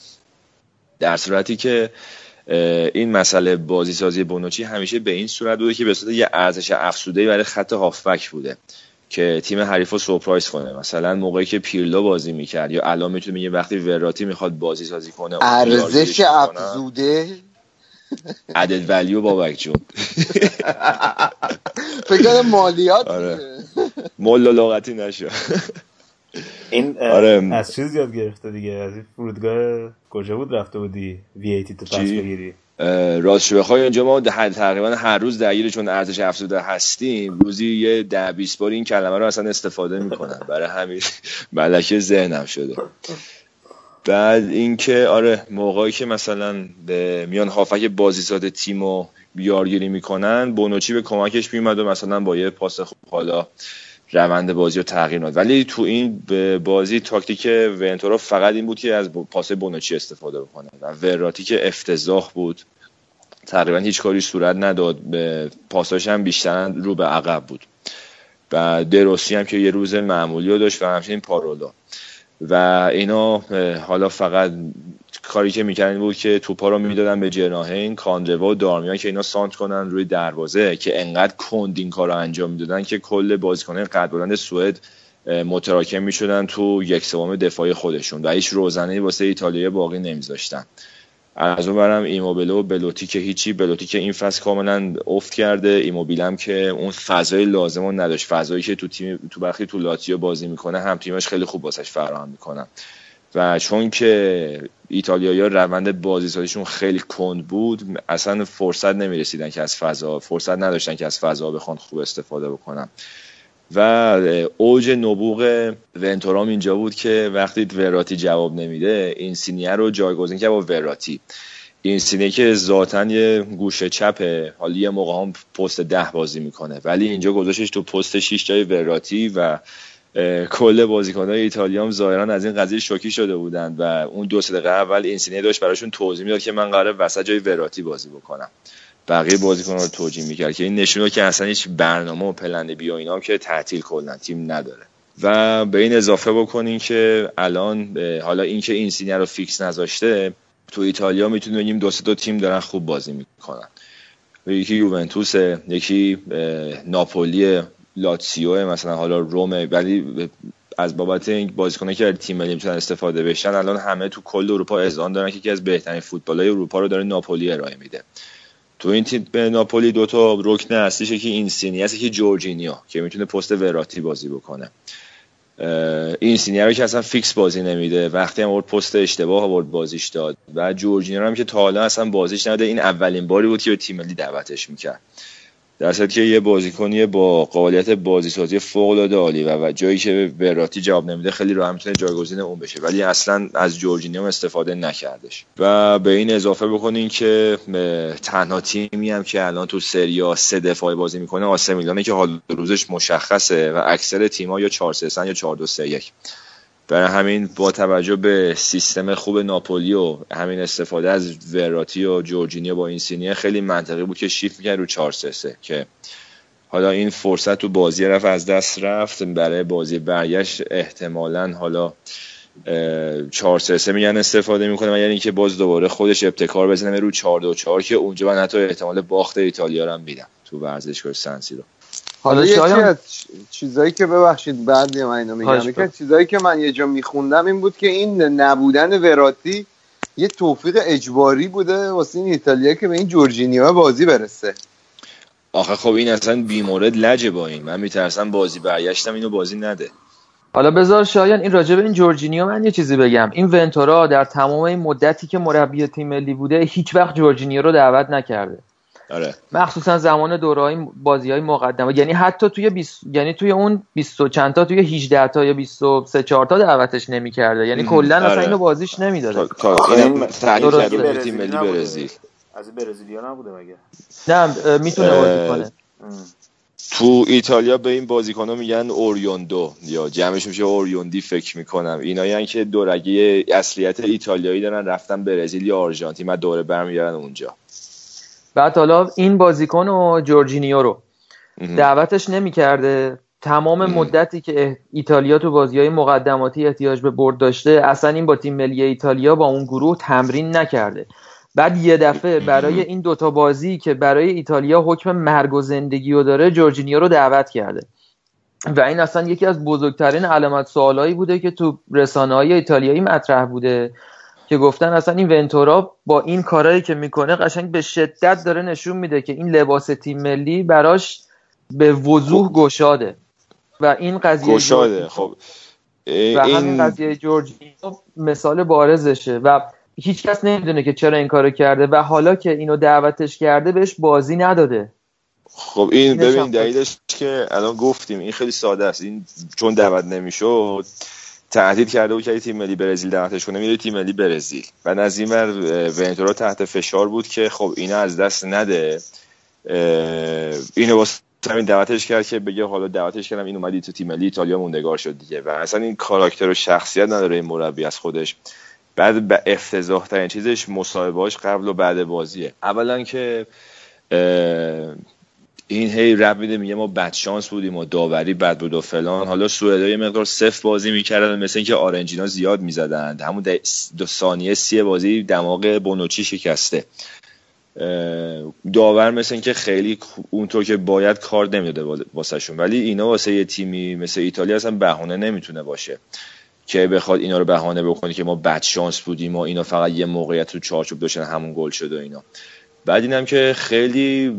در صورتی که این مسئله بازی سازی بونوچی همیشه به این صورت بوده که به صورت یه ارزش افسوده برای خط هافبک بوده. که تیم حریف رو سورپرایز کنه. مثلا موقعی که پیرلو بازی می‌کرد یا الان می‌تونه یه وقتی وراتی می‌خواد بازی سازی کنه ارزش افزوده. عدد ولیو بابک جون فکر مالیات آره. مول لغتی نشو. این آره. از چیز یاد گرفته دیگه؟ از این فرودگاه کجا بود رفته بودی؟ وی ایتی تو پس بگیری. راستش بخوای اینجا ما تقریبا هر روز درگیر چون ارزش افزوده هستیم روزی یه ده 20 بار این کلمه رو اصلا استفاده می‌کنم. برای همین (laughs) ملکه ذهنم شده. بعد اینکه آره موقعی که مثلا به میان هافک بازیزاد تیم رو یارگیری می‌کنن بونوچی به کمکش میومد و مثلا با یه پاس خوب حالا روند بازی رو تغییر داد. ولی تو این بازی تاکتیک ونتورا فقط این بود که از پاس بونوچی استفاده بکنه و وراتی که افتضاح بود تقریبا هیچ کاری صورت نداد. به پاساش هم بیشتر رو به عقب بود. و دروسی هم که یه روز معمولی رو داشت و همچنین پارولا و اینا حالا فقط کاری که می‌کردن بود که توپا رو می‌دادن به جناهین کاندروا و دارمیان که اینا سانت کنن روی دروازه که انقدر کند این کار رو انجام می‌دادن که کل بازیکنان قد بلند سوئد متراکم می‌شدن تو یک سوم دفاعی خودشون و هیچ روزنه واسه ایتالیا باقی نمیذاشتن. از اون برم ایموبیله و بلوتی که هیچی بلوتی که این فصل کاملا افت کرده ایموبیلم که اون فضای لازم رو نداشت. فضایی که تو تیم تو برخی تو لاتیو بازی می‌کنه هم تیمش خیلی خوب واسش فراهم می‌کنن و چون که ایتالیایی روند بازی سازیشون خیلی کند بود اصلا فرصت نمی‌رسیدن که از فضا فرصت نداشتن که از فضا بخوان خوب استفاده بکنن. و اوج نبوغ ونتورام اینجا بود که وقتی وراتی جواب نمیده این سینیه رو جایگزین کرد با وراتی. این سینه که ذاتا یه گوشه چپه حالا یه موقع هم پست ده بازی می‌کنه. ولی اینجا گذاشتش تو پست 6 جای وراتی و کل بازیکنهای ایتالیا هم ظاهرا از این قضیه شوکه شده بودند و اون دو سه دقیقه اول اینسینیه داشت براشون توضیح می‌داد که من قراره وسط جای وراتی بازی بکنم. بقیه بازیکن رو توجیه می‌کرد که این نشونه که اصلا هیچ برنامه و plan B اینا هم که تعطیل کلا تیم نداره. و به این اضافه بکنین که الان حالا اینکه اینسینیه رو فیکس نذاشته تو ایتالیا می‌تونیم بگیم دو سه تا تیم دارن خوب بازی می‌کنن. یکی یوونتوس یکی ناپولی لاتسیو مثلا حالا روم ولی از بابت این بازیکنایی که تیم ملی می‌تونن استفاده بشن الان همه تو کل اروپا اذعان دارن که یکی از بهترین فوتبالای اروپا رو داره ناپولی ارائه میده. تو این تیم به ناپولی دو تا رکن اصلیش که اینسینیه هست که جورجینیو که می‌تونه پست وراتی بازی بکنه. اینسینیه رو که اصلا فیکس بازی نمیده. وقتی هم پست اشتباه آورد بازیش داد. و جورجینیو هم که تا حالا اصلا بازیش نده. این اولین باری بود که به تیم ملی دعوتش می‌کرد. در که یه بازیکنی با قابلیت بازیسازی فوق العاده عالی و جایی که وراتی جواب نمیده خیلی راحت می‌تونه جایگزین اون بشه. ولی اصلا از جورجینیوم استفاده نکردش. و به این اضافه بکنین که تنها تیمی هم که الان تو سریا سه دفاعی بازی می‌کنه آسه میلانه که حال روزش مشخصه و اکثر تیم‌ها یا 4 3 یا 4 2 3 1 برای همین با توجه به سیستم خوب ناپولی و همین استفاده از وراتی و جورجینیو با این سینیه خیلی منطقی بود که شیفت می‌کرد رو 4 3 که حالا این فرصت تو بازی رفت از دست رفت. برای بازی برگشت احتمالا حالا 4 3 میگن استفاده می‌کنه و یعنی که باز دوباره خودش ابتکار بزنه رو 4 2 4 که اونجا من حتی احتمال باخت ایتالیا رو هم میدم تو ورزشگاه سنسیرو حالا یکی از چیزایی که ببخشید بعدی من اینو میگم یکی از چیزایی که من یه جا میخوندم این بود که این نبودن وراتی یه توفیق اجباری بوده واسه این ایتالیا که به این جورجینیو بازی برسه. آخه خب این اصلا بیمورد لجه با این. من میترسم بازی برگشتم اینو بازی نده. حالا بذار شایان این راجبه این جورجینیو من یه چیزی بگم. این ونتورا در تمام این مدتی که مربی تیم ملی بوده هیچ وقت جورجینیو رو دعوت نکرده. آره. مخصوصا زمان دورهای بازی های مقدمه یعنی حتی توی 20 یعنی توی اون 20 چند تا توی 18 تا یا 23 4 تا دعوتش نمی‌کرده. یعنی کلا آره. اصلا اینو بازیش نمی‌داده. اینم تحلیل کرده تیم ملی برزیل از برزیلیا نبوده مگه؟ نه می‌تونه بازی کنه. تو ایتالیا به این بازیکن‌ها میگن اوریوندو یا جمعش میشه اوریوندی فکر می‌کنم. اینایی که دورگی اصلیت ایتالیایی دارن رفتن برزیل یا آرژانتین بعد دوره برمیگردن اونجا. بعد حالا این بازیکن و جورجینیو رو دعوتش نمی‌کرده. تمام مدتی که ایتالیا تو بازی های مقدماتی احتیاج به برد داشته اصلا این با تیم ملی ایتالیا با اون گروه تمرین نکرده. بعد یه دفعه برای این دوتا بازی که برای ایتالیا حکم مرگ و زندگی رو داره جورجینیو رو دعوت کرده. و این اصلا یکی از بزرگترین علامت سوالایی بوده که تو رسانه های ایتالیایی مطرح بوده. که گفتن اصلا این ونتورا با این کارهایی که می‌کنه قشنگ به شدت داره نشون میده که این لباس تیم ملی براش به وضوح گشاده. و این قضیه گشاده خب. و همین قضیه جورجینیو مثال بارزشه. و هیچ کس نمی‌دونه که چرا این کارو کرده و حالا که اینو دعوتش کرده بهش بازی نداده. خب این ببین دلیلش که الان گفتیم این خیلی ساده است. این چون دعوت نمی‌شد تهدید کرده بود که تیم ملی برزیل دعوتش کنه میره تیم ملی برزیل. و از ونتورا تحت فشار بود که خب اینا از دست نده. اینو واسه همین دعوتش کرد که بگه حالا دعوتش کردم این اومدی تو تیم ملی ایتالیا موندگار شد دیگه. و اصلا این کاراکتر و شخصیت نداره این مربی از خودش. بعد به افتضاح ترین چیزش مصاحبهاش قبل و بعد بازیه. اولا که این هی رب میده میگه ما بد شانس بودیم و داوری بد بود و فلان. حالا سوئدای مقدار صفر بازی می‌کردن مثل اینکه آرنجینا زیاد می‌زدن. همون دو ثانیه سی بازی دماغ بونوچی شکسته. داور مثل اینکه خیلی اونطور که باید کار نمی‌داده واسهشون. ولی اینا واسه یه تیمی مثل ایتالیا اصلا بهونه نمی‌تونه باشه. که بخواد اینا رو بهانه بکنه که ما بد شانس بودیم و اینا فقط یه موقعیت تو چارچوب داشتن همون گل شد و اینا. بعد اینم که خیلی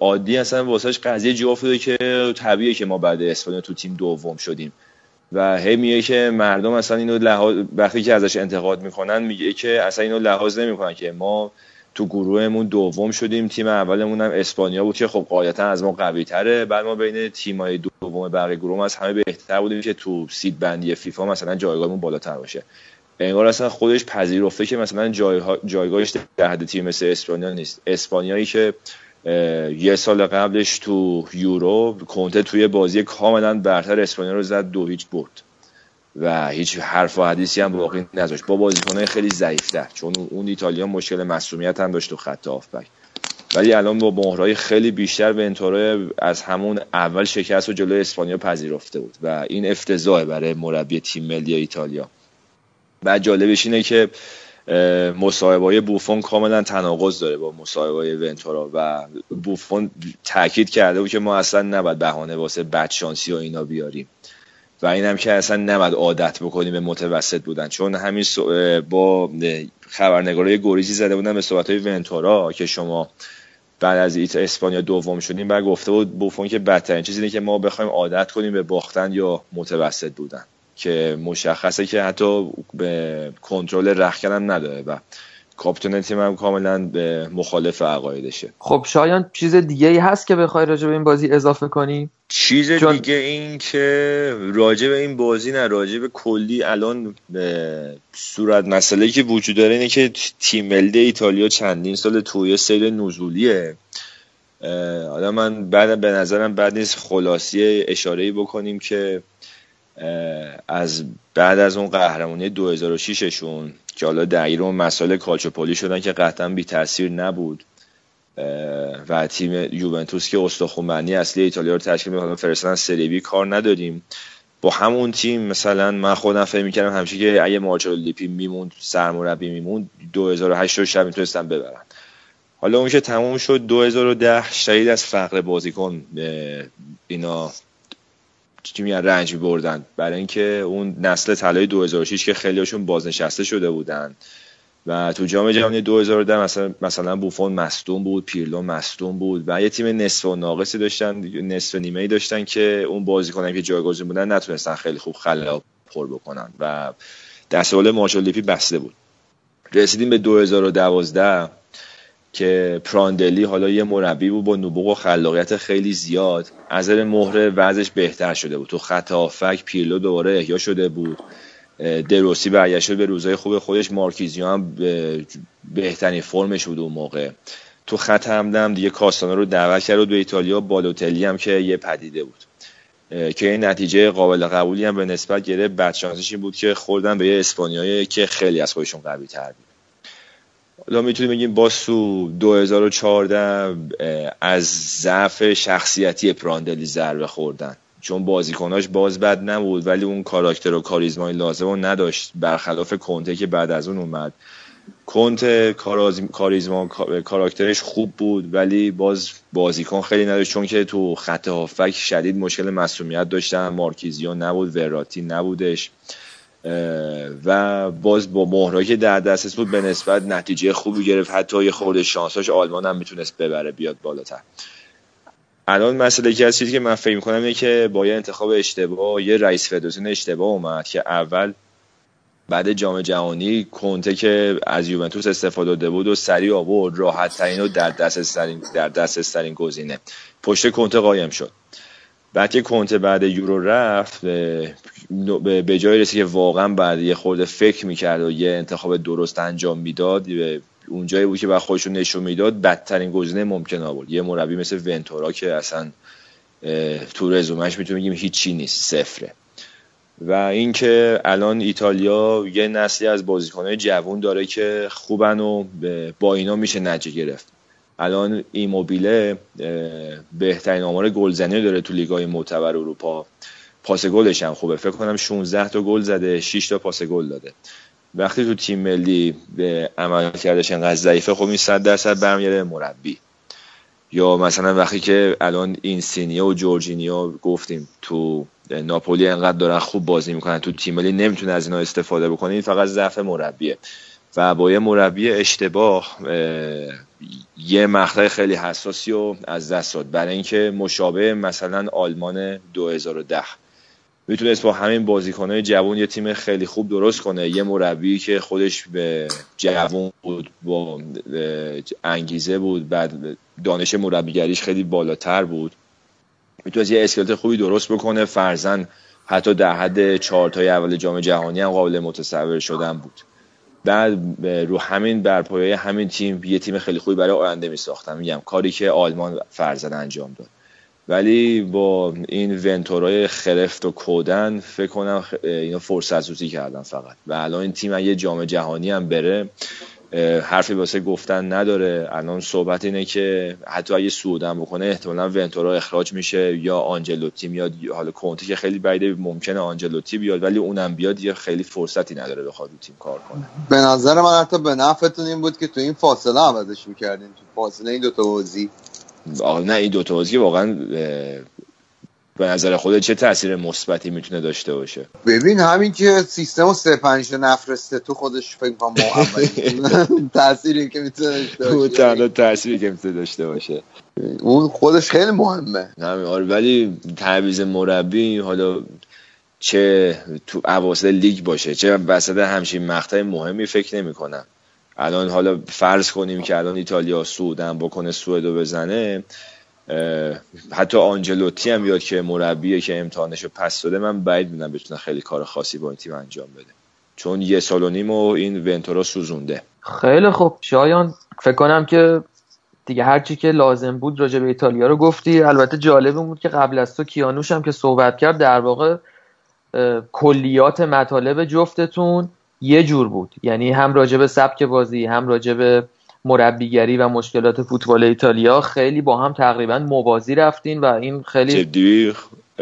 عادی اصلا واسهش قضیه جا افتاده که طبیعیه که ما بعد اسپانیا تو تیم دوم شدیم. و هی که مردم اصلا اینو لحاظ وقتی که ازش انتقاد می‌کنن میگه که اصلا اینو لحاظ نمی‌کنن که ما تو گروهمون دوم شدیم تیم اولمون هم اسپانیا بود که خب قاعدتا از ما قوی تره بعد ما بین تیمای دوم بقیه گروه از همه بهتر بودیم که تو سید بندی فیفا مثلا جایگاهمون بالاتر باشه. انگار اصلا خودش پذیرفته که مثلا جایگاهش در حد تیم مثل اسپانیا نیست. اسپانیایی که یه سال قبلش تو یورو کنته توی بازی کاملا برتر اسپانیا رو زد دو هیچ برد. و هیچ حرف و حدیثی هم باقی نذاشت. با بازیکنهای خیلی ضعیفتر چون اون ایتالیا مشکل مسئولیت هم داشت تو خط آفبک ولی الان با مهرهای خیلی بیشتر به انطوره از همون اول شکست و جلوی اسپانیا پذیرفته بود. و این افتضاحه برای مربی تیم ملی ایتالیا. و جالبش اینه که مصاحبه بوفون کاملا تناقض داره با مصاحبه ونتورا و بوفون تاکید کرده بود که ما اصلا نباید بهانه واسه بدشانسی و اینا بیاریم. و اینم که اصلا نباید عادت بکنیم به متوسط بودن. چون همین با خبرنگارای گوریزی زده بودن به صحبت های ونتورا که شما بعد از ایت اسپانیا دوم شدیم بعد گفته بود بوفون که بدترین چیزی که ما بخوایم عادت کنیم به باختن یا متوسط بودن. که مشخصه که حتی به کنترل رخکن هم نداره و کاپیتان تیم هم کاملا به مخالف عقایدشه. خب شایان چیز دیگه ای هست که بخوای راجع به این بازی اضافه کنی؟ چیز دیگه این که راجع به این بازی نه راجع به کلی الان صورت مسئله که وجود داره اینه که تیم ملی ایتالیا چندین سال توی سیر نزولیه. حالا من بعد به نظرم بعد نیست خلاصی اشاره بکنیم که از بعد از اون قهرمانی 2006 شون که حالا دقیق اون مسائل کالچوپولی شدن که قطعا بی تاثیر نبود و تیم یوونتوس که استخوانبندی اصلی ایتالیا رو تشکیل می‌کنه فرستادن سری بی کار نداریم. با همون تیم مثلا من خودم فکر می‌کردم همیشه که اگه مارچلو لیپی میموند سرمربی میموند 2008 رو شب می‌تونستن ببرن. حالا اون که تموم شد 2010 شدید از فقر بازیکن اینا چی میگن رنج بردن. برای اینکه اون نسل طلای 2006 که خیلیشون بازنشسته شده بودن. و تو جام جهانی 2010 مثلا مثلا بوفون مصدوم بود پیرلو مصدوم بود و یه تیم نصف و ناقصی داشتن نصف و نیمه داشتن که اون بازیکنان که جایگزین بودن نتونستن خیلی خوب خلا پر بکنن و دستول مارشال بسته بود. رسیدیم به 2012 که پراندلی حالا یه مربی بود با نبوغ و خلاقیت خیلی زیاد. از مهره وضعش بهتر شده بود. تو خط آفک پیرلو دوباره احیا شده بود. دروسی برگشته به روزای خوب خودش. مارکیزیو هم بهترین فرمش بود اون موقع. تو خط همدم دیگه کاستانو رو دعوت کرد به ایتالیا بالوتلی هم که یه پدیده بود. که این نتیجه قابل قبولی هم به نسبت گرفت. بدشانسش این بود که خوردن به یه اسپانیایی که خیلی از خودشون قوی تر بود. حالا می‌تونیم بگیم باز تو 2014 از ضعف شخصیتی پراندلی ضربه خوردن. چون بازیکناش باز بد نبود ولی اون کاراکتر و کاریزمای لازم رو نداشت برخلاف کنته که بعد از اون اومد. کنت کاریزما کاراکترش خوب بود ولی باز بازیکن خیلی نداشت چون که تو خط هافک شدید مشکل مسئولیت داشتن. مارکیزیو نبود وراتی نبودش. و باز با مهرایی که در دسترس بود به نسبت نتیجه خوبی گرفت. حتی یه خورده شانساش آلمان هم می‌تونست ببره بیاد بالاتر. الان مسئله که از چیزی که من فکر می‌کنم اینه که با یه انتخاب اشتباه یه رئیس فدراسیون اشتباه اومد که اول بعد جام جهانی کنته که از یوونتوس استفاده داده بود و سریع آورد راحت ترین و در دست در دست گزینه. پشت کنته قایم شد. بعد که کنته بعد یورو رفت به جای رسید که واقعا بعد یه خورده فکر می‌کرد و یه انتخاب درست انجام می‌داد. اون جایی بود که بعد خودشون نشون می‌داد بدترین گزینه ممکن آورد. یه مربی مثل ونتورا که اصلا تو رزومش می‌تونیم بگیم هیچی نیست صفره. و اینکه الان ایتالیا یه نسلی از بازیکنهای جوون داره که خوبن و با اینا میشه نجه گرفت. الان ایموبیله بهترین آمار گلزنی داره تو لیگای معتبر اروپا. پاس گلش هم خوبه. فکر کنم 16 تا گل زده 6 تا پاس گل داده. وقتی تو تیم ملی به عمل کردش انقدر ضعیفه خب این 100 درصد برمیگرده مربی. یا مثلا وقتی که الان این سینیا و جورجینیا گفتیم تو ناپولی انقدر دارن خوب بازی می‌کنن تو تیم ملی نمی‌تونه از اینا استفاده بکنه. این فقط ضعف مربیه. و با یه مربی اشتباه یه مقطع خیلی حساسی رو از دست داد. برای اینکه مشابه مثلا آلمان 2010 می‌تونست با همین بازیکنهای جوان یه تیم خیلی خوب درست کنه. یه مربی که خودش به جوان بود با انگیزه بود بعد دانش مربیگریش خیلی بالاتر بود. می‌تونست یه اسکلت خوبی درست بکنه. فرزن حتی در حد چهارتای اول جام جهانی هم قابل متصور شدن بود. بعد رو همین برپایه همین تیم یه تیم خیلی خوبی برای آینده می ساختم میگم کاری که آلمان فرزن انجام داد. ولی با این ونتورای خرفت و کودن فکر کنم اینا فرصت سوزی کردن فقط. و الان این تیم یه جام جهانی هم بره حرفی واسه گفتن نداره. الان صحبت اینه که حتی اگه سودن بکنه احتمالا ونتورا اخراج میشه یا آنجلوتی میاد. حالا کنتی که خیلی بعیده ممکنه آنجلوتی بیاد ولی اونم بیاد یه خیلی فرصتی نداره بخواد رو تیم کار کنه. به نظر من حتی به نفعتون این بود که تو این فاصله عوضش می‌کردین. تو فاصله این دوتا بازی. نه این دوتا بازی واقعا به نظر خودت چه تاثیر مثبتی می‌تونه داشته باشه؟ ببین همین که سیستم و سه پنج نفرسته تو خودش فکر کنم (laughs) تأثیری که می‌تونه داشته باشه. تأثیری که می‌تونه داشته باشه. اون خودش خیلی مهمه. همین آره ولی تعویض مربی حالا چه تو اواسط لیگ باشه چه وسط همچین مقطع مهمی فکر نمی کنم الان حالا فرض کنیم که الان ایتالیا سودن بکنه سوئدو بزنه حتی آنجلوتی هم بیاد که مربیه که امتحانش رو پس داده من بعید می‌دونم بتونه خیلی کار خاصی با این تیم انجام بده. چون یه سال و نیم و این ونتورا سوزونده. خیلی خوب. شایان فکر کنم که دیگه هرچی که لازم بود راجع به ایتالیا رو گفتی. البته جالب بود که قبل از تو کیانوش هم که صحبت کرد در واقع کلیات مطالب جفتتون یه جور بود. یعنی هم راجع به سبک بازی هم راجع به مربیگری و مشکلات فوتبال ایتالیا خیلی با هم تقریبا موازی رفتین و این خیلی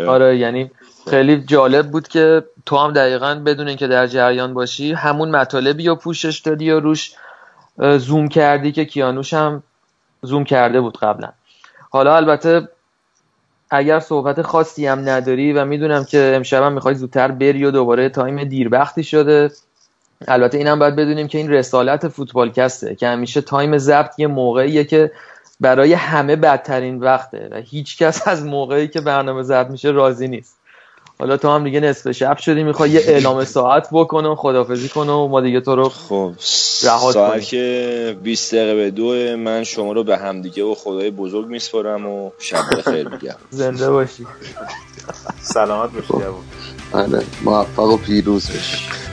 آره یعنی خیلی جالب بود که تو هم دقیقا بدون اینکه در جریان باشی همون مطالبی رو پوشش دادی و روش زوم کردی که کیانوش هم زوم کرده بود قبلا. حالا البته اگر صحبت خاصی هم نداری و می‌دونم که امشب هم می‌خوای زودتر بری و دوباره time دیروقتی شده البته اینم باید بدونیم که این رسالت فوتبالکسته که همیشه time ضبط یه موقعیه که برای همه بدترین وقته و هیچ کس از موقعی که برنامه ضبط میشه راضی نیست. حالا تو هم دیگه نصف شب شدی می‌خوای یه اعلام ساعت بکنه و خدافظی کنه و ما دیگه تو رو خب ساعت که 20 دقیقه به دو من شما رو به همدیگه و خدای بزرگ میسپارم و شب بخیر میگم زنده باشی. سلامت باشی بله موفق و پیروز باشی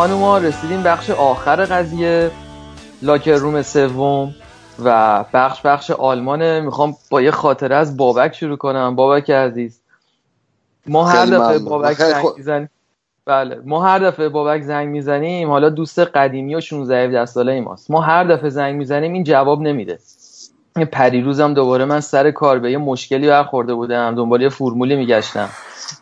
خانوما رسیدیم بخش آخر قضیه لاکر روم سوم و بخش بخش آلمانه. می‌خوام با یه خاطره از بابک شروع کنم. بابک عزیز ما هر دفعه. بابک زنگ می‌زنیم. بله ما هر دفعه بابک زنگ می‌زنیم حالا دوست قدیمی و 16 17 ساله ای ماست ما هر دفعه زنگ می‌زنیم این جواب نمیده. پریروزم دوباره من سر کار به یه مشکلی برخورده بودم. دنبال یه فرمولی میگشتم.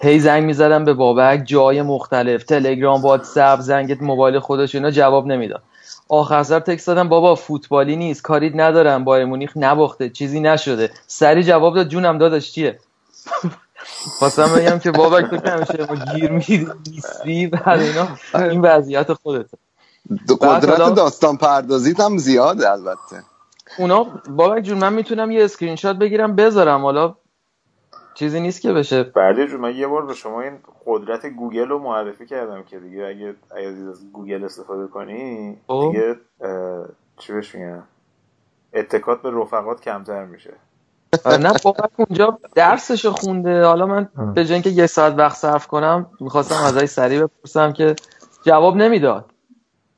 هی زنگ می‌زدم به بابک جای مختلف تلگرام واتساپ زنگ موبایل خودش اینا جواب نمی‌داد. آخر سر text دادم بابا فوتبالی نیست کاریت ندارم. بایرن مونیخ نباخته چیزی نشده. سریع جواب داد جونم داداش چیه؟ (laughs) خواستم بگم که بابک تو که همیشه ما گیر میدی بعد اینا. این وضعیت خودته. دو بعد قدرت داستان پردازیت هم زیاده البته. اونا بابک جون من می‌تونم یه اسکرین شات بگیرم بذارم. حالا چیزی نیست که بشه. بله جون من یه بار به شما این قدرت گوگل رو معرفی کردم که دیگه اگه از گوگل استفاده کنی خب. دیگه چی بهش میگن؟ اتکات به رفقات کمتر میشه. نه بابک اونجا درسش رو خونده. حالا من به جای اینکه یه ساعت وقت صرف کنم می‌خواستم ازش سریع بپرسم که جواب نمی‌داد.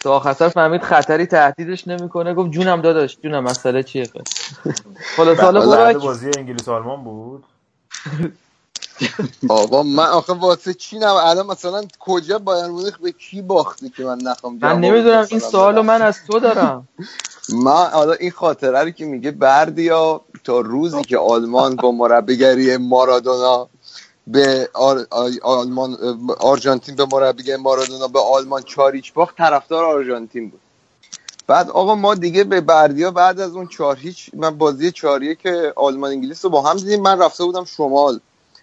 تا آخر سر فهمید خطری تهدیدش نمی‌کنه. گفت جونم داداش جونم مسئله چیه؟ خلاص حالا بازی انگلیس آلمان بود. (laughs) آقا من آخه واسه چی نم الان مثلا کجا بایر مونیخ به کی باخته که من نخوام من نمی‌دونم این سوالو؟ من از تو دارم. (laughs) من حالا این خاطره رو که میگه بردیا تا روزی که آلمان با مربیگری مارادونا به آر... آلمان آرژانتین به مربیگری مارادونا به آلمان چاریچ باخت طرفدار آرژانتین بود. بعد آقا ما دیگه به بردیا بعد از اون چهار هیچ من بازی چاریه که آلمان انگلیس رو با هم دیدیم من رفته بودم شمال.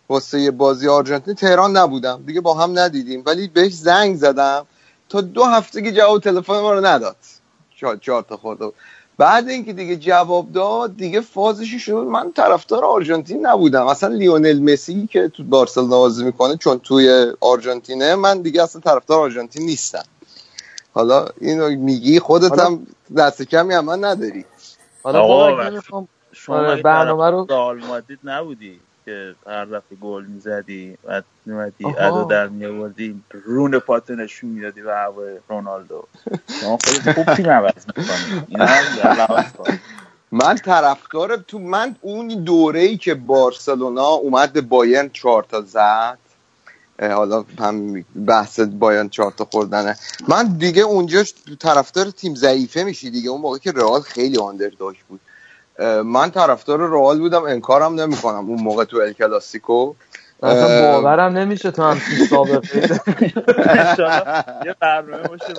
واسه بازی آرژانتین تهران نبودم دیگه با هم ندیدیم. ولی بهش زنگ زدم تا دو هفتگی جواب تلفن ما رو نداد. چهار, تا خورده. بعد اینکه دیگه جواب داد دیگه فازش شد. من طرفدار آرژانتین نبودم. اصلا لیونل مسی که تو بارسلونا بازی می‌کنه چون توی آرژانتینه من دیگه اصلا طرفدار آرژانتین نیستم. حالا اینو میگی خودت هم دست کمی هم من نداری. حالا نمی‌خوام شما آره، برنامه رو- نبودی؟ که هر دفعه گل می‌زدی بعد میمدی. ادا در میآوردی رون پاتو نشون می‌دادی به هوای رونالدو. شما خیلی خوب تیم عوض می‌کنی. من طرفدار تو من اون دوره ای که بارسلونا اومد به بایرن چهار تا زد. حالا هم بحث بایرن چهار تا خوردنه. من دیگه اونجا طرفدار تیم ضعیفه میشی دیگه. اون موقع که رئال خیلی آندرداگ بود. من طرفدار رئال بودم انکارم نمی‌کنم اون موقع تو ال کلاسیکو. اصلا باورم نمیشه تو هم سابقه یه برنامه باشه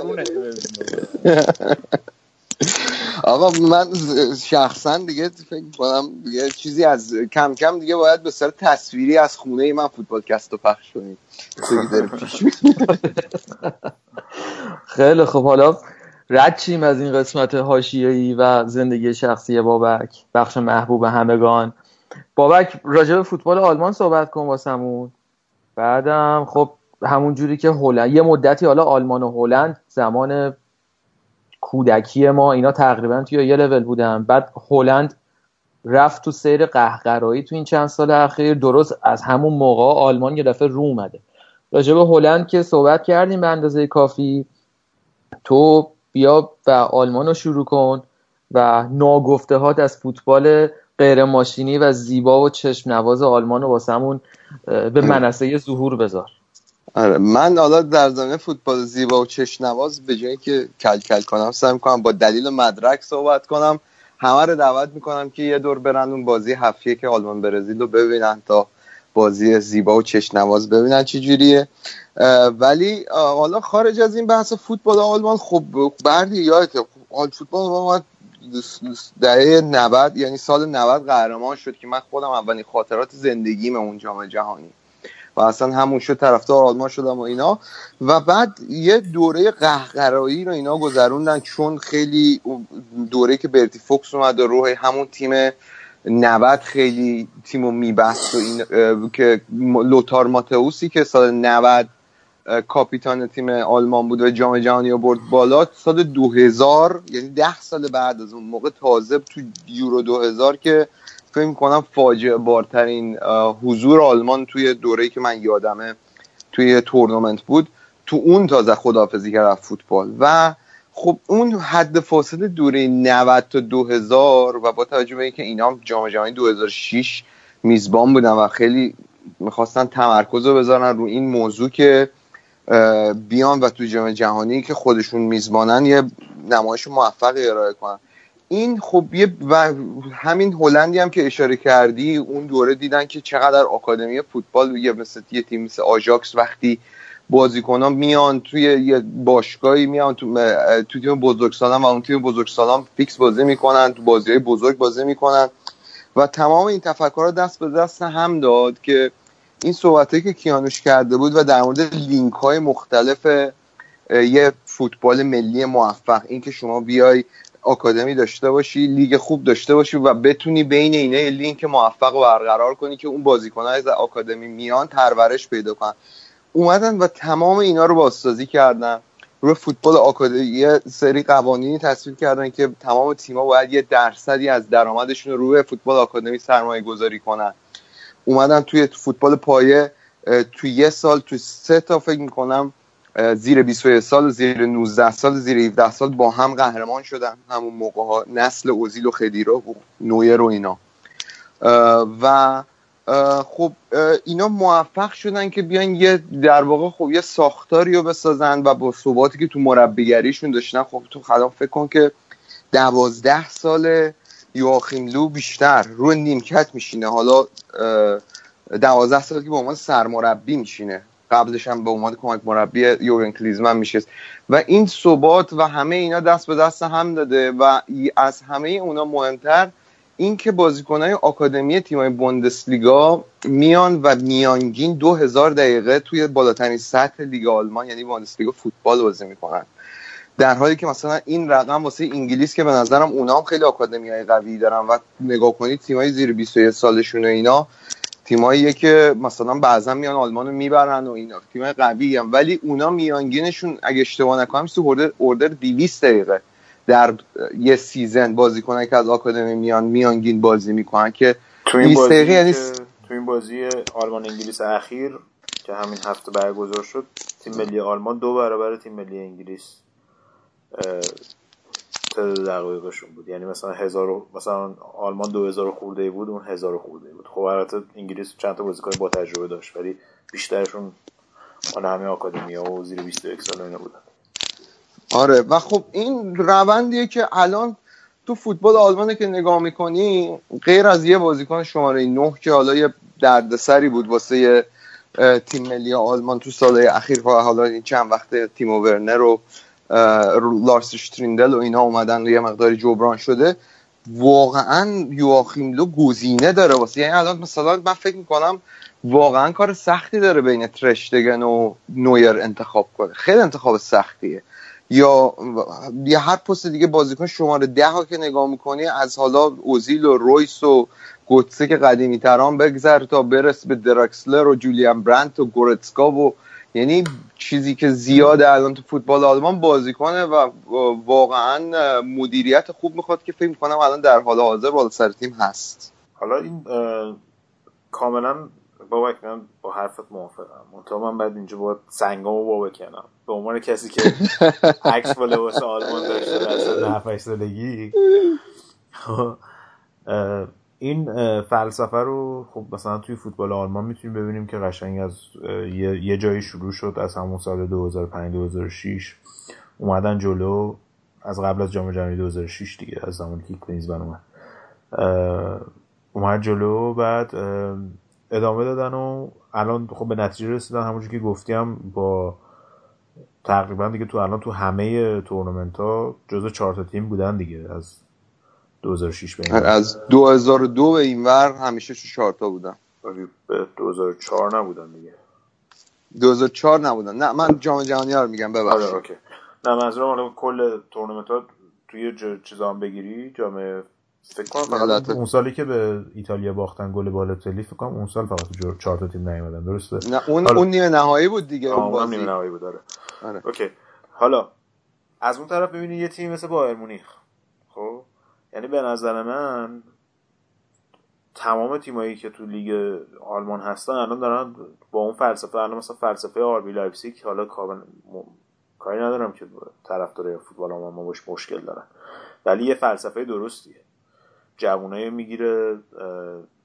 آقا من شخصا دیگه فکر کنم دیگه چیزی از کم کم دیگه باید به سر تصویری از خونه من فوتبال کست رو پخش کنیم. خیلی خب حالا رد شیم از این قسمت حاشیه‌ای و زندگی شخصی بابک. بخش محبوب همگان. بابک راجع به فوتبال آلمان صحبت کن واسمون. بعدم خب همون جوری که هلند یه مدتی حالا آلمان و هلند زمان کودکی ما اینا تقریبا توی یه لول بودن. بعد هلند رفت تو سیر قهقرایی تو این چند سال اخیر. درست از همون موقع آلمان یه دفعه رو اومده. راجع به هلند که صحبت کردیم به اندازه کافی تو بیا و آلمان رو شروع کن و ناگفتهات از فوتبال غیر ماشینی و زیبا و چشم نواز آلمان رو واسمون به منصه ظهور بذار. آره من حالا در زمینه فوتبال زیبا و چشنواز به جایی که کل کل کنم سعی می‌کنم با دلیل و مدرک صحبت کنم. همه رو دعوت می‌کنم که یه دور برن اون بازی هفته که آلمان برزیل رو ببینن تا بازی زیبا و چشنواز ببینن چی جوریه. ولی حالا خارج از این بحث فوتبال آلمان خب بردی یادته آل- فوتبال آلمان دهه 90 یعنی سال 90 قهرمان شد که من خودم اولین خاطرات زندگیم اون جام جهانی. و اصلا همون شد طرفدار آلمان شدم و اینا. و بعد یه دوره قهقرایی رو اینا گذروندن چون خیلی دوره که برتی فوکس اومد و روح همون تیم 90 خیلی تیم رو میبست و این که لوتار ماتئوسی که سال 90 اه، کاپیتان تیم آلمان بود و جام جهانی برد بالا. سال 2000 یعنی ده سال بعد از اون موقع تازه تو یورو 2000 که فکر کنم فاجعه بارترین حضور آلمان توی دوره‌ای که من یادمه توی تورنمنت بود. تو اون تازه خداحافظی کرد فوتبال. و خب اون حد فاصله دوره 90 تا 2000 و با توجه به اینکه اینا جام جهانی 2006 میزبان بودن و خیلی می‌خواستن تمرکز رو بذارن رو این موضوع که بیان و تو جام جهانی که خودشون میزبانن یه نمایش موفقی ارائه کنن. این خب یه و همین هلندی هم که اشاره کردی اون دوره دیدن که چقدر آکادمی فوتبال یه مثل یه تیم مثل آژاکس وقتی بازیکنان میان توی یه باشگاهی میان تو, تو تیم بزرگسالان و اون تیم بزرگسالان فیکس بازی می‌کنن تو بازی های بزرگ بازی می‌کنن. و تمام این تفکرات دست به دست هم داد که این صحبته که کیانوش کرده بود و در مورد لینک های مختلف یه فوتبال ملی موفق این که شما بیای آکادمی داشته باشی لیگ خوب داشته باشی و بتونی بین اینه لینک موفق رو برقرار کنی که اون بازیکن از آکادمی میان پرورش پیدا کنن. اومدن و تمام اینا رو بازسازی کردن. روی فوتبال آکادمی یه سری قوانینی تصویب کردن که تمام تیم‌ها باید یه درصدی از درآمدشون رو روی فوتبال آکادمی سرمایه گذاری کنن. اومدن توی فوتبال پایه توی یه سال توی سه تا فکر می‌کنم زیر 21 سال زیر 19 سال زیر 17 سال با هم قهرمان شدن همون موقع ها نسل اوزیل و خدیرا و نویر و اینا. و خب اینا موفق شدن که بیان یه در واقع خب یه ساختاری رو بسازن و با ثباتی که تو مربیگریشون داشتن خب تو خدا فکر کن که دوازده سال یواخیم لو بیشتر روی نیمکت میشینه. حالا دوازده سال که به عنوان سرمربی میشینه. قبلش هم به عنوان کمک مربی یورگن کلیزمن میشه و این ثبات و همه اینا دست به دست هم داده و از همه اونا مهمتر این که بازیکنهای آکادمی تیمای بوندسلیگا میان و میانگین دو هزار دقیقه توی بالاترین سطح لیگ آلمان یعنی بوندسلیگا فوتبال بازی می‌کنن. در حالی که مثلا این رقم واسه انگلیس که به نظرم اونا هم خیلی آکادمی های قوی دارن و نگاه کنید تیمای زیر 21 سالشون و اینا تیماییه که مثلا بعضا میان آلمان رو می‌برن و اینا تیمای قوی هم. ولی اونا میانگینشون اگه اشتباه نکنم تو اوردر 200 دقیقه در یه سیزن بازی کنن که از آکادمی میان میانگین بازی می‌کنن که تو این بازی یعنی تو این بازی آلمان انگلیس اخیر که همین هفته برگزار شد تیم ملی آلمان دو برابر تیم ملی انگلیس. تعداد دقایقشون بود. یعنی مثلا هزار مثلا آلمان دو هزار خورده بود اون هزار خورده بود. خب البته انگلیس چند تا بازیکن با تجربه داشت ولی بیشترشون مال همه آکادمیا و زیر 21 سال اینا بودن. آره و خب این روندیه که الان تو فوتبال آلمان که نگاه می‌کنی غیر از یه بازیکن شماره 9 که حالا یه دردسری بود واسه تیم ملی آلمان تو سالهای اخیر حالا این چند وقت تیم ورنر رو لارس شتریندل و اینا اومدن یه مقداری جبران شده واقعا یواخیم لو گزینه داره واسه. یعنی الان مثلا من فکر می‌کنم واقعا کار سختی داره بین ترشتگن و نویر انتخاب کنه. خیلی انتخاب سختیه. یا یه هر پست دیگه بازیکن شماره ده ها که نگاه می‌کنی از حالا اوزیل و رویس و گوتسه که قدیمی تران بگذر تا برس به دراکسلر و جولیان برانت و گورتسکا و یعنی چیزی که زیاده الان تو فوتبال آلمان بازی کنه و واقعا مدیریت خوب می‌خواد که فکر می‌کنم الان در حال حاضر بالا سر تیم هست. حالا این کاملا بابک من با حرفت موافقم. منتها من بعد اینجا باید سنگامو با بکنم. به عنوان کسی که عکس با لباس آلمان داشته در سالگی. (laughs) این فلسفه رو خب مثلا توی فوتبال آلمان می‌تونیم ببینیم که قشنگ از یه, جایی شروع شد از همون سال 2005 2006 اومدن جلو از قبل از جام جهانی 2006 دیگه از زمانی که کلینزمن اومد. اومد جلو بعد ادامه دادن و الان خب به نتیجه رسیدن. همونجور که گفتیم با تقریبا دیگه تو الان تو همه تورنمنت ها جز چهار تا تیم بودن دیگه از 2006 به این از 2002 به این ور همیشه تو چهار تا بودن ولی به 2004 نبودن دیگه. 2004 نبودن. نه من جام جهانی رو میگم ببخشید. آره okay. نه منظورم الان کل تورنمنت ها توی چیزا هم بگیری جام فکر کنم اون سالی که به ایتالیا باختن گل بالوتلی فکر کنم اون سال فقط تو چهار تا تیم نیومدن درسته؟ نه اون حالا... اون نیمه نهایی بود دیگه اون بازی. نیمه نهایی بود داره آره. okay. حالا از اون طرف ببینی یه تیم مثل بایرن مونیخ. یعنی به نظر من تمام تیمایی که تو لیگ آلمان هستن الان دارن با اون فلسفه الان مثلا فلسفه آربی لایپزیگ حالا کاری ندارم که طرفدار فوتبال آلمان ما باش مشکل دارن. ولی یه فلسفه درستیه. جوونای می‌گیره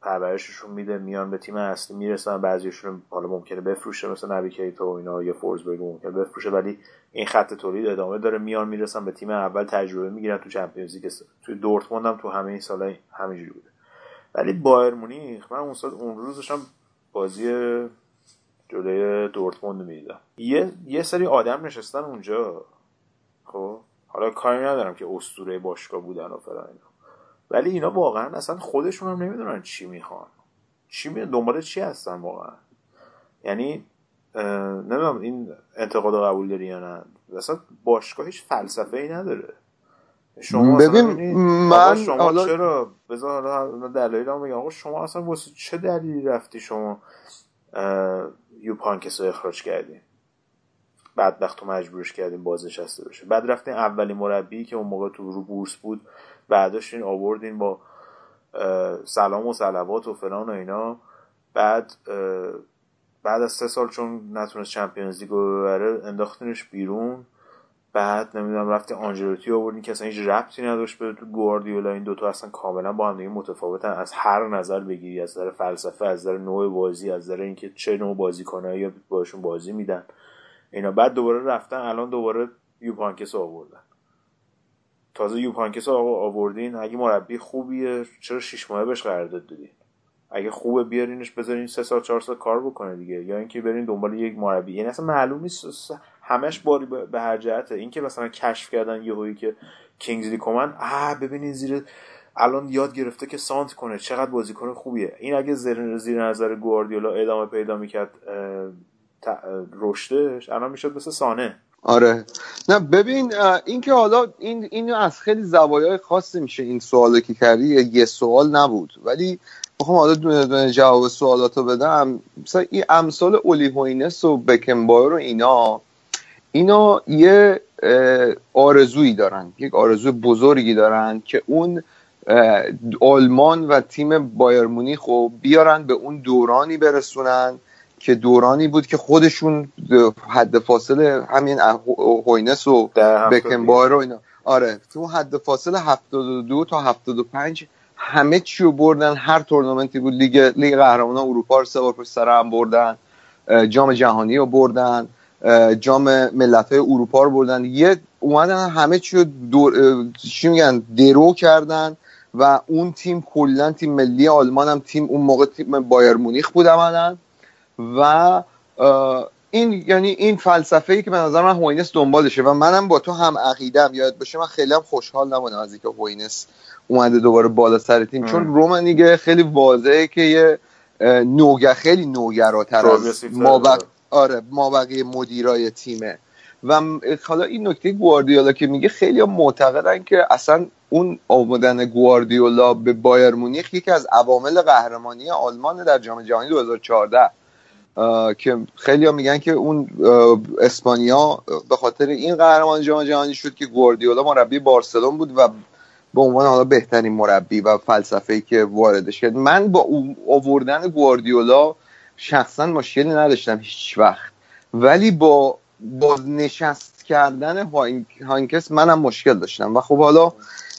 پرورششون میده میان به تیم اصلی می‌رسن بعضیشون حالا ممکنه بفروشه مثل نبی کیتا و اینا یا فورسبرگ ممکنه بفروشه ولی این خط تولید ادامه داره. میان می‌رسن به تیم اول تجربه می‌گیرن تو چمپیونز لیگ تو دورتموند هم تو همه این سالا همینجوری بوده. ولی بایر مونیخ من اون سال اون روزشم بازی جلوی دورتموند می‌دیدم. یه یه سری آدم نشستن اونجا. خب؟ حالا کاری ندارم که اسطوره باشگاه بودن و فلان اینا. ولی اینا واقعا اصلا خودشون هم نمی‌دونن چی می‌خوان. چی می دنبال چی هستن واقعا؟ یعنی نمی‌دونم این انتقاد قبول داری یا نه. اصلا باشگاه هیچ فلسفه ای نداره. شما ببین من شما حالا... چرا؟ بذار حالا دلایل هم بگم. آقا شما اصلا واسه چه دلیلی رفتی شما یو پانکس رو اخراج کردیم بعد وقت مجبورش کردیم بازنشسته بشه. بعد رفتین اولین مربی که اون موقع تو رو بورس بود بعدش این آوردین با سلام و سلوات و فلان و اینا. بعد بعد از سه سال چون نتونست چمپیونز لیگ ببره انداختینش بیرون. بعد نمی‌دونم رفتی آنجلوتی آوردین که اصلا هیچ ربطی نداشت به تو گواردیولا. این دوتا اصلا کاملا با هم دیگه متفاوتن. از هر نظر بگیری از نظر فلسفه از نظر نوع بازی از نظر اینکه چه نوع بازی کنه یا باشون بازی میدن. اینا. بعد دوباره رفتن الان دوباره یوپانکس آوردن. تازه یوپانکس آوردین اگه مربی خوبیه چرا شش ماهه بهش قرارداد دادین اگه خوبه بیارینش بذارین سه سال چهار سال کار بکنه دیگه. یا اینکه برین دنبال یک مربی. یعنی اصلا معلوم نیست همش باری به هر جهته. اینکه مثلا کشف کردن یهویی که کینگزلی کومن آ ببینین زیر الان یاد گرفته که سانت کنه. چقدر بازیکن خوبیه. این اگه زیر, زیر نظر گواردیولا ادامه پیدا می‌کرد رشدش الان می‌شد مثل سانه. آره. نه ببین این که حالا این اینو از خیلی زوایای خاصی میشه این سوالی که کردی یه سوال نبود. ولی بخوام حالا دونه دونه جواب سوالاتو بدم. مثلا این امثال اولی هوینس و بکنبایر و اینا اینا یه آرزویی دارن. یک آرزوی بزرگی دارن که اون آلمان و تیم بایر مونیخ بیارن به اون دورانی برسونن. که دورانی بود که خودشون حد فاصله همین هوینس و بکنبایر و اینا. آره تو حد فاصله 72 تا 75 همه چی رو بردن. هر تورنمنتی بود. لیگ لیگ قهرمانان اروپا رو سه بار پشت سر هم بردن. جام جهانی رو بردن. جام ملت های اروپا رو بردن. یه اومدن همه چی رو دور چی میگن درو کردن و اون تیم کلا تیم ملی آلمان هم تیم اون موقع تیم بایرن مونیخ بود عملا. و این یعنی این فلسفه ای که به نظر من هوینس دنبالشه و منم با تو هم عقیدم یاد باشه من خیلی هم خوشحال نمونم از اینکه هوینس اومده دوباره بالا سر تیم. چون رومنیگه خیلی واضحه که یه نوگه خیلی نوگراتر از ما آره ما بقیه مدیرای تیمه. و حالا این نکته گواردیولا که میگه خیلی معتقدن که اصلا اون آمدن گواردیولا به بایرن مونیخ یکی از عوامل قهرمانی آلمان در جام جهانی 2014 که خیلی ها میگن که اون اسپانیا به خاطر این قهرمان جام جهانی شد که گواردیولا مربی بارسلون بود و به عنوان حالا بهترین مربی و فلسفه‌ای که واردش کرد. من با آوردن گواردیولا شخصا مشکلی نداشتم هیچ وقت. ولی با با نشست کردن هانکس منم مشکل داشتم. و خب حالا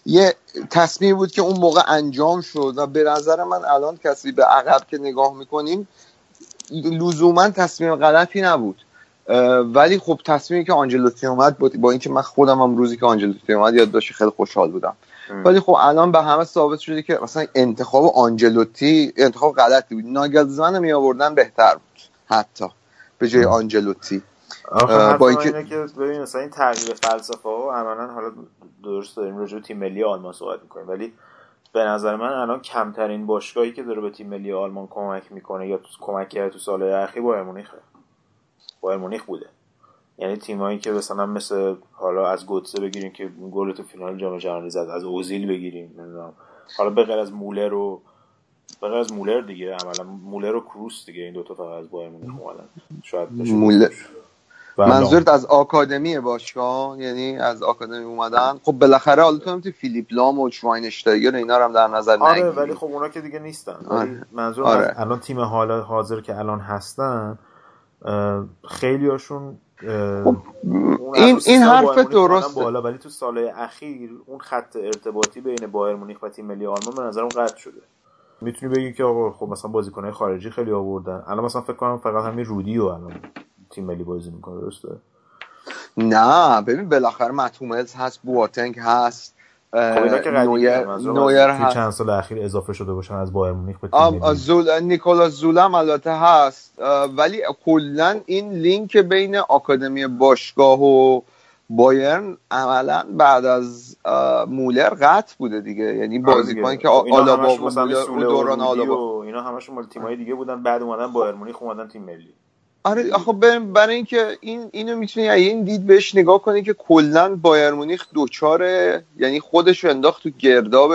یه تصمیم بود که اون موقع انجام شد و به نظر من الان کسی به عقب که نگاه می‌کنیم لزوما تصمیم غلطی نبود. ولی خب تصمیمی که آنجلوتی اومد با اینکه من خودم هم روزی که آنجلوتی اومد یاد داشت خیلی خوشحال بودم. ولی خب الان به همه ثابت شده که مثلا انتخاب آنجلوتی انتخاب غلطی بود. ناگلزمن می آوردن بهتر بود حتی به جای آنجلوتی. با اینکه که ببین مثلا این تغییر فلسفه ها عملا حالا درست داریم راجع تیم ملی آلمان صحبت می‌کنیم ولی به نظر من الان کمترین باشگاهی که داره به تیم ملی آلمان کمک می‌کنه یا کمک کرده تو سال اخیر بایر مونیخه. بایر مونیخ بوده. یعنی تیمایی که مثلا مثل حالا از گوتسه بگیریم که گل تو فینال جام جهانی زد از اوزیل بگیریم نمی‌دونم. حالا به غیر از مولر و به غیر از مولر دیگه عملا مولر و کروس دیگه این دوتا فقط از بایر مونیخ اومدن. شاید مولر منظورت از آکادمی باشگاه؟ یعنی از آکادمی اومدن؟ خب بالاخره حالا تو نمی‌تونی فیلیپ لام و شواینشتایگر اینا رو هم در نظر آره نگیری. ولی خب اونا که دیگه نیستن. آره. منظور آره. از- الان تیم حالا حاضر که الان هستن خیلی هاشون اون این این سال حرف درسته. بالا ولی تو سالهای اخیر اون خط ارتباطی بین بایر مونیخ و تیم ملی آلمان به نظرم قطع شده. می‌تونی بگی که آقا خب مثلا بازیکنهای خارجی خیلی آوردن. الان مثلا فکر کنم فقط همین رودی و الان. تیم ملی بازی می‌کنه درسته؟ نه ببین بالاخره متوملز هست بواتنگ هست خب نویر, نویر هست. چند سال اخیر اضافه شده باشن از بایر مونیخ به تیم زول... نیکولاس زولا هم البته هست ولی کلا این لینک بین آکادمی باشگاه و بایرن عملا بعد از مولر قطع بوده دیگه. یعنی بازیکنی که خب اینا آلابا و دوران آلابا. اینا همشون مال تیمای دیگه بودن بعد اومدن بایر مونیخ اومدن تیم ملی. آره آخه برای اینکه این اینو می‌تونی این دید بهش نگاه کنی که کلا بایر مونیخ دوچاره یعنی خودش انداخت تو گرداب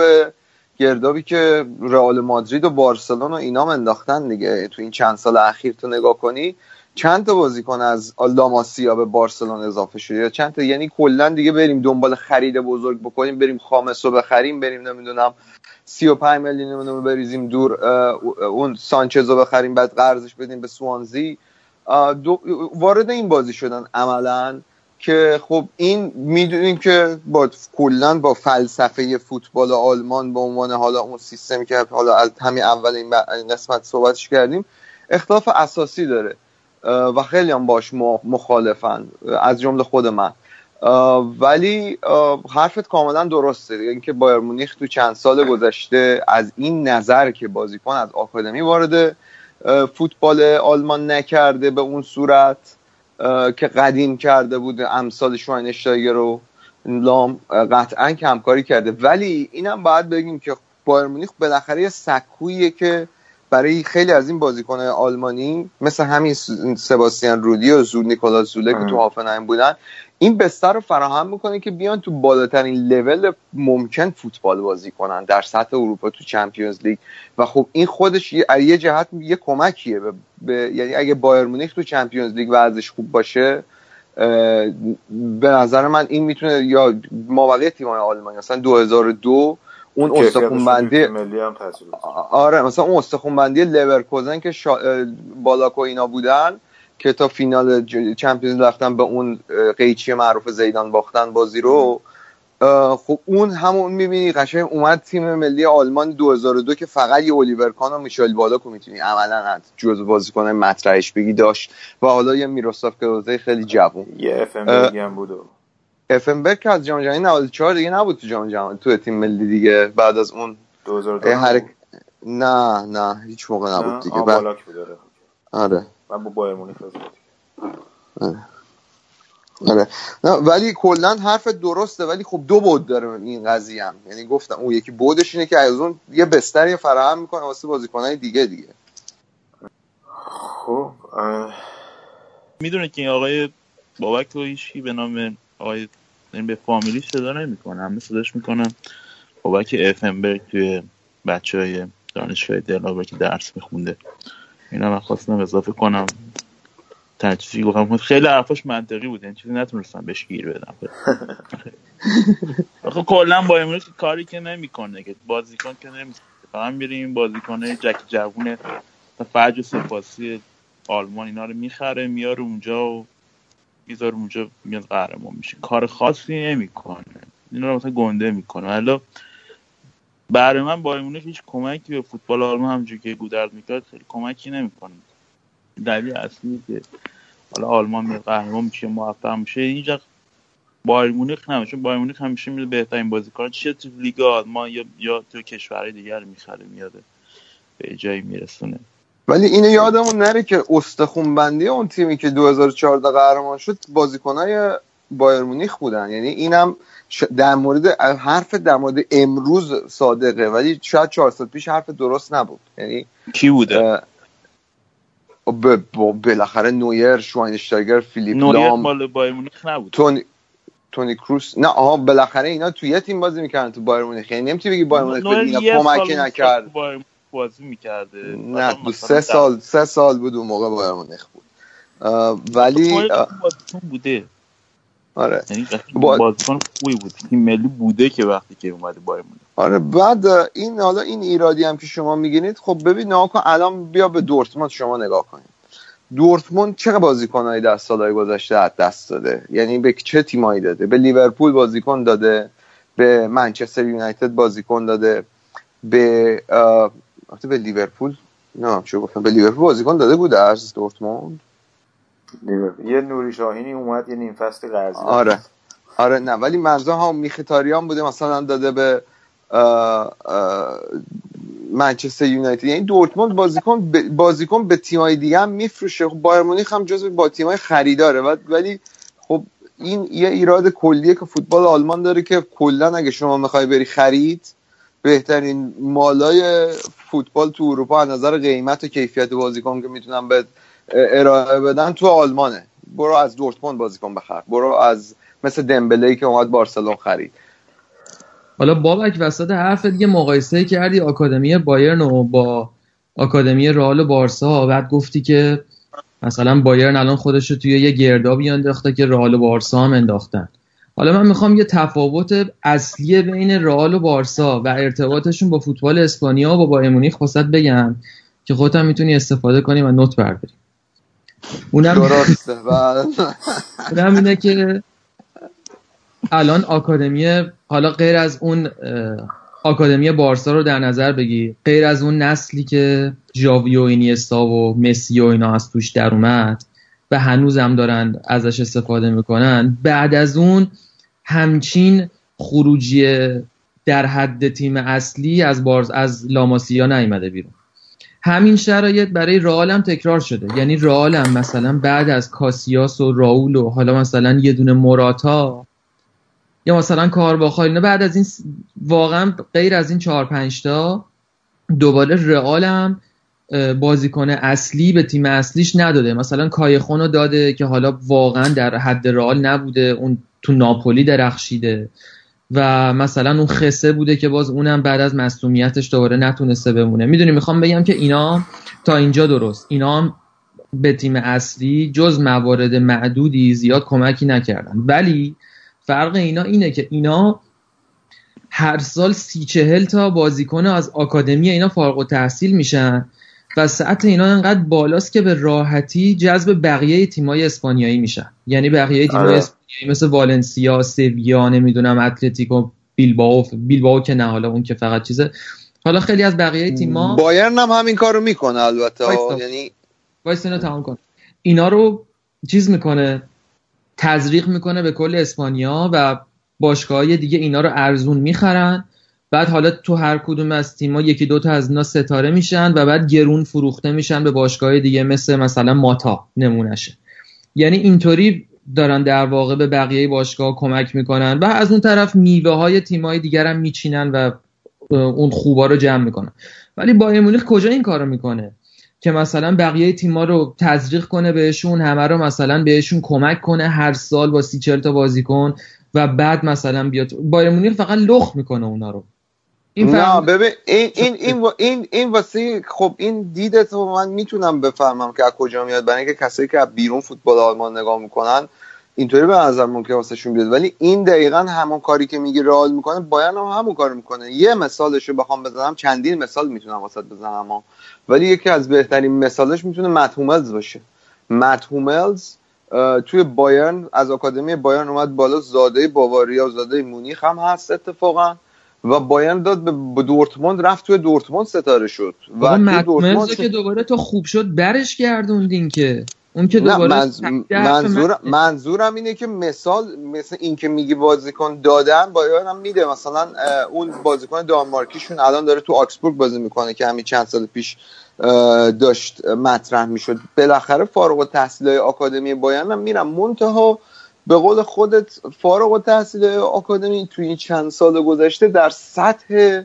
گردابی که رئال مادرید و بارسلون و اینام انداختن دیگه. تو این چند سال اخیر تو نگاه کنی چند تا بازیکن از لاماسیا به بارسلون اضافه شده؟ یا چند تا یعنی کلا دیگه بریم دنبال خرید بزرگ بکنیم بریم خامس رو بخریم بریم نمی‌دونم 35 میلیون رو بریزیم دور اون سانچز رو بخریم بعد قرضش بدیم به سوانزی. وارد این بازی شدن عملا که خب این می‌دونیم که با کلا با فلسفه فوتبال آلمان به عنوان حالا اون سیستمی که حالا از همین اول این قسمت صحبتش کردیم اختلاف اساسی داره. و خیلی هم باش مخالفن از جمله خود من. ولی حرفت کاملا درسته. اینکه بایر مونیخ تو چند سال گذشته از این نظر که بازیکن از آکادمی وارد فوتبال آلمان نکرده به اون صورت که قدیم کرده بود امثال شواینشتایگر و لام قطعا کمکاری کرده. ولی اینم باید بگیم که بایر مونیخ بالاخره یه سکویه که برای خیلی از این بازیکن‌های آلمانی مثل همین سباستیان رودی و زود نیکولاس زوله که تو هافنهایم بودن این بستر رو فراهم می‌کنه که بیان تو بالاترین لول ممکن فوتبال بازی کنن در سطح اروپا تو چمپیونز لیگ و خب این خودش یه, از یه جهت یه کمکیه به, به- یعنی اگه بایر مونیخ تو چمپیونز لیگ وضعش خوب باشه به نظر من این می‌تونه یا مابقی تیم‌های آلمانی مثلا 2002 اون استخونبندی. آره مثلا اون استخونبندی لورکوزن که شا... اه، بالاک و اینا بودن که تا فینال چمپیونز رفتن به اون قیچی معروف زیدان باختن بازی رو خب اون همون می‌بینی قشنگ اومد تیم ملی آلمان 2002 که فقط یه الیور کان و میشل بالاک رو می‌تونی عملا از جزو بازیکنان مطرحش بگی داشت و حالا یه میروسلاف کلوزه خیلی جوون. یه اف ام هم بود و افنبرگ که از جام جهانی 94 دیگه نبود تو جام جهانی تو تیم ملی دیگه. بعد از اون 2002 اه، حرک... بود. نه نه هیچ موقع نبود دیگه. بعد... بود آره. آره من با بایر مونیخ بازی کردم. آره. نه ولی کلا حرف درسته ولی خب دو بود داره این قضیه هم. یعنی گفتم اون یکی بودش اینه که از اون یه بستری فراهم می‌کنه واسه بازیکنهای دیگه دیگه. خب می‌دونه که این آقای بابک رو هیچی به نام آقای این به فامیلی صدا نمی‌کنه. همه صداش می‌کنم بابک افنبرگ توی بچه های دانشگاه دلابه که درس میخونده. اینا من خواستم اضافه کنم. تجزیه گفتم خیلی حرفاش منطقی بود این چیزی نتونستم بهش گیر بدم. (laughs) آخه کلا با امروز کاری که نمی‌کنه که بازیکن که نمی‌کنه. فقط میریم این بازیکنه جک جوون فرج و سپاسی آلمان اینا رو می‌خره میاره اونجا و می‌ذاره اونجا میاد قهرمان میشه. کار خاصی نمی‌کنه. اینا رو مثلا گنده می‌کنه. حالا برای من بایر مونیخ هیچ کمکی به فوتبال آلمان همونجوری که گودرد می‌کرد خیلی کمکی نمی‌کنه. دلیل اصلی که حالا آلمان میاد قهرمان میشه موفق میشه. اینجا بایر مونیخ نمیشه بایر مونیخ همیشه میره بهترین بازیکن. چه تو لیگ آلمان یا یا تو کشورهای دیگر می‌خره میاد به جایی میرسونه. ولی اینو یادمون نره که استخون بندی اون تیمی که 2014 قهرمان شد بازیکنهای بایر مونیخ بودن. یعنی اینم در مورد حرف در مورد امروز صادقه ولی شاید چهار سال پیش حرف درست نبود. یعنی کی بوده؟ اه، ب- ب- بالاخره نویر شواینشتایگر فیلیپ نویر لام مال بایر مونیخ نبود. تونی تونی کروس نه آها بالاخره اینا توی یه تیم بازی می‌کردن تو بایر مونیخ. یعنی نمی‌تونی بگی بایر مونیخ اینا کمکی نکرد. بازی می‌کرده. نه دو سه سال سه سال بود اون موقع بایر مونیخ بود. ولی بازیکن بوده. آره. یعنی با- بازیکن خوبی بود. تیم ملی بوده که وقتی که اومده بایر آره بعد این حالا این ایرادی هم که شما میگینید خب ببین نگاه کن الان بیا به دورتموند شما نگاه کنید دورتموند چه بازیکنایی در سالهای گذشته از دست داده؟ یعنی به چه تیمایی داده؟ به لیورپول بازیکن داده به منچستر یونایتد بازیکن داده به البته به لیورپول نه چه گفتم به لیورپول بازیکن داده بود از دورتموند؟ یه نوری شاهینی اومد یه نیم فصل قرضی آره. آره نه ولی منظور هم میخیتاریان بوده مثلا داده به منچستر یونایتد. یعنی دورتموند بازیکن بازیکن به تیمای دیگه هم میفروشه. خب بایر مونیخ هم جزو با تیمای خریداره. ولی خب این یه ایراد کلیه که فوتبال آلمان داره که کلا اگه شما می‌خوای بری خرید بهترین مالای فوتبال تو اروپا از نظر قیمت و کیفیت بازیکن که می‌تونن به ارائه بدن تو آلمانه. برو از دورتموند بازیکن بخر. برو از مثل دمبله که اومد بارسلون خرید. حالا بابک وسط حرف دیگه مقایسه کردی آکادمی بایرن و با آکادمی رئال و بارسا. بعد گفتی که مثلا بایرن الان خودش رو توی یه گردابی انداخته که رئال و بارسا هم انداختن. حالا من می‌خوام یه تفاوت اصلی بین رئال و بارسا و ارتباطشون با فوتبال اسپانیا و با بایر مونیخ بگم که خودت می‌تونی استفاده کنی و نوت برداری. اونم درسته و (laughs) اونم اینه که الان آکادمی حالا غیر از اون آکادمی بارسا رو در نظر بگی غیر از اون نسلی که ژاوی و اینیستا و مسی و اینا از توش در اومد و هنوز هم دارن ازش استفاده می‌کنن بعد از اون همچین خروجی در حد تیم اصلی از بارز از لاماسیا نیامده بیرون. همین شرایط برای رئال هم تکرار شده. یعنی رئال هم مثلا بعد از کاسیاس و راول و حالا مثلا یه دونه موراتا یا مثلا کارواخال اینا بعد از این واقعا غیر از این چهار پنج تا دوباره رئال هم بازیکن اصلی به تیم اصلیش نداده. مثلا کایخون رو داده که حالا واقعا در حد رئال نبوده اون تو ناپولی درخشیده. و مثلا اون خسه بوده که باز اونم بعد از مصومیتش دوباره نتونسته بمونه. می‌دونی می‌خوام بگم که اینا تا اینجا درست. اینا به تیم اصلی جز موارد معدودی زیاد کمکی نکردن. ولی فرق اینا اینه که اینا هر سال سی چهل تا بازیکن از آکادمی اینا فارغ و تحصیل میشن. و سطح اینا انقدر بالاست که به راحتی جذب بقیه تیمای اسپانیایی میشن. یعنی بقیه تیمای آره. اسپانیایی مثل والنسیا سویا نمی‌دونم اتلتیکو بیلباو بیلباو که نه حالا اون که فقط چیزه. حالا خیلی از بقیه تیما بایرن هم همین کارو می‌کنه البته. یعنی وایسا اینو تمام کن. اینا رو چیز می‌کنه تزریق می‌کنه به کل اسپانیا و باشگاه دیگه اینا رو ارزون می‌خرن. بعد حالا تو هر کدوم از تیما یکی دوتا از اینا ستاره میشن و بعد گرون فروخته میشن به باشگاه دیگه مثل مثلا ماتا نمونشه یعنی اینطوری دارن در واقع به بقیه باشگاه کمک می‌کنن و از اون طرف میوه های تیمای دیگر هم میچینن و اون خوبا رو جمع می‌کنن. ولی بایر مونیخ کجا این کارو می‌کنه؟ که مثلا بقیه تیما رو تزریق کنه بهشون همه رو مثلا بهشون کمک کنه هر سال با سی چل تا بازیکن و بعد مثلا بیاد. بایر مونیخ فقط لخ می‌کنه اونا رو. این نه ببین این این این این این واسه خب این دیدت رو من می‌تونم بفهمم که از کجا میاد برای اینکه کسایی که از بیرون فوتبال آلمان نگاه می‌کنن اینطوری به نظر ممکن واسهشون بیاد. ولی این دقیقا همون کاری که میگی رئال می‌کنه بایرن هم همون کار می‌کنه. یه مثالش رو بخوام بزنم چندین مثال می‌تونم واسه بزنم اما. ولی یکی از بهترین مثالش می‌تونه مت هوملز باشه. مت هوملز اه، توی بایرن از آکادمی بایرن اومد بالا زاده باواریا و زاده مونیخ هم هست اتفاقا. و بایرن داد به دورتموند رفت توی دورتموند ستاره شد. و دورتموند رو که دوباره تا خوب شد برش گردوندین که. اون که دوباره حرف منظور... منظورم اینه که مثال مثل این که میگی بازیکن دادن بایرن هم میده. مثلا اون بازیکن دانمارکیشون الان داره تو آکسبورگ بازی می‌کنه که همین چند سال پیش داشت مطرح می‌شد. بالاخره فارغ التحصیل های آکادمی بایرن هم میرم منتها به قول خودت فارغ التحصیل های آکادمی تو این چند سال گذشته در سطح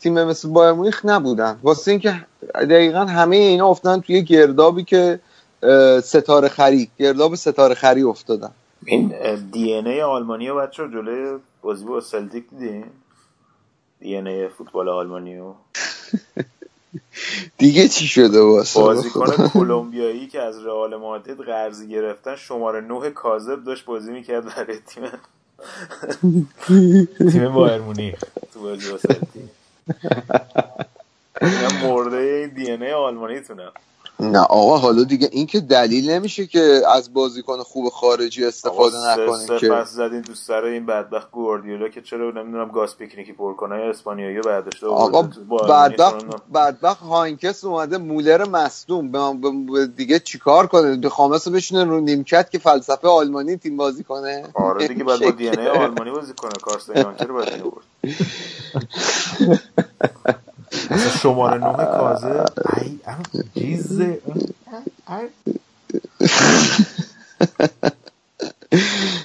تیم مثل بایر مونیخ نبودن. واسه اینکه دقیقا همه اینا افتادن توی گردابی که ستاره خری گرداب ستاره خری افتادن. این دی ان ای آلمانی رو بچه جلوی بازی با سلتیک دیدین؟ دی ان ای فوتبال آلمانی رو (laughs) دیگه چی شده واسه؟ بازیکن کلمبیایی که از رئال مادرید قرضی گرفتن شماره نه کاذب داشت بازی می‌کرد برای تیم. تیم بایر مونیخ. تو بازی واسه تیم. مرده این دی ان ای آلمانی تونم نه آقا حالا دیگه این که دلیل نمیشه که از بازیکن خوب خارجی استفاده نکنیم که پس زدین دوست سر این بدبخت گواردیولا که چرا نمی‌دونم گاز پیکنیکی پر کنه اسپانیایی برداشته آقا بدبخت بدبخت هاینکس اومده مولر مصدوم. دیگه چیکار کنه؟ خامس بشینه رو نیمکت که فلسفه آلمانی تیم بازی کنه. آره دیگه بعد با دی آلمانی بازی کنه. کارستن یانکر باید (laughs) شماره نه کازه چیز.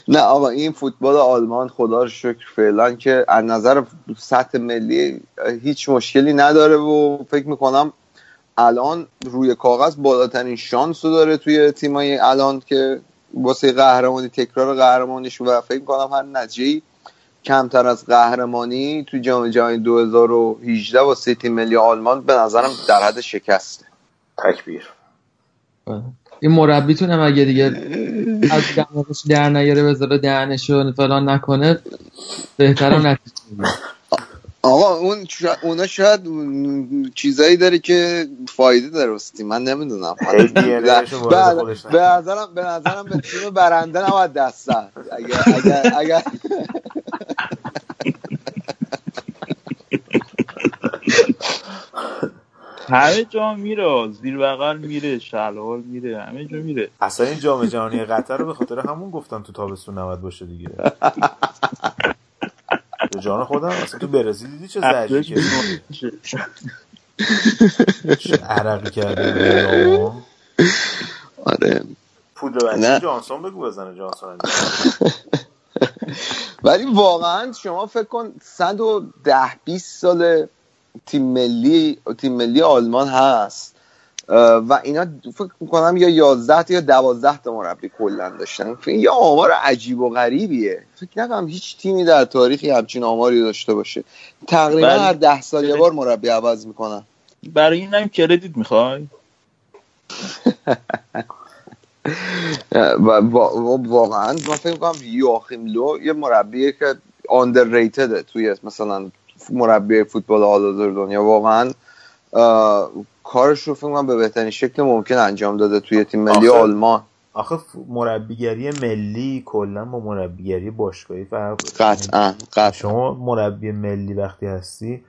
نه آقا این فوتبال آلمان خدا رو شکر فعلا که از نظر سطح ملی هیچ مشکلی نداره و فکر می‌کنم الان روی کاغذ بالاترین شانس رو داره توی تیمای الان که واسه قهرمانی تکرار قهرمانیش و فکر می‌کنم هر نتیجه کمتر از قهرمانی تو جام جهانی 2018 با تیم ملی آلمان به نظرم در حد شکسته. تکبیر. این مربیتون هم اگه دیگه از دماغش در نیاره بذاره دهنشو فلان نکنه بهترم (laughs) نتیجه آقا اون شا... اونا شاید چیزایی داره که فایده داره واسه من نمی‌دونم. (laughs) به نظرم به نظرم به تیم برنده نباید دست اگر اگر اگر همه جا میره زیر بغل میره شلوار میره همه جا میره. اصلا این جام جهانی قطر رو به خاطر همون گفتم تو تابستون نباید باشه دیگه. به جان خودم اصلا تو برزیل دیدی چه زجی چه عرقی کرده آره. پودر جانسون بگو بزنه جانسون. ولی واقعا شما فکر کن 110 20 سال تیم ملی تیم ملی آلمان هست. و اینا فکر می‌کنم یا 11 یا 12 تا مربی کلا داشتن. این یه آمار عجیب و غریبیه. فکر نکنم هیچ تیمی در تاریخی همچین آماری داشته باشه. تقریبا بله. هر ده سال یه بار مربی عوض می‌کنن. برای این هم کردیت می‌خوای؟ (laughs) و واقعا من فکر می‌کنم یواخیم لو یه مربیه که underrated توی مثلا مربی فوتبال حال دنیا واقعا کارش رو فکر کنم به بهترین شکل ممکن انجام داده توی تیم ملی آلمان آخه مربیگری ملی کلا با مربیگری باشگاهی فرق. قطعا قطعا شما مربی ملی وقتی هستی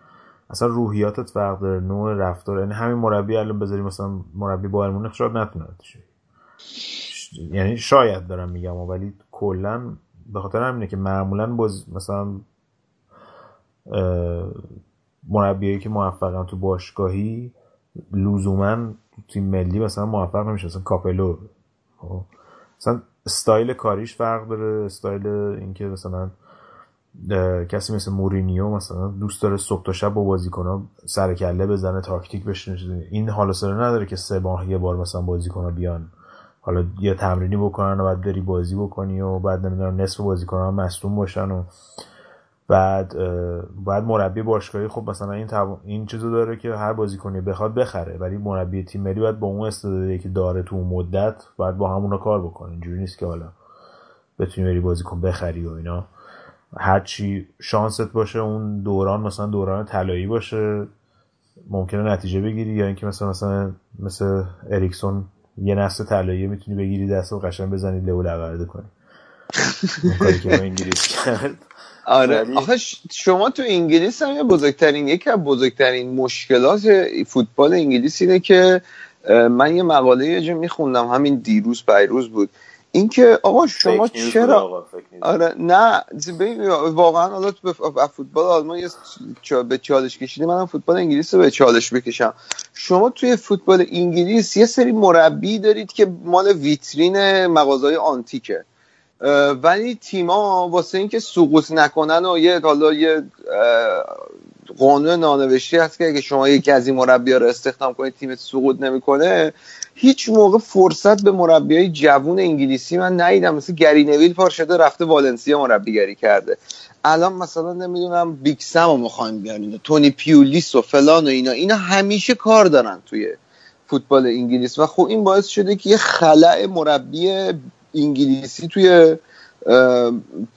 اصلا روحیاتت فرق داره نوع رفتار یعنی همین مربی الان بذاری مثلا مربی بایر مونیخ شاید نتونه. یعنی شاید دارم میگم ولی کلا به خاطر همینه که معمولا باز مثلا مربیایی که موفقن تو باشگاهی لزوما تیم ملی مثلا موفق نمیشه مثلا کاپلو. خب. مثلا استایل کاریش فرق داره. استایل اینکه مثلا کسی مثل مورینیو مثلا دوست داره صبح تا شب با بازیکن‌ها سر کله بزنه تاکتیک بشینه این حالا سر نداره که سه ماه یه بار مثلا بازیکن‌ها بیان. حالا یه تمرینی بکنن و بعد بری بازی بکنی و بعد نمی‌دونم نصف بازیکن‌ها مصدوم باشن و بعد باید مربی باشگاهی خب مثلا این تو... این چیزو داره که هر بازیکنی بخواد بخره ولی مربی تیم ملی باید با اون استعدادی که داره تو اون مدت باید با همونا کار بکنه. اینجوری نیست که حالا بتونی بری بازیکن بخری و اینا. هرچی شانست باشه اون دوران مثلا دوران طلایی باشه ممکنه نتیجه بگیری یا اینکه مثلا مثلا مثل اریکسون یه نسل طلایی می‌تونی بگیری دست و قشنگ بزنی لو لورده کنی. اون کاری که انگلیس کرد. آره. آخه شما تو انگلیس هم یه بزرگترین یکی از بزرگترین مشکلات فوتبال انگلیس اینه که من یه مقاله یه جا میخوندم همین دیروز پیروز بود. اینکه آقا شما چرا آقا،. آره نه واقعا حالا تو فوتبال آلمان یه به چالش کشیدی منم فوتبال انگلیس رو به چالش بکشم شما توی فوتبال انگلیس یه سری مربی دارید که مال ویترین مغازهای آنتیکه ولی تیما واسه اینکه سقوط نکنن و یه حالا یه قانون نانوشته هست که اگه شما یکی از این مربی‌ها رو استخدام کنید تیم سقوط نمی‌کنه هیچ موقع فرصت به مربیای جوون انگلیسی من ندیدم. مثل گری نویل پار شده رفته والنسیا مربیگری کرده. الان مثلا نمی‌دونم بیکسم رو می‌خوایم بیارین تونی پیولیس و فلان و اینا. اینا همیشه کار دارن توی فوتبال انگلیس. و خب این باعث شده که یه خلع مربی انگلیسی توی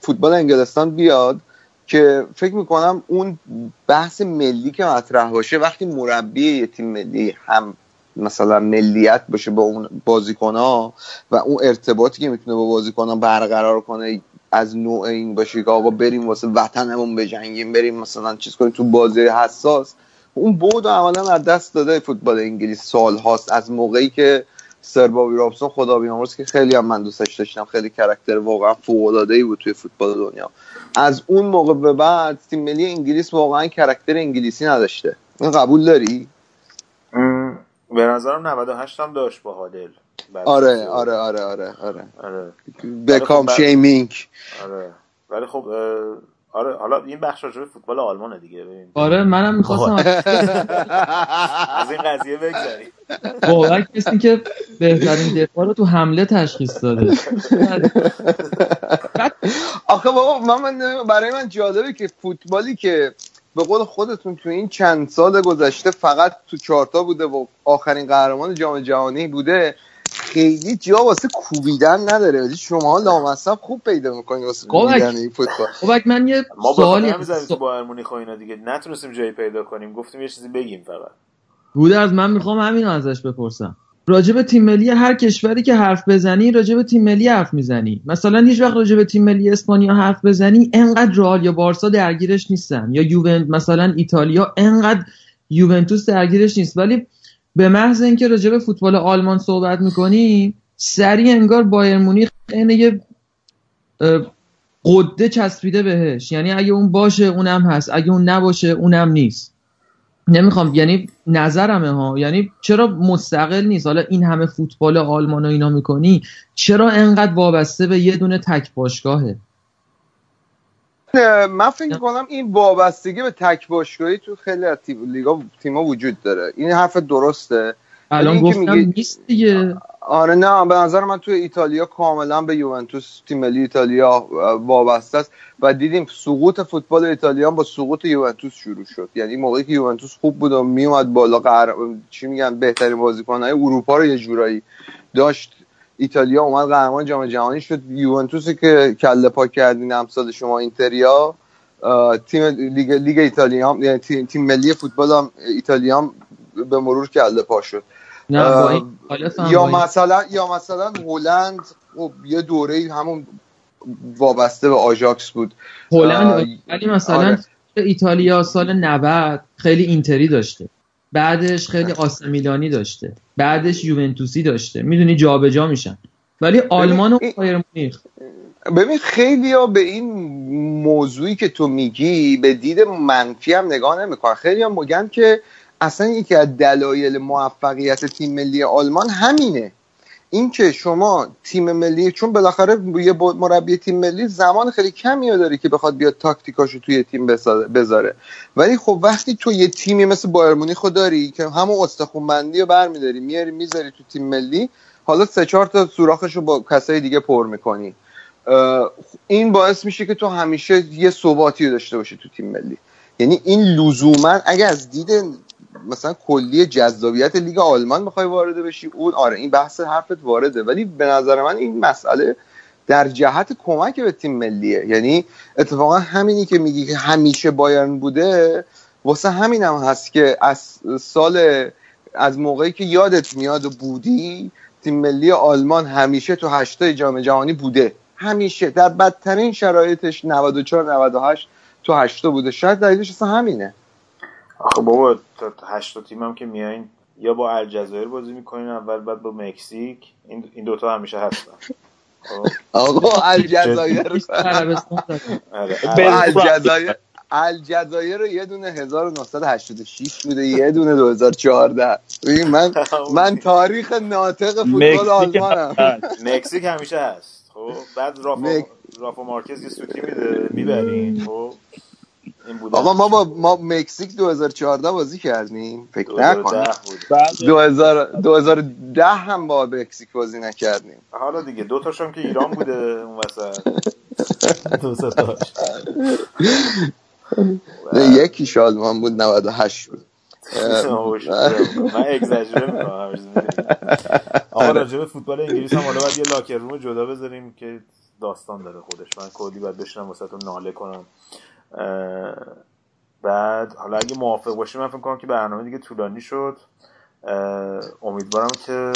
فوتبال انگلستان بیاد که فکر می‌کنم اون بحث ملی که مطرح باشه وقتی مربی یه تیم ملی هم مثلا ملیت باشه با اون بازیکن ها و اون ارتباطی که می‌تونه با بازیکن ها برقرار کنه از نوع این باشه که آقا بریم واسه وطنمون بجنگیم بریم مثلا چیز کنیم. تو بازی حساس اون بود عملا از دست داده فوتبال انگلیس سال هاست. از موقعی که سر بابی رابسون خدا بیامرز که خیلی هم من دوستش داشتم. خیلی character واقعا فوق العاده ای بود توی فوتبال دنیا. از اون موقع به بعد تیم ملی انگلیس واقعا character انگلیسی نداشته. این قبول داری؟ به نظرم 98 هم داشت با هادل آره آره آره آره آره, آره. بکام شیمینگ. آره. ولی خب آره حالا این بخش راجع فوتبال آلمانه دیگه ببین. آره منم می‌خواستم (laughs) از این قضیه بگذریم. واقعا کسی که بهترین دفاع رو تو حمله تشخیص داده. (laughs) آخه بابا من برای من جالبه که فوتبالی که به قول خودتون تو این چند سال گذشته فقط تو چارتا بوده و آخرین قهرمان جام جهانی بوده خیلی جا واسه کوبیدن نداره. ولی شما لامصب خوب پیدا می‌کنید واسه کوبیدن این فوتبال. خب من یه ما سوالی تو با مونیخ اینا دیگه نتونستیم جایی پیدا کنیم. گفتیم یه چیزی بگیم فقط. از من می‌خوام همین ازش بپرسم. راجب تیم ملی هر کشوری که حرف بزنی راجب تیم ملی حرف می‌زنی. مثلا هیچ وقت راجب تیم ملی اسپانیا حرف بزنی انقدر رئال یا بارسا درگیرش نیستن. یا یوونت مثلا ایتالیا انقدر یوونتوس درگیرش نیست. ولی به محض اینکه راجع به فوتبال آلمان صحبت می‌کنی سریع انگار بایر مونیخ اینه یه قده چسبیده بهش. یعنی اگه اون باشه اونم هست. اگه اون نباشه اونم نیست. نمی‌خوام یعنی نظرمه ها. یعنی چرا مستقل نیست؟ حالا این همه فوتبال آلمان و اینا می‌کنی چرا انقدر وابسته به یه دونه تک باشگاهه؟ من فکر کنم این وابستگی به تک باشگاهی تو خیلی از لیگا تیما وجود داره. این حرف درسته. الان گفتم نیست دیگه. آره نه به نظر من تو ایتالیا کاملا به یوونتوس تیم ملی ایتالیا وابسته است. و دیدیم سقوط فوتبال ایتالیا با سقوط یوونتوس شروع شد. یعنی موقعی که یوونتوس خوب بود و میومد بالا قهر... چی میگن بهترین بازیکن‌های اروپا رو یه جورایی داشت. ایتالیا اومد قهرمان جام جهانی شد. یوونتوسی که کله پا کردین امسال شما اینتریا تیم لیگ لیگ ایتالیا یعنی تیم, ملی فوتبال هم ایتالیا به مرور کله پا شد. یا مثلا یا مثلا هلند خب یه دوره همون وابسته به آژاکس بود. هلند ولی مثلا آره. ایتالیا سال 90 خیلی اینتری داشته. بعدش خیلی آسمیلانی داشته. بعدش یوونتوسی داشته. می‌دونی جابجا میشن. ولی آلمان و بایرن مونیخ. ببین خیلی ها به این موضوعی که تو میگی به دید منفی هم نگاه نمی‌کنن. خیلی ها میگن که اصلا یکی از دلایل موفقیت تیم ملی آلمان همینه. اینکه شما تیم ملی چون بالاخره یه مربی تیم ملی زمان خیلی کمی داره که بخواد بیاد تاکتیکاشو توی تیم بذاره. ولی خب وقتی تو یه تیمی مثل بایر مونیخ داری که همون استخون بندی رو برمیداری میاری می‌ذاری تو تیم ملی حالا سه چهار تا سوراخش رو با کسای دیگه پر می‌کنی. این باعث میشه که تو همیشه یه ثباتی رو داشته باشی تو تیم ملی. یعنی این لزوما اگه از دید مثلا کلی جذابیت لیگ آلمان می‌خوای وارد بشی اون آره این بحث حرفت وارده ولی به نظر من این مسئله در جهت کمک به تیم ملیه. یعنی اتفاقا همینی که میگی که همیشه بایرن بوده واسه همین هم هست که از سال از موقعی که یادت میاد و بودی تیم ملی آلمان همیشه تو هشتای جام جهانی بوده. همیشه. در بدترین شرایطش 94 98 تو هشتا بوده. شاید دلیلش اصلا همینه. آخه بابا تا هشتا تیم هم که میایین یا با الجزایر بازی می‌کنین اول بعد با مکزیک. این این دوتا همیشه هستن. خب. آقا الجزایر آره، الجزایر. الجزایر یه دونه 1986 بوده یه دونه 2014 ببین من (laughs) من تاریخ ناطق فوتبال آلمانم. مکزیک همیشه هست. خب؟ بعد رافا رافا مارکز یه سوتی میده می‌برین خب؟ این بود. آقا ما با ما مکزیک 2014 بازی کردیم. فکر نکنم 2010 بود. بعد 2000 2010 هم با مکزیک بازی نکردیم. حالا دیگه دو تاش هم که ایران بوده اون وسط. (laughs) دو تاش. یکی شادمان بود 98 بود. من اگزاجره می‌کنم. (laughs) آقا راجع به فوتبال انگلیس هم حالا باید یه لاکر روم جدا بذاریم که داستان داره خودش. من کلی باید بشنم واسه ناله کنم. بعد حالا اگه موافق باشیم من فکر کنم که برنامه دیگه طولانی شد. امیدوارم که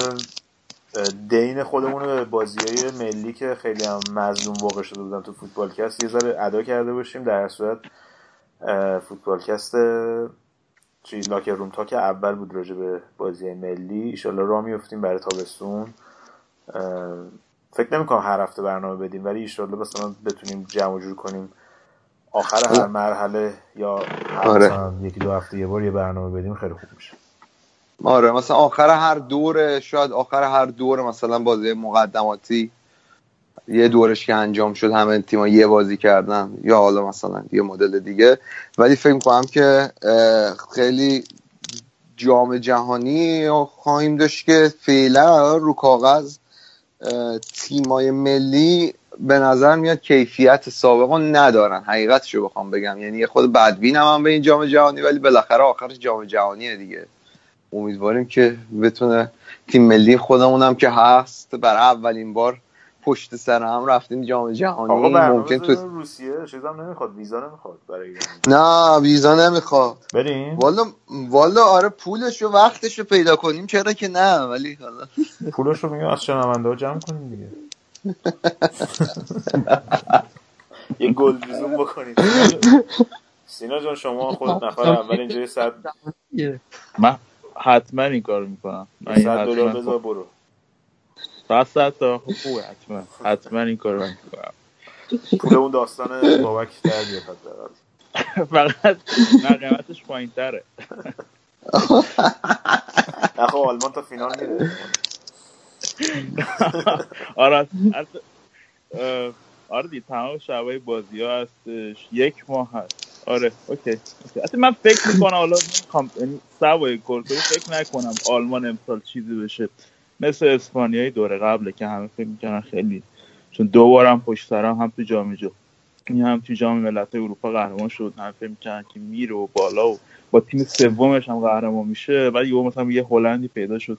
دین خودمون به بازی های ملی که خیلی هم مظلوم واقع شده بودن تو فوتبالکست یه ذره ادا کرده باشیم در صورت اه، فوتبالکست چی لاکر روم تا که اول بود راجع به بازی ملی. ایشالله را میفتیم برای تابستون. فکر نمی کنم هر هفته برنامه بدیم ولی ایشالله مثلا بتونیم جمع جور کنیم آخر هر مرحله یا هر آره. یکی دو هفته یه بار یه برنامه بدیم خیلی خوب میشه. آره مثلا آخر هر دور شاید آخر هر دور مثلا بازی مقدماتی یه دورش که انجام شد همه تیم‌ها یه بازی کردن یا حالا مثلا یه مدل دیگه. ولی فکر می‌کنم که خیلی جام جهانی خواهیم داشت که فعلا رو کاغذ تیمای ملی به نظر میاد کیفیت سابقا ندارن. حقیقتشو بخوام بگم. یعنی خود بدبین هم, هم به این جام جهانی ولی بالاخره آخرش جام جهانیه دیگه. امیدواریم که بتونه تیم ملی خودمون هم که هست. برای اولین بار پشت سر هم رفتیم جام جهانی. ممکن تو روسیه. چیزام نمی‌خواد. ویزا نمی‌خواد برای نه ویزا نمی‌خواد. بریم؟ والا والا آره پولش و وقتش رو پیدا کنیم. چرا که نه ولی حالا پولش رو میگم از شنونده ها جمع کنیم دیگه. یه گل زوم بکنید. سینا جان شما خود نفر اول اینجا یه صد من حتما این کارو می‌کنم. من این صد دلار حتما بذار برو. فقط صد تا خب خوبه حتما. حتما این کارو می‌کنم. پول اون داستان بابک در بیاد. فقط نه قیمتش پایین تره نه خب آلمان تا فینال میره. (laughs) آره آره دی تمام شبای بازی ها هستش. یک ماه هست. آره اوکی. حتی من فکر می‌کنم حالا یعنی سوای کلتوری فکر نکنم آلمان امسال چیزی بشه. مثل اسپانیایی دوره قبله که همه فکر می‌کنن خیلی چون دو بارم پشت سرم هم تو جام جهانی هم تو جام ملت اروپا قهرمان شد. هم فکر می‌کنن که میره و بالا و با تیم سومش هم قهرمان میشه. ولی مثلا یه هلندی پیدا شد.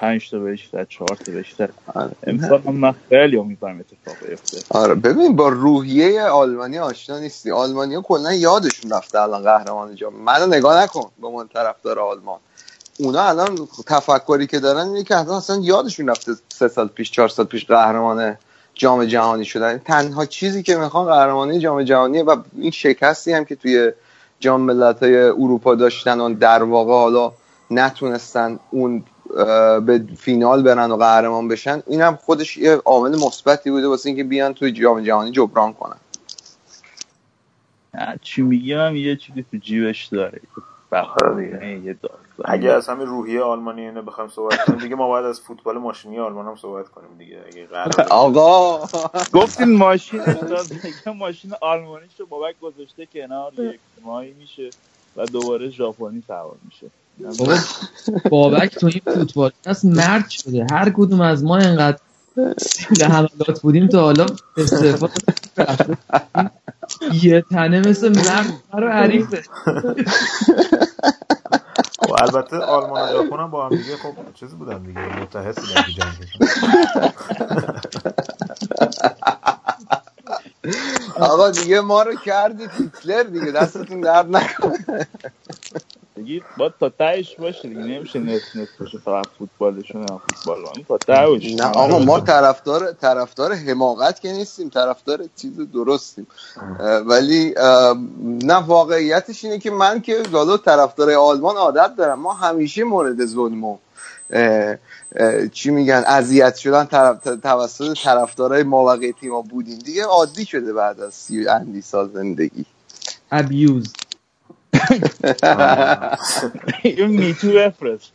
پنج تا بهش زد چهار تا بهش زد آره. امسال هم من خیلی امیدوارم اتفاق بیفته. آره. ببین با روحیه آلمانی آشنا نیستی. آلمانیا کلا یادشون رفته الان قهرمان جام. منو نگاه نکن به من طرفدار آلمان. اونا الان تفکری که دارن اینه که اصلا یادشون رفته سه سال پیش چهار سال پیش قهرمان جام جهانی شدن. تنها چیزی که می‌خوان قهرمانی جام جهانیه و این شکستی هم که توی جام ملت‌های اروپا داشتن و در واقع حالا نتونستن اون به فینال برن و قهرمان بشن این هم خودش یه عامل مثبتی بوده واسه اینکه بیان توی جام جهانی جبران کنن. نه، چی میگم یه چیزی تو جیبش داره. آره اگه از همین روحیه آلمانی اینو بخوایم صحبت کنیم دیگه ما باید از فوتبال ماشینی آلمان هم صحبت کنیم دیگه اگه قرار (laughs) آقا! گفتین ماشین ماشین آلمانیشو بابک گذاشته کنار یک ماهی میشه و دوباره ژاپنی سوار میشه. بابا بابک تو این فوتبال هست مرد شده. هر کدوم از ما انقدر سیل حملات بودیم تا حالا استفاده یه تنه مثل مرد رو حریفه. خب البته آلمان و ژاپن هم با هم دیگه خب چیز بودن دیگه متحد بودن تو جنگشون. آقا دیگه ما رو کردید هیتلر دیگه دستتون درد نکنه. دیگه باید تا تهش باشه دیگه نمیشه نصف نصف باشه فقط فوتبالشون هم فوتبال هم. تا ته باشه. نه آقا ما طرفدار طرفدار حماقت که نیستیم طرفدار چیز درستیم. ولی نه واقعیتش اینه که من که حالا طرفدار آلمان عادت دارم. ما همیشه مورد ظلم و چی میگن اذیت شدن طرف توسط طرفدارای مابقی تیما بودیم. دیگه عادی شده بعد از سی اندی سال زندگی. ابیوز این میتو بفرست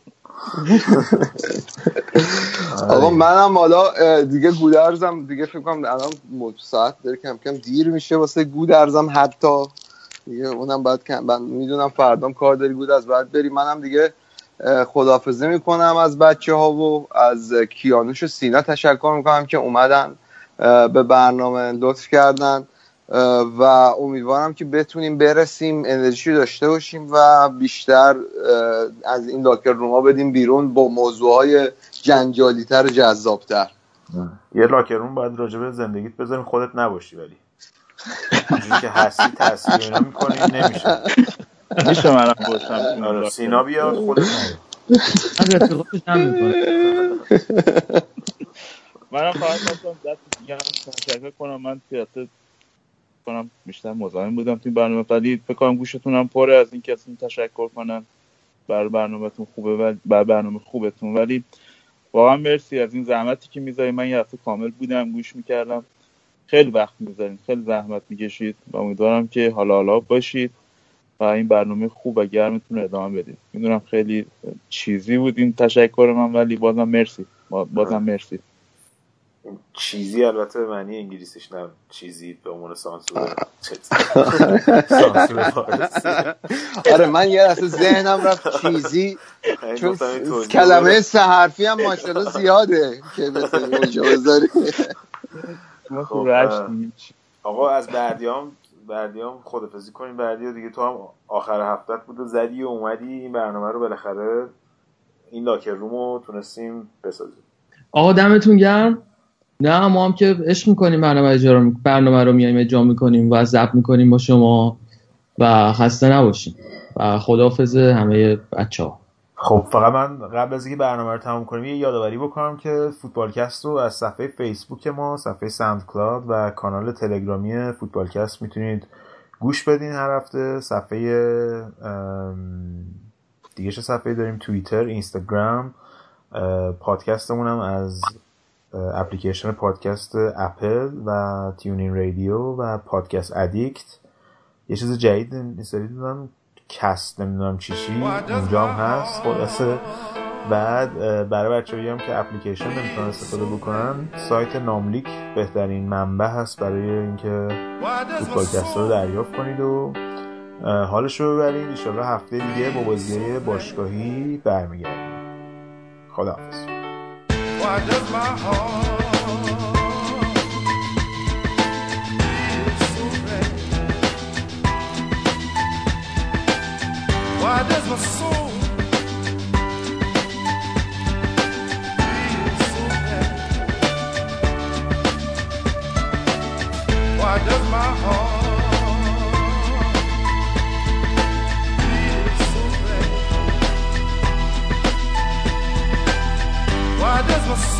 آقا منم حالا دیگه گودرزم دیگه فکر کنم الان ساعت داره کم کم دیر میشه واسه گودرزم حتی. دیگه اونم باید من می‌دونم فردام کار داری بود از بعد بری. منم دیگه خدافزه می‌کنم از بچه ها و از کیانوش و سینا. تشکر می‌کنم که اومدن به برنامه لطف کردن. و امیدوارم که بتونیم برسیم انرژی داشته باشیم و بیشتر از این لاکر روما بدیم بیرون با موضوعهای جنجالیتر و جذابتر. یه لاکر روم باید راجبه زندگیت بذاریم خودت نباشی ولی. که هستی اینا می‌کنی نمیشه. میشه منم باشم آره سینا بیاد خودت منم فقط خواستم دست دیگه تشکر کنم من پیاده کنم بیشتر مزاحم بودم تو برنامه. ولی فکر کنم گوشتونم پره از اینکه اصلا تشکر کنم بر برنامهتون خوبه و بر برنامه خوبتون. ولی واقعا مرسی از این زحمتی که می‌ذاری من یه هفته کامل بودم گوش می‌کردم. خیلی وقت می‌ذارین خیلی زحمت می‌کشید و امیدوارم که حالا حالا باشید و این برنامه خوب و گرمتون ادامه بدید. می‌دونم خیلی چیزی بود این تشکر من ولی بازم مرسی. بازم مرسی. چیزی البته به معنی انگلیسیش نه چیزی به عنوان سانسور (laughs) آره من یه لحظه ذهنم رفت چیزی چون کلمه سه حرفی هم ماشاءالله زیاده که مثل (laughs) اونجا بذاری خب، آقا از بردیام بردیام خدافزی کنیم. بردی دیگه تو هم آخر هفتت بود و زدی و اومدی. این برنامه رو بالاخره این locker room و تونستیم بسازیم. آقا دمتون گرم. نه ما هم که عشق می‌کنیم برنامه اجرا برنامه رو میایم اجرا می‌کنیم و ضبط می‌کنیم با شما و خسته نباشیم و خداحافظ همه بچه ها خب فقط من قبل از اینکه برنامه رو تموم کنیم یه یادآوری بکنم که فوتبالکست رو از صفحه فیسبوک ما صفحه SoundCloud و کانال تلگرامی فوتبالکست می‌تونید گوش بدین هر هفته. صفحه دیگه چه صفحه داریم؟ توییتر اینستاگرام پادکستمون هم از اپلیکیشن پادکست اپل و TuneIn Radio و Podcast Addict. یه چیز جدید این سری دیدم کست نمی‌دونم چی چی. اونجا هم هست خلاصه. بعد برای بچه هم که اپلیکیشن نمی‌تونن استفاده بکنن سایت ناملیک بهترین منبع هست برای اینکه پادکست رو دریافت کنید و حالش رو ببرید. ایشالله هفته دیگه با بازی باشگاهی برمیگردیم. خداحافظ. Why does my heart so? Why does my soul my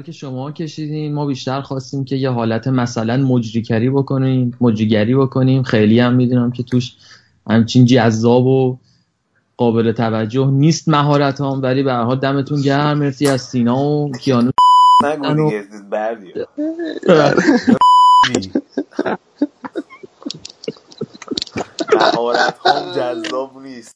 رو که شما کشیدین ما بیشتر خواستیم که یه حالت مثلا مجریکری بکنیم مجریگری بکنیم. خیلی هم می‌دونم که توش همچین جذاب و قابل توجه نیست مهارت هم ولی به حال دمتون گرم. مرسی از سینا و کیانو. بله. مهارت هم جذاب نیست.